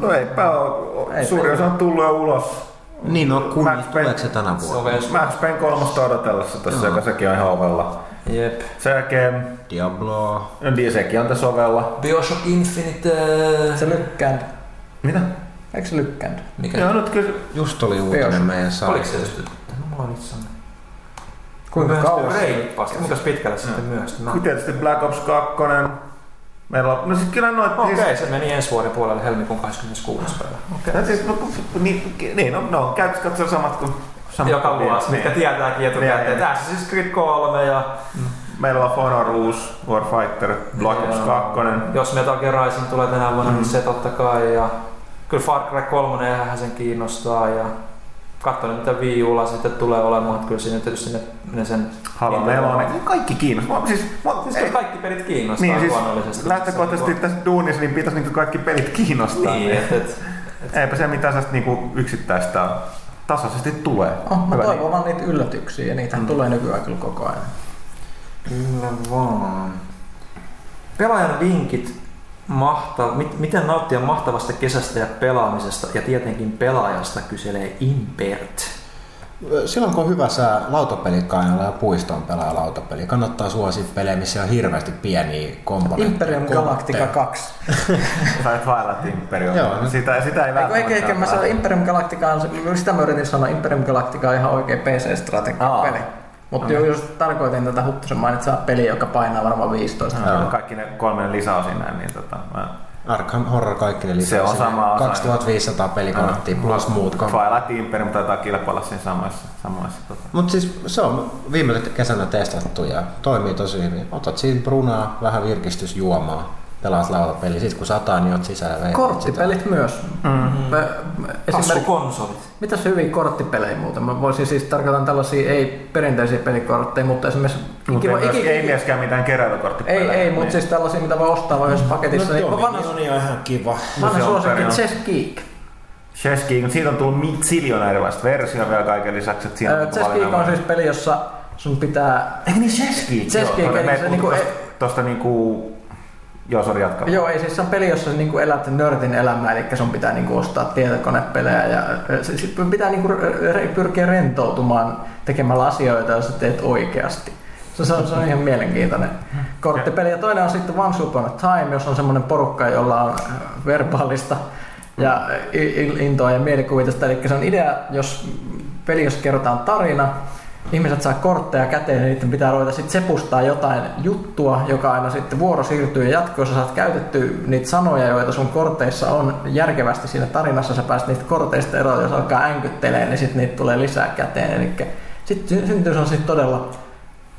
No eipä ole. Ei Suuri osa on tullut jo ulos. Niin, no kun Max Payne- tuleeko se tänä Se vuonna? Max Payne kolmosta odotellessa tässä, joka sekin on ihan ovella. Jep. Sen jälkeen, Diablo. no niin, sekin on tässä ovella. Bioshock Infinite. Se lykkäänt. Mitä? Eikö se lykkäänt? Mikä? Joo, nyt kyllä Just oli uutinen Bioshock. meidän Oliko se just? No mulla on itse. Kuinka kauas? Reippaasti. Kuinka pitkälle sitten myös? Mä... tietysti Black Ops 2. Meillä on, no sit kyllä noit, Okei, siis, okay, se meni ensi vuoden puolelle helmikuun 26. päivä. Okei. no, siis, no, niin, niin, no, no käytössä katsoa samat kuin samat Joka kuin vuosi, niin. mitkä tietääkin etukäteen. Niin. Tässä siis Creed 3 ja Meillä on Honor uusi Warfighter, Black Ops Joo. 2. jos Metal Gear Rising tulee tänä vuonna, Mm. niin se totta kai. Ja kyllä Far Cry 3 vähän sen kiinnostaa. Ja katson, mitä Wii Ulla sitten tulee olemaan. Että kyllä siinä tietysti ne, ne sen... Halo Niin, 4, kaikki kiinnostaa. Mä- Siis, mä, Siis ei, kaikki pelit kiinnostaa niin, siis luonnollisesti. lähtökohtaisesti tässä duunissa niin pitäisi niin kaikki pelit kiinnostaa. Niin, et, et, Eipä se mitään sellaista niin yksittäistä tasaisesti tulee. Oh, mä Hyvä toivon vaan niitä yllätyksiä ja niitä mm. tulee nykyään kyllä koko ajan. Kyllä vaan. Pelaajan vinkit, mahta, mit, miten nauttia mahtavasta kesästä ja pelaamisesta ja tietenkin pelaajasta kyselee Impert. Silloin kun on hyvä sää lautapelikainalla ja puistoon pelaa lautapeli, kannattaa suosia pelejä, missä on hirveästi pieniä komponentteja. Imperium Galactica 2. Tai Twilight Imperium. Joo. sitä, sitä ei Eikö, välttämättä eikä, eikä mä sanon Imperium Galactica sitä mä yritin sanoa, Imperium Galactica on ihan oikea PC-strategia peli. Mutta jo just tarkoitin tätä Huttusen mainitsemaa peliä, joka painaa varmaan 15. Joo, Kaikki ne kolme lisäosin näin, niin tota, mä Arkham Horror kaikki ne lisää. Se on sama osa. 2500 pelikorttia plus muut Twilight Imperium taitaa kilpailla siinä samoissa. samoissa tota. Mutta siis se on viime kesänä testattu ja toimii tosi hyvin. Otat siitä brunaa, vähän virkistysjuomaa, pelaat lautapeli. Sitten kun sataa, niin oot sisällä veivaat Korttipelit myös. Mm-hmm. Mä- Esimerkiksi, Tassukonsolit. mitäs hyviä korttipelejä muuten? Mä voisin siis tarkoitan tällaisia ei perinteisiä pelikortteja, mutta esimerkiksi... Mutta ei, Kiva- myöskään- iki- ei myöskään mitään ei, keräilykorttipelejä. ei, mutta Niin. siis tällaisia, mitä voi ostaa vain yhdessä paketissa. No, niin Dominion vanha, on ihan kiva. vanha suosikki perin- Chess Geek. Chess Geek, siitä on tullut mitsiljoona erilaista versiota vielä kaiken lisäksi. Että siinä Ö, Chess Geek on siis peli, jossa sun pitää... Eikö niin Chess Geek? Chess Geek, eli se ei niinku- tosta niinku... Joo, sori jatka. Joo, ei siis se on peli, jossa sä niinku elät nörtin elämää, eli sun pitää niinku ostaa tietokonepelejä ja ö, se- sit pitää niinku pyrkiä rentoutumaan tekemällä asioita, jos teet oikeasti. Se, se, on, se on ihan mielenkiintoinen korttipeli. Ja toinen on sitten Once Upon a Time, jos on semmoinen porukka, jolla on verbaalista ja intoa ja mielikuvitusta. Eli se on idea, jos peli, jos kerrotaan tarina, ihmiset saa kortteja käteen ja niiden pitää ruveta sitten sepustaa jotain juttua, joka aina sitten vuoro siirtyy ja jatkossa saat käytetty niitä sanoja, joita sun korteissa on järkevästi siinä tarinassa, sä pääset niistä korteista eroon, jos alkaa änkyttelee, niin sitten niitä tulee lisää käteen. Eli sitten syntyy sellaisia todella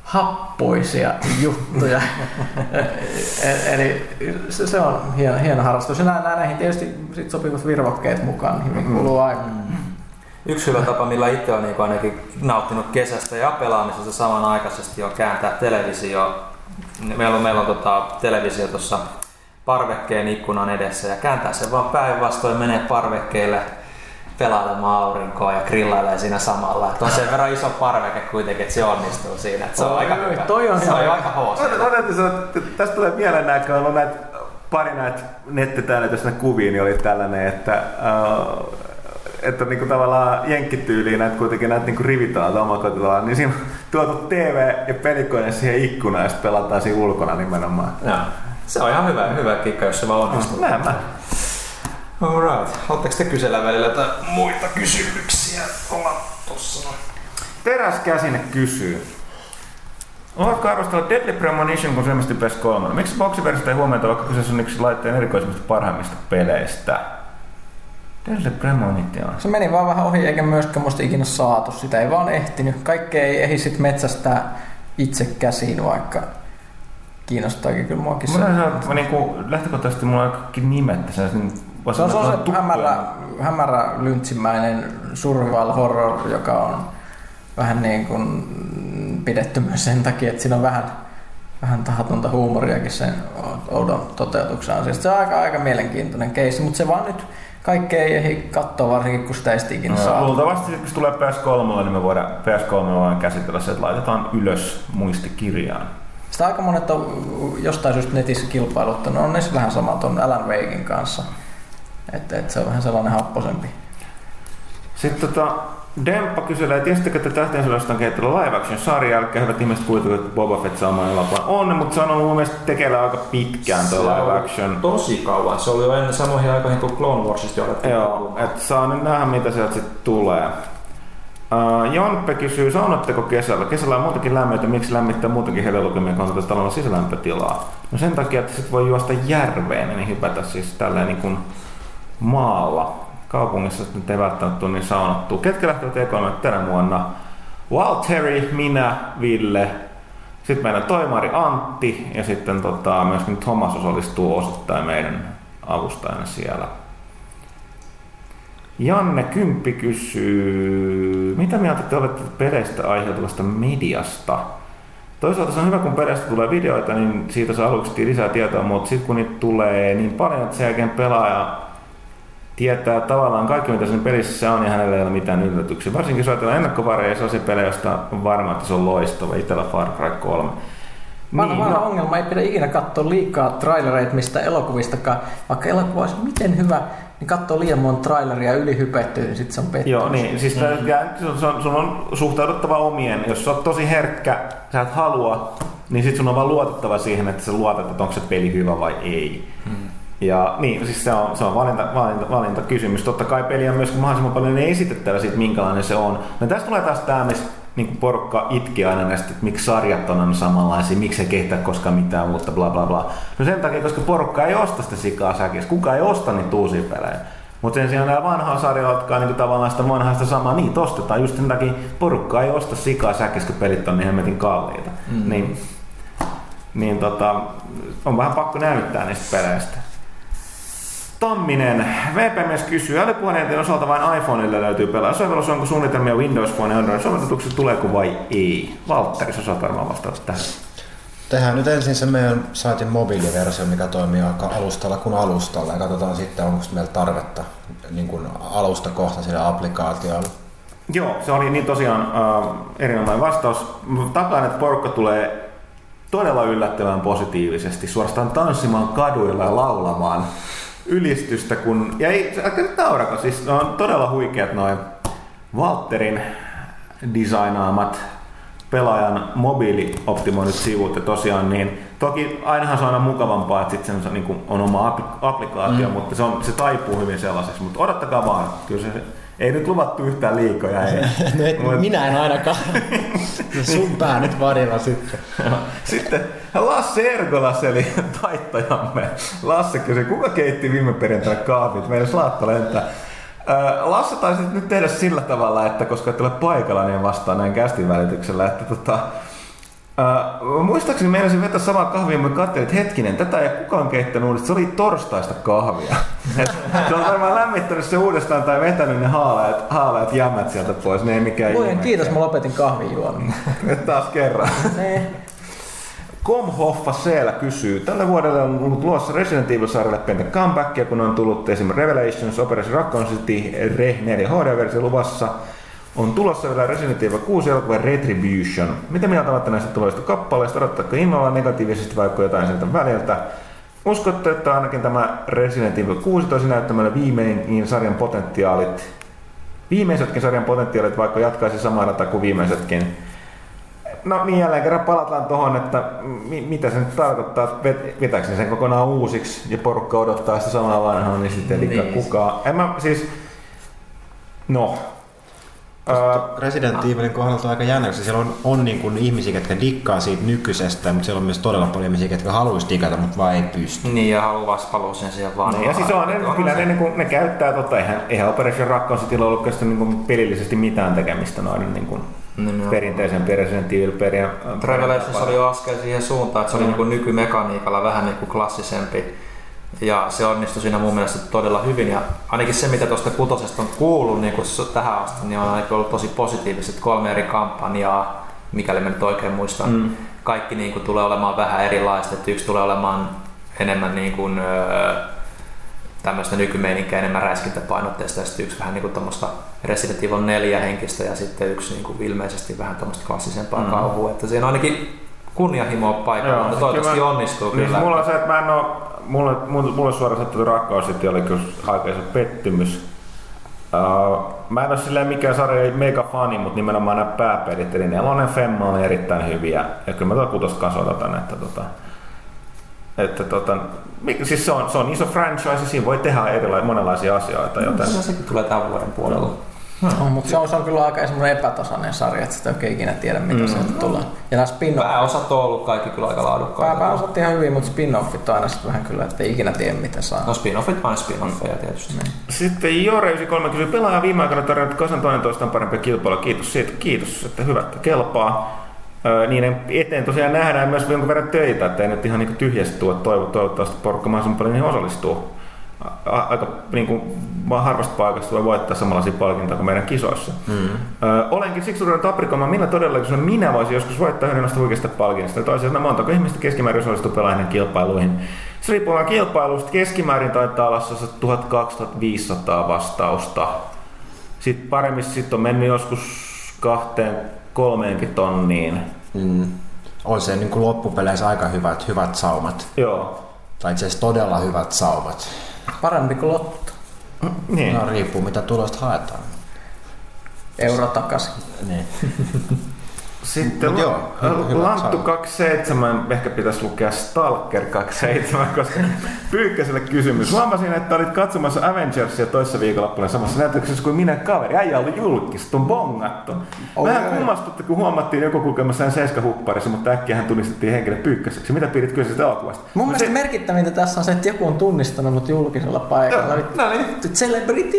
happoisia juttuja. [laughs] E- Eli se, se on hieno, hieno harrastus. Ja näihin tietysti sit sopivat virvokkeet mukaan, niin hyvin kuluu aika. Yksi hyvä tapa, millä itse on niin ainakin nauttinut kesästä ja pelaamisesta samanaikaisesti on kääntää televisio. Meillä on, meillä on tota, televisio tuossa parvekkeen ikkunan edessä ja kääntää se vaan päinvastoin, menee parvekkeelle pelailemaan aurinkoa ja grillailee siinä samalla. Et on sen verran iso parveke kuitenkin, että se onnistuu siinä. Et se on Oi, aika hyvä. toi on se on aika hoosi. Otetaan sanoa, että tästä tulee mieleen nämä, kun on näitä pari näitä nettitäänetystä kuvia, niin oli tällainen, että uh, että niinku tavallaan jenkkityyliin näitä kuitenkin näitä niinku rivitaloita omakotitaloja, niin siinä [laughs] on tuotu TV ja pelikone siihen ikkunaan ja sitten pelataan siinä ulkona nimenomaan. Joo. Se on ihan hyvä, hyvä kikka, jos se vaan onnistuu. Näin mä. Alright. Haluatteko te kysellä välillä jotain muita kysymyksiä? Olla tossa noin. Teräskäsine kysyy. Oletko arvostellut Deadly Premonition, kun se ilmestyi PS3? Miksi boksiversiota ei huomioita, vaikka kyseessä on yksi laitteen erikoisimmista parhaimmista peleistä? Deadly Premonition. Se meni vaan vähän ohi, eikä myöskään musta ikinä saatu. Sitä ei vaan ehtinyt. Kaikkea ei ehdi sit metsästää itse käsiin, vaikka kiinnostaakin kyllä muakin se. Mulla on se, niinku, lähtökohtaisesti mulla on kaikki nimet. Se, niin, Se on, se on se hämärä, hämärä lyntsimmäinen survival horror, joka on vähän niin kuin pidetty myös sen takia, että siinä on vähän, vähän tahatonta huumoriakin sen oudon toteutuksen ansiosta. Se on aika, aika mielenkiintoinen keissi, mutta se vaan nyt kaikkea ei ehdi katsoa, varsinkin kun sitä ei sitten ikinä No, saa. luultavasti kun tulee PS3, niin me voidaan PS3 voidaan käsitellä se, että laitetaan ylös muistikirjaan. Sitä aika monet on jostain syystä netissä kilpailuttanut. On niissä vähän sama tuon Alan Wakein kanssa. Että et se on vähän sellainen happosempi. Sitten tota, Demppa kyselee, tiesittekö, että tähtien sodasta on kehittynyt live action sarja, eli hyvät ihmiset kuvitellut, että Boba Fett saa oman elokuvan. On, mutta se on ollut mun mielestä tekeillä aika pitkään tuo live action. Tosi kauan. Se oli jo ennen samoihin aikoihin kuin Clone Warsista jo Joo, että saa nyt nähdä mitä sieltä sitten tulee. Uh, Jonppe kysyy, saunatteko kesällä? Kesällä on muutenkin lämmöitä, miksi lämmittää muutenkin on tätä talon sisälämpötilaa? No sen takia, että sit voi juosta järveen, niin hypätä siis tälleen niin kuin maalla. Kaupungissa nyt ei välttämättä ole niin saunattua. Ketkä lähtevät ekoimaan tänä vuonna? Walteri, minä, Ville, sitten meidän toimari Antti ja sitten tota, myöskin Thomas osallistuu osittain meidän avustajana siellä. Janne Kymppi kysyy, mitä mieltä te olette peleistä aiheutuvasta mediasta? Toisaalta se on hyvä, kun peleistä tulee videoita, niin siitä saa aluksi lisää tietoa, mutta sitten kun niitä tulee niin paljon, että sen jälkeen pelaaja tietää tavallaan kaikki, mitä sen pelissä on, ja hänellä ei ole mitään yllätyksiä. Varsinkin jos ajatellaan ennakkovareja ja sellaisia pelejä, joista on varma, että se on loistava. Itsellä Far Cry 3. Vanha, Niin, vanha no. ongelma, ei pidä ikinä katsoa liikaa trailereita mistä elokuvistakaan. Vaikka elokuva olisi miten hyvä, niin katsoo liian monta traileria ylihypetty, niin sitten se on pettymys. Joo, niin. Siis mm. ja, sun, on, sun on suhtauduttava omien. Jos sä oot tosi herkkä, sä et halua, niin sit sun on vaan luotettava siihen, että sä luotat, että onko se peli hyvä vai ei. Mm. Ja niin, siis se on, se on valinta, valinta, valintakysymys. Totta kai peli on myöskin mahdollisimman paljon esitettävä siitä, minkälainen se on. No tästä tulee taas tämä, missä niin porukka itki aina näistä, että miksi sarjat on samanlaisia, miksi ei kehtää koskaan mitään uutta, bla bla bla. No sen takia, koska porukka ei osta sitä sikaa säkissä. Kukaan ei osta niitä uusia pelejä. Mutta sen sijaan nämä vanhaa sarjoja, jotka on niin tavallaan sitä vanhasta samaa, niitä ostetaan. Just sen takia porukka ei osta sikaa säkissä, kun pelit on niin hemmetin kalliita. Mm. Niin, niin tota, on vähän pakko näyttää niistä peleistä. Tamminen. VP-mies kysyy, älypuhelinten osalta vain iPhoneille löytyy pelaa. Sovellus onko suunnitelmia Windows Phone ja Android sovellutuksessa, tuleeko vai ei? Valtteri, sä saat varmaan vastata tähän. Tehdään nyt ensin se meidän saitin mobiiliversio, mikä toimii aika alustalla kuin alustalla ja katsotaan sitten, onko meillä tarvetta niin kuin alustakohtaisille applikaatioille. Joo, se oli niin tosiaan äh, erinomainen vastaus. Takaan, että porukka tulee todella yllättävän positiivisesti, suorastaan tanssimaan kaduilla ja laulamaan ylistystä, kun, ja ei, nyt naurako, siis ne on todella huikeat noin Walterin designaamat pelaajan mobiilioptimoinnit sivut ja tosiaan niin, toki ainahan se on aina mukavampaa, että sitten se niin on oma appli- applikaatio, mm. mutta se, on, se taipuu hyvin sellaiseksi, mutta odottakaa vaan, kyllä se, ei nyt luvattu yhtään liikoja. Ei. [laughs] No et, Mut- minä en ainakaan. No sun pää nyt varilla sitten. [laughs] Sitten Lasse Ergolas eli taittajamme. Lasse kysyi, kuka keitti viime perjantaina kahvit? Meidän slaatta lentää. Ää, Lasse taisi nyt tehdä sillä tavalla, että koska et ole paikalla, niin vastaan näin kästin välityksellä, että tota, ää, muistaakseni meinasin vetää samaa kahvia, mutta katselin, että hetkinen, tätä ei kukaan keittänyt uudestaan, se oli torstaista kahvia. [laughs] Se on varmaan lämmittänyt se uudestaan tai vetänyt ne haaleat, haaleat jämät sieltä pois, ne ei mikään Voi ihme. kiitos, mä lopetin kahvin. Nyt [laughs] taas kerran. Ne. Komhoffa Seellä kysyy, tällä vuodella on ollut luossa Resident Evil-sarjalle pientä comebackia, kun on tullut esimerkiksi Revelations, Operation Raccoon City, Re 4 HD-versio luvassa. On tulossa vielä Resident Evil 6 elokuva Retribution. Mitä mieltä olette näistä tulevista kappaleista? Odottaako innolla negatiivisesti vaikka jotain sieltä väliltä? uskotte, että ainakin tämä Resident Evil 6 toisi näyttämällä viimeinkin sarjan potentiaalit, viimeisetkin sarjan potentiaalit, vaikka jatkaisi samaa rataa kuin viimeisetkin. No niin, jälleen kerran palataan tuohon, että mi- mitä se nyt tarkoittaa, että vet- vetääkö sen kokonaan uusiksi ja porukka odottaa sitä samaa vanhaa, niin sitten ei Niin. kukaan. En mä siis, no, Ää, Resident Evilin kohdalta on aika jännä, koska siellä on, on niin kuin ihmisiä, jotka dikkaa siitä nykyisestä, mutta siellä on myös todella paljon ihmisiä, jotka haluaisi digata, mutta vaan ei pysty. Niin, ja haluaa paluusen siihen vaan. Niin, ja siis on, ne, kyllä ne, niin kuin, ne käyttää, tota, eihän, eihän Operation Raccoon Cityllä ollut oikeastaan niin kuin pelillisesti mitään tekemistä noiden niin kuin, Nimenomaan. perinteisen Resident Evil perin. Revelations oli jo askel siihen suuntaan, että se oli niin nykymekaniikalla vähän niin kuin klassisempi. Ja se onnistui siinä mun mielestä todella hyvin. Ja ainakin se, mitä tuosta kutosesta on kuullut niin kuin tähän asti, niin on ainakin ollut tosi positiiviset kolme eri kampanjaa, mikäli mä nyt oikein muistan. Mm. Kaikki niin kuin, tulee olemaan vähän erilaista. Että yksi tulee olemaan enemmän niin kuin, öö, tämmöistä nykymeininkiä enemmän räiskintäpainotteista ja sitten yksi vähän niin tämmöistä Resident Evil 4 henkistä ja sitten yksi niin kuin ilmeisesti vähän tämmöistä klassisempaa mm. kauhua. Että siinä on ainakin kunnianhimoa paikalla, mutta toivottavasti mä- onnistuu niin, kyllä. Mulla on se, että mä en oo, mulle, mulle, mulle suoraan sattunut rakkaus sitten oli kyllä pettymys. Uh, mä en ole silleen mikään sarja mega fani, mutta nimenomaan nämä pääpelit, eli nelonen Femma on erittäin hyviä. Ja kyllä mä tuota kutosta kanssa odotan, että tota, että tota, siis se on, se on iso franchise, siinä voi tehdä erilaisia, monenlaisia asioita, joten Kyllä sekin tulee tämän vuoden puolella. On, mutta se on, se on kyllä aika semmoinen epätasainen sarja, että sitä ei oikein ikinä tiedä, mitä mm. sieltä tulee. Ja nämä spin Pääosat on ollut kaikki kyllä aika laadukkaita. Pääosat ihan hyvin, mutta spin-offit on aina sitten vähän kyllä, että ei ikinä tiedä mitä saa. No spin-offit vain spin-offeja tietysti. Sitten Jore93 kysyy, pelaaja viime aikoina tarjonnut kasan toinen toistaan parempia kilpailua. Kiitos siitä. Kiitos, että hyvä, että kelpaa. Öö, niiden eteen tosiaan nähdään myös jonkun verran töitä, että ei nyt ihan niin tyhjästä tuo, toivo, toivottavasti porukka mahdollisimman paljon niihin osallistuu. Aika niin kuin, vaan harvasta paikasta voi voittaa samanlaisia palkintoja kuin meidän kisoissa. Mm. Öö, olenkin siksi ruvennut aprikoimaan, millä todellakin minä voisin joskus voittaa yhden noista huikeista palkinnosta. Toisaalta montako ihmistä keskimäärin osallistuu pelaajien kilpailuihin. Se riippuu kilpailusta. Keskimäärin taitaa olla se 1200-1500 vastausta. Sitten paremmissa sit on mennyt joskus kahteen kolmeenkin tonniin. Mm. On se niin kuin loppupeleissä aika hyvät, hyvät saumat. Joo. Tai itse asiassa todella hyvät saumat. Parempi kuin lotto. Niin. No, riippuu mitä tulosta haetaan. Euro takaisin. Niin. [laughs] Sitten Mut la- joo, hyvä Lanttu sauva. 27, ehkä pitäisi lukea Stalker 27, koska [laughs] Pyykkäselle kysymys. Huomasin, että olit katsomassa Avengersia toissa viikonloppuna samassa näytöksessä kuin minä kaveri. Äijä oli julkistettu, bongattu. Vähän kummastutti, kun huomattiin joku kulkemassa sen seiskahupparissa, mutta äkkiä hän tunnistettiin henkilö Pyykkäseksi. Mitä pidit kyllä siitä elokuvasta? Mun No mielestä se- merkittävintä tässä on se, että joku on tunnistanut mut julkisella paikalla. Nyt no niin. Celebrity!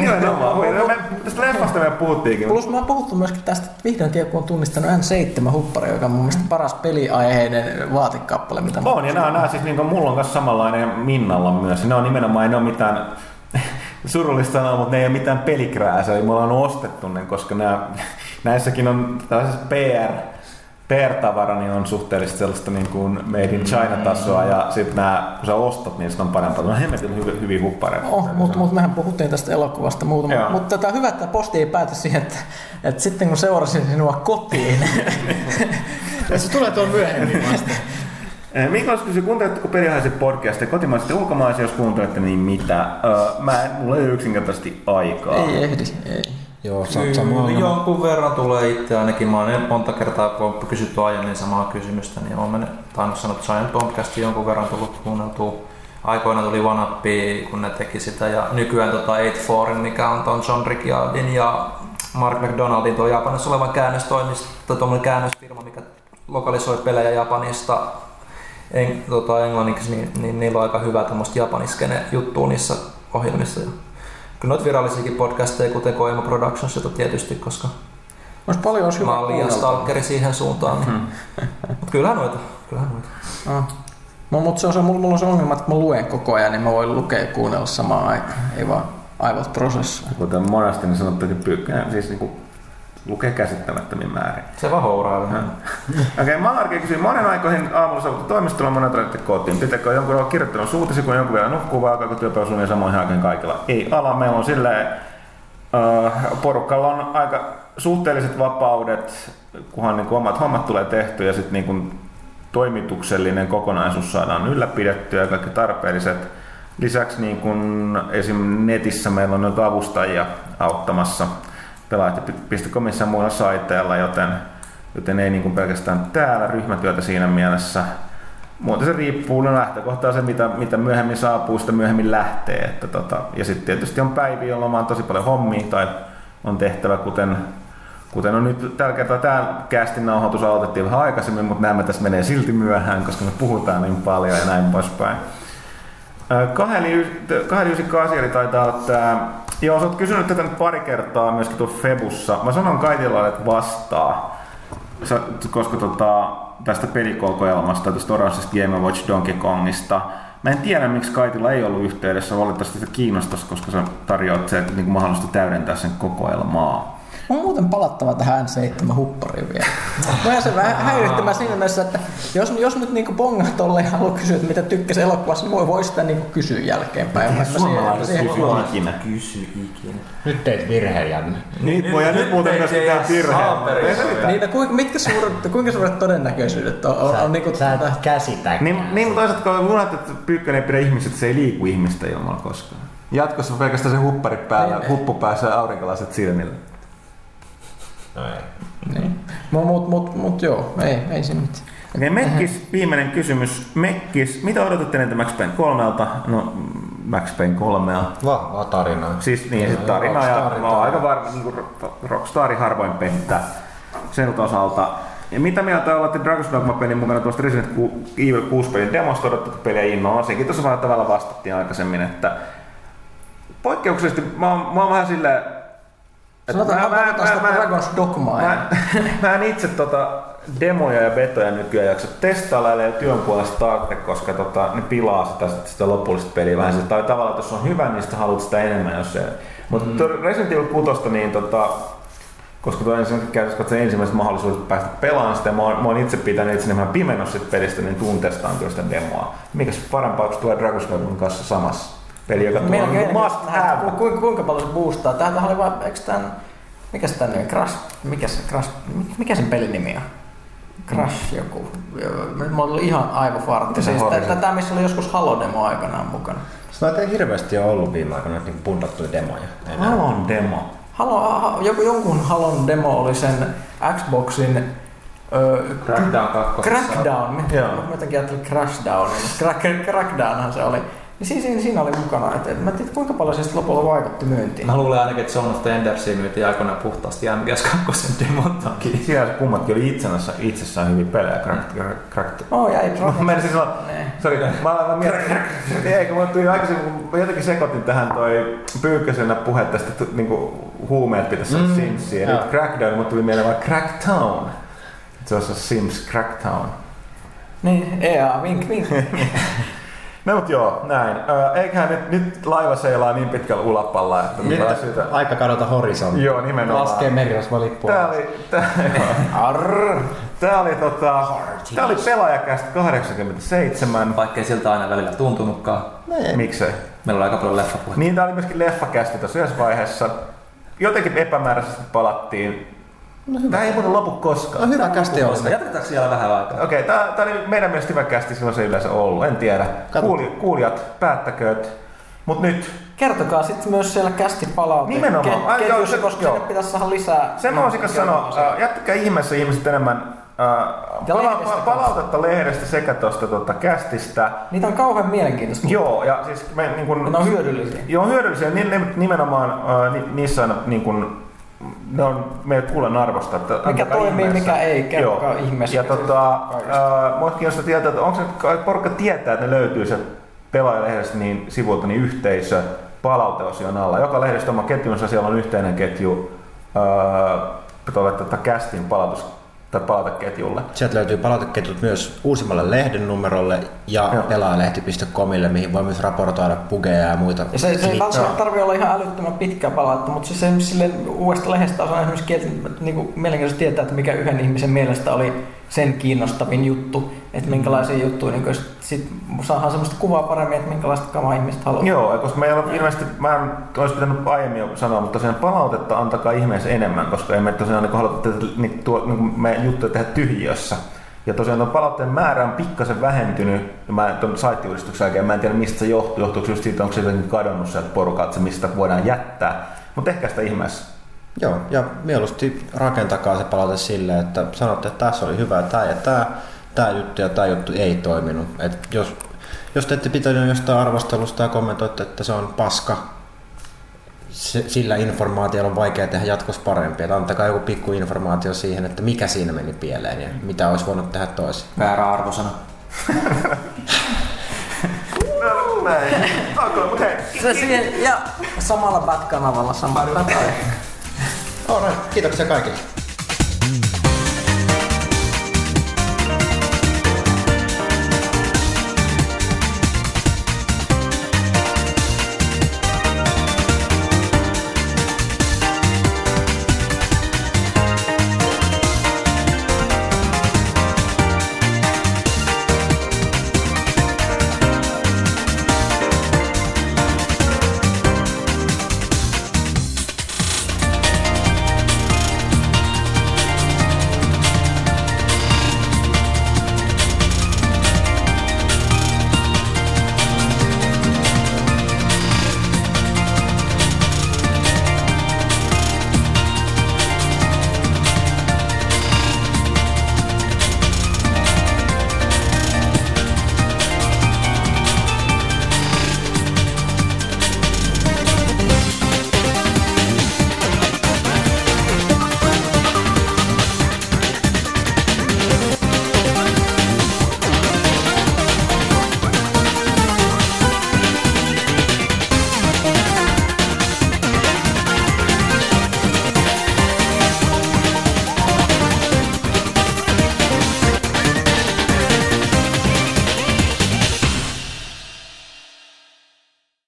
Nimenomaan. Me- me- Tästä leffasta me puhuttiinkin. Plus mä oon puhuttu myöskin tästä, että vihdoinkin joku on tunnistanut N7-huppari, joka on mun mielestä paras peliaiheinen vaatekappale, mitä mä On, ja nämä, nämä siis niin kuin, mulla on kanssa samanlainen Minnalla myös. Ne on nimenomaan, ei ne ole mitään [laughs] surullista sanoa, mutta ne ei ole mitään pelikrääsöjä. Mulla on ostettu ne, koska nämä, [laughs] näissäkin on tällaisessa PR, PR-tavara niin on suhteellisesti sellaista niin kuin made in China-tasoa ja sitten nämä, kun sä ostat, niin sitten on parempaa. Ne on hemmetin hyviä, hyviä huppareita. Oh, mutta mut mehän puhuttiin tästä elokuvasta muutama. Mutta tota, hyvä, että posti ei pääty siihen, että, että sitten kun seurasin sinua kotiin, Ja [laughs] se tulee tuon myöhemmin vasta. [laughs] Eh, Mikael kysyy, kuunteletteko pelihaisen podcastia kotimaisesti ja ulkomaisia, jos kuuntelette, niin mitä? Öö, mä en, mulla ei ole yksinkertaisesti aikaa. ei ehdi. Ei. Joo, Kyllä, samoin. jonkun verran tulee itse ainakin. Mä oon monta kertaa, kun on kysytty aiemmin samaa kysymystä, niin mennyt, tainnut sanoa, että Giant Bombcastin jonkun verran tullut kuunneltua. Aikoina tuli One Up, kun ne teki sitä, ja nykyään tota 84, mikä on ton John Ricciardin ja Mark McDonaldin tuo Japanissa oleva käännöstoimisto, tuommoinen käännösfirma, mikä lokalisoi pelejä Japanista en, tota, englanniksi, niin, niin, niillä on aika hyvä tämmöistä japaniskene juttua niissä ohjelmissa. Kyllä noita virallisiakin podcasteja, kuten Koema Productions, jota tietysti, koska Olisi paljon olisi hyvä mä kuunneltavaa. stalkeri siihen suuntaan. Niin. Mutta kyllähän noita, kyllähän noita. Ah. No, mutta se on se, mulla, mulla on se ongelma, että mä luen koko ajan, niin mä voin lukea ja kuunnella samaan aikaan. Ei vaan aivot prosessoi. Kuten monesti niin sanottukin pyykkäinen, siis niin kuin lukee käsittämättömin määrin. Se vaan hourailee. Okei, okay, Malarki kysyi, monen aikoihin aamulla saavuttu toimistolla, monen tarvitte kotiin. Pitääkö jonkun olla kirjoittanut suutisi, kun jonkun vielä nukkuu, vai alkaako työpäivä suunnilleen samoihin aikoihin kaikilla? Ei ala, meillä on silleen, uh, porukalla on aika suhteelliset vapaudet, kunhan niin kuin omat hommat tulee tehty ja sitten niin kuin toimituksellinen kokonaisuus saadaan ylläpidettyä ja kaikki tarpeelliset. Lisäksi niin kun esim. netissä meillä on nyt avustajia auttamassa pelaajat.comissa ja muilla saiteilla, joten, joten ei niin pelkästään täällä ryhmätyötä siinä mielessä. Muuten se riippuu, no lähtökohta on se, mitä, mitä myöhemmin saapuu, sitä myöhemmin lähtee. Että tota, ja sitten tietysti on päiviä, jolloin on tosi paljon hommia tai on tehtävä, kuten, kuten on nyt tällä kertaa tämä kästin nauhoitus aloitettiin vähän aikaisemmin, mutta näemme tässä menee silti myöhään, koska me puhutaan niin paljon ja näin poispäin. 298 eli taitaa olla tämä... Joo, sä oot kysynyt tätä nyt pari kertaa myöskin tuossa Febussa. Mä sanon Kaitilla, että vastaa. Sä, koska tota, tästä pelikokoelmasta, tästä oranssista Game Watch Donkey Kongista. Mä en tiedä, miksi Kaitilla ei ollut yhteydessä. Valitettavasti sitä kiinnostaisi, koska sä tarjoat se niin mahdollista täydentää sen kokoelmaa. On muuten palattava tähän N7 huppariin vielä. Mä se vähän häirittämään siinä mielessä, että jos, jos nyt niinku bongaa tolle ja haluaa kysyä, että mitä tykkäsi elokuvassa, niin voi, voi sitä niinku kysyä jälkeenpäin. Mä Suomalaiset kysyy ikinä. Kysy ikinä. Nyt teit virheen, Janne. Niin, voi nyt muuten myöskin tehdä virheen. Niin, no, kuinka, mitkä suuret, kuinka suuret todennäköisyydet on, on, on niinku, Sä et käsitä. Niin, niin mutta toisaalta kun unohdat, että Pyykkönen ei pidä ihmiset, että se ei liiku ihmistä ilmalla koskaan. Jatkossa pelkästään se huppari päällä, Niin. huppu päässä ja aurinkolaset silmillä. No ei. niin. Mut, mut, mut, mut joo, ei, ei siinä mitään. Okei, Mekkis, viimeinen kysymys. Mekkis, mitä odotatte näitä Max Payne kolmelta? No, Max Payne kolmea. Vahvaa tarinaa. Siis niin, sit tarina ja mä oon aika tarina. varma, niin kuin Rockstari harvoin pettää sen osalta. Ja mitä mieltä olette Dragon's Dogma pelin mukana tuosta Resident Evil 6 pelin demosta odotettu peliä innolla? Sekin tuossa vähän tavalla vastattiin aikaisemmin, että poikkeuksellisesti mä oon, mä oon vähän silleen, Sanotaan, mä, mä, mä, sitä Dragon's Dogmaa. Mä, mä en itse tota demoja ja betoja nykyään jaksa testailla ja työn puolesta tarvitse, koska tota, ne pilaa sitä, sitä, sitä lopullista peliä vähän. Tai tavallaan, jos on hyvä, niin sitä haluat sitä enemmän, jos se... Mutta mm. Resident Evil 6, niin tota, koska tuo ensin käytössä katsoa ensimmäiset mahdollisuudet päästä pelaamaan sitä, ja mä oon, mä oon itse pitänyt itseni vähän pimennossa sit pelistä, niin tuun testaan kyllä sitä demoa. Mikäs parempaa, kun tuo Dragon's Dogman kanssa samassa peli, joka tuo must have. ku- kuinka, kuinka paljon se boostaa. Tämähän oli vaan, eikö tän, mikä se tän nimi, Crash, mikä se, Crash, mikä sen pelin nimi on? Crash joku. Mulla oli ihan aivofartti. Siis tätä, missä oli joskus Halo-demo aikanaan mukana. Sitä ei hirveästi ole ollut viime aikoina niin pundattuja demoja. Halon demo. Halo, ha, joku, jonkun Halon demo oli sen Xboxin Öö, Crackdown 2. Crackdown. Mä Joo. mä jotenkin ajattelin Crashdown. Crack, Crackdownhan se oli. Niin siinä, siinä, siinä oli mukana. Et, et mä en tiedä, kuinka paljon se sitten lopulta vaikutti myyntiin. Mä luulen ainakin, että Zone of the Endersia myytiin aikoinaan puhtaasti MGS2 demon takia. Siellä kummatkin oli itsensä, itsessään hyviä pelejä. Cracked, cracked. Oh, jäi Mä menisin sanoa, Ne. sori, mä aloin mä mietin, ei kun mä tuli aikaisemmin, kun mä jotenkin sekoitin tähän toi Pyykkösenä puhe tästä, että niinku huumeet pitäisi olla Mm, Simsia. Ja nyt Crackdown, mutta tuli mieleen vaan Cracktown. Se olisi Sims Cracktown. Niin, EA, vink, vink. [laughs] No mut joo, näin. Eiköhän nyt, nyt laiva seilaa niin pitkällä ulapalla, että Nyt voidaan syytä... aika kadota horisontti. Joo, nimenomaan. Laskee merirosvalippua. Tää oli, tää, Arr. tää oli, tota, tää oli pelaajakästä 87. Vaikkei siltä aina välillä tuntunutkaan. Miksei? Meillä on aika paljon leffapuhetta. Niin, tää oli myöskin leffakästi tuossa yhdessä vaiheessa. Jotenkin epämääräisesti palattiin. No hyvä. Tää ei muuten lopu koskaan. No hyvä kästi on. Jatketaanko siellä vähän aikaa? Okei, tää, tää oli meidän mielestä hyvä kästi, silloin se yleensä ollut. En tiedä. Kuuli, kuulijat, päättäkööt. Mut nyt, Kertokaa sitten myös siellä kästi palaute. Nimenomaan. Ai, joo, se- koska joo. sinne pitäisi saada lisää. sen mä voisin kanssa sanoa, äh, jättäkää ihmeessä ihmiset enemmän äh, Ja pala- lehdestä palautetta lehdestä sekä tuosta tota, kästistä. Niitä on kauhean mielenkiintoista. Joo, ja siis me niin kun, Ne on hyödyllisiä. Joo, hyödyllisiä. Ni, ne, nimenomaan äh, ni, niissä on niin kun, ne on meidän kuulen arvosta. Että antakaa toimii, ihmeessä. mikä ei, kertokaa Joo. ihmeessä. Ja tota, äh, mua kiinnostaa tietää, että onko se porukka tietää, että ne löytyy se pelaajalehdestä niin sivulta niin yhteisö palauteosion alla. Joka lehdestä oma ketjunsa, siellä on yhteinen ketju äh, tota, kästin palautus tai palauteketjulle. Sieltä löytyy palauteketjut myös uusimmalle lehden numerolle ja Joo. pelaajalehti.comille, mihin voi myös raportoida bugeja ja muita. Ja se, se ei välttämättä tarvitse olla ihan älyttömän pitkä palautta, mutta siis se sille uudesta lehdestä on esimerkiksi niin kuin mielenkiintoista tietää, että mikä yhden ihmisen mielestä oli sen kiinnostavin juttu, että minkälaisia juttuja, niin kuin sit saadaan semmoista kuvaa paremmin, että minkälaista kamaa ihmiset haluaa. Joo, koska meillä on ilmeisesti, mä en olisi pitänyt aiemmin jo sanoa, mutta sen palautetta antakaa ihmeessä enemmän, koska emme tosiaan niin haluta tätä, niin, tuo, niin meidän juttuja tehdä tyhjiössä. Ja tosiaan tuon palautteen määrä on pikkasen vähentynyt mä, tuon saittiuudistuksen jälkeen. Mä en tiedä mistä se johtuu. Johtuuko just siitä, onko se jotenkin kadonnut sieltä porukalta, mistä voidaan jättää. Mutta ehkä sitä ihmeessä. Joo, ja mieluusti rakentakaa se palaute silleen, että sanotte, että tässä oli hyvä tämä ja tämä, tämä juttu ja tämä juttu ei toiminut. Et jos, jos te ette pitänyt jostain arvostelusta ja kommentoitte, että se on paska, se, sillä informaatiolla on vaikea tehdä jatkossa parempi. Että antakaa joku pikku informaatio siihen, että mikä siinä meni pieleen ja mitä olisi voinut tehdä toisin. Väärä arvosana. Näin. [laughs] Okay, mutta hei. Se siihen, ja samalla Bat-kanavalla samalla. Alright, kiitoksia kaikille.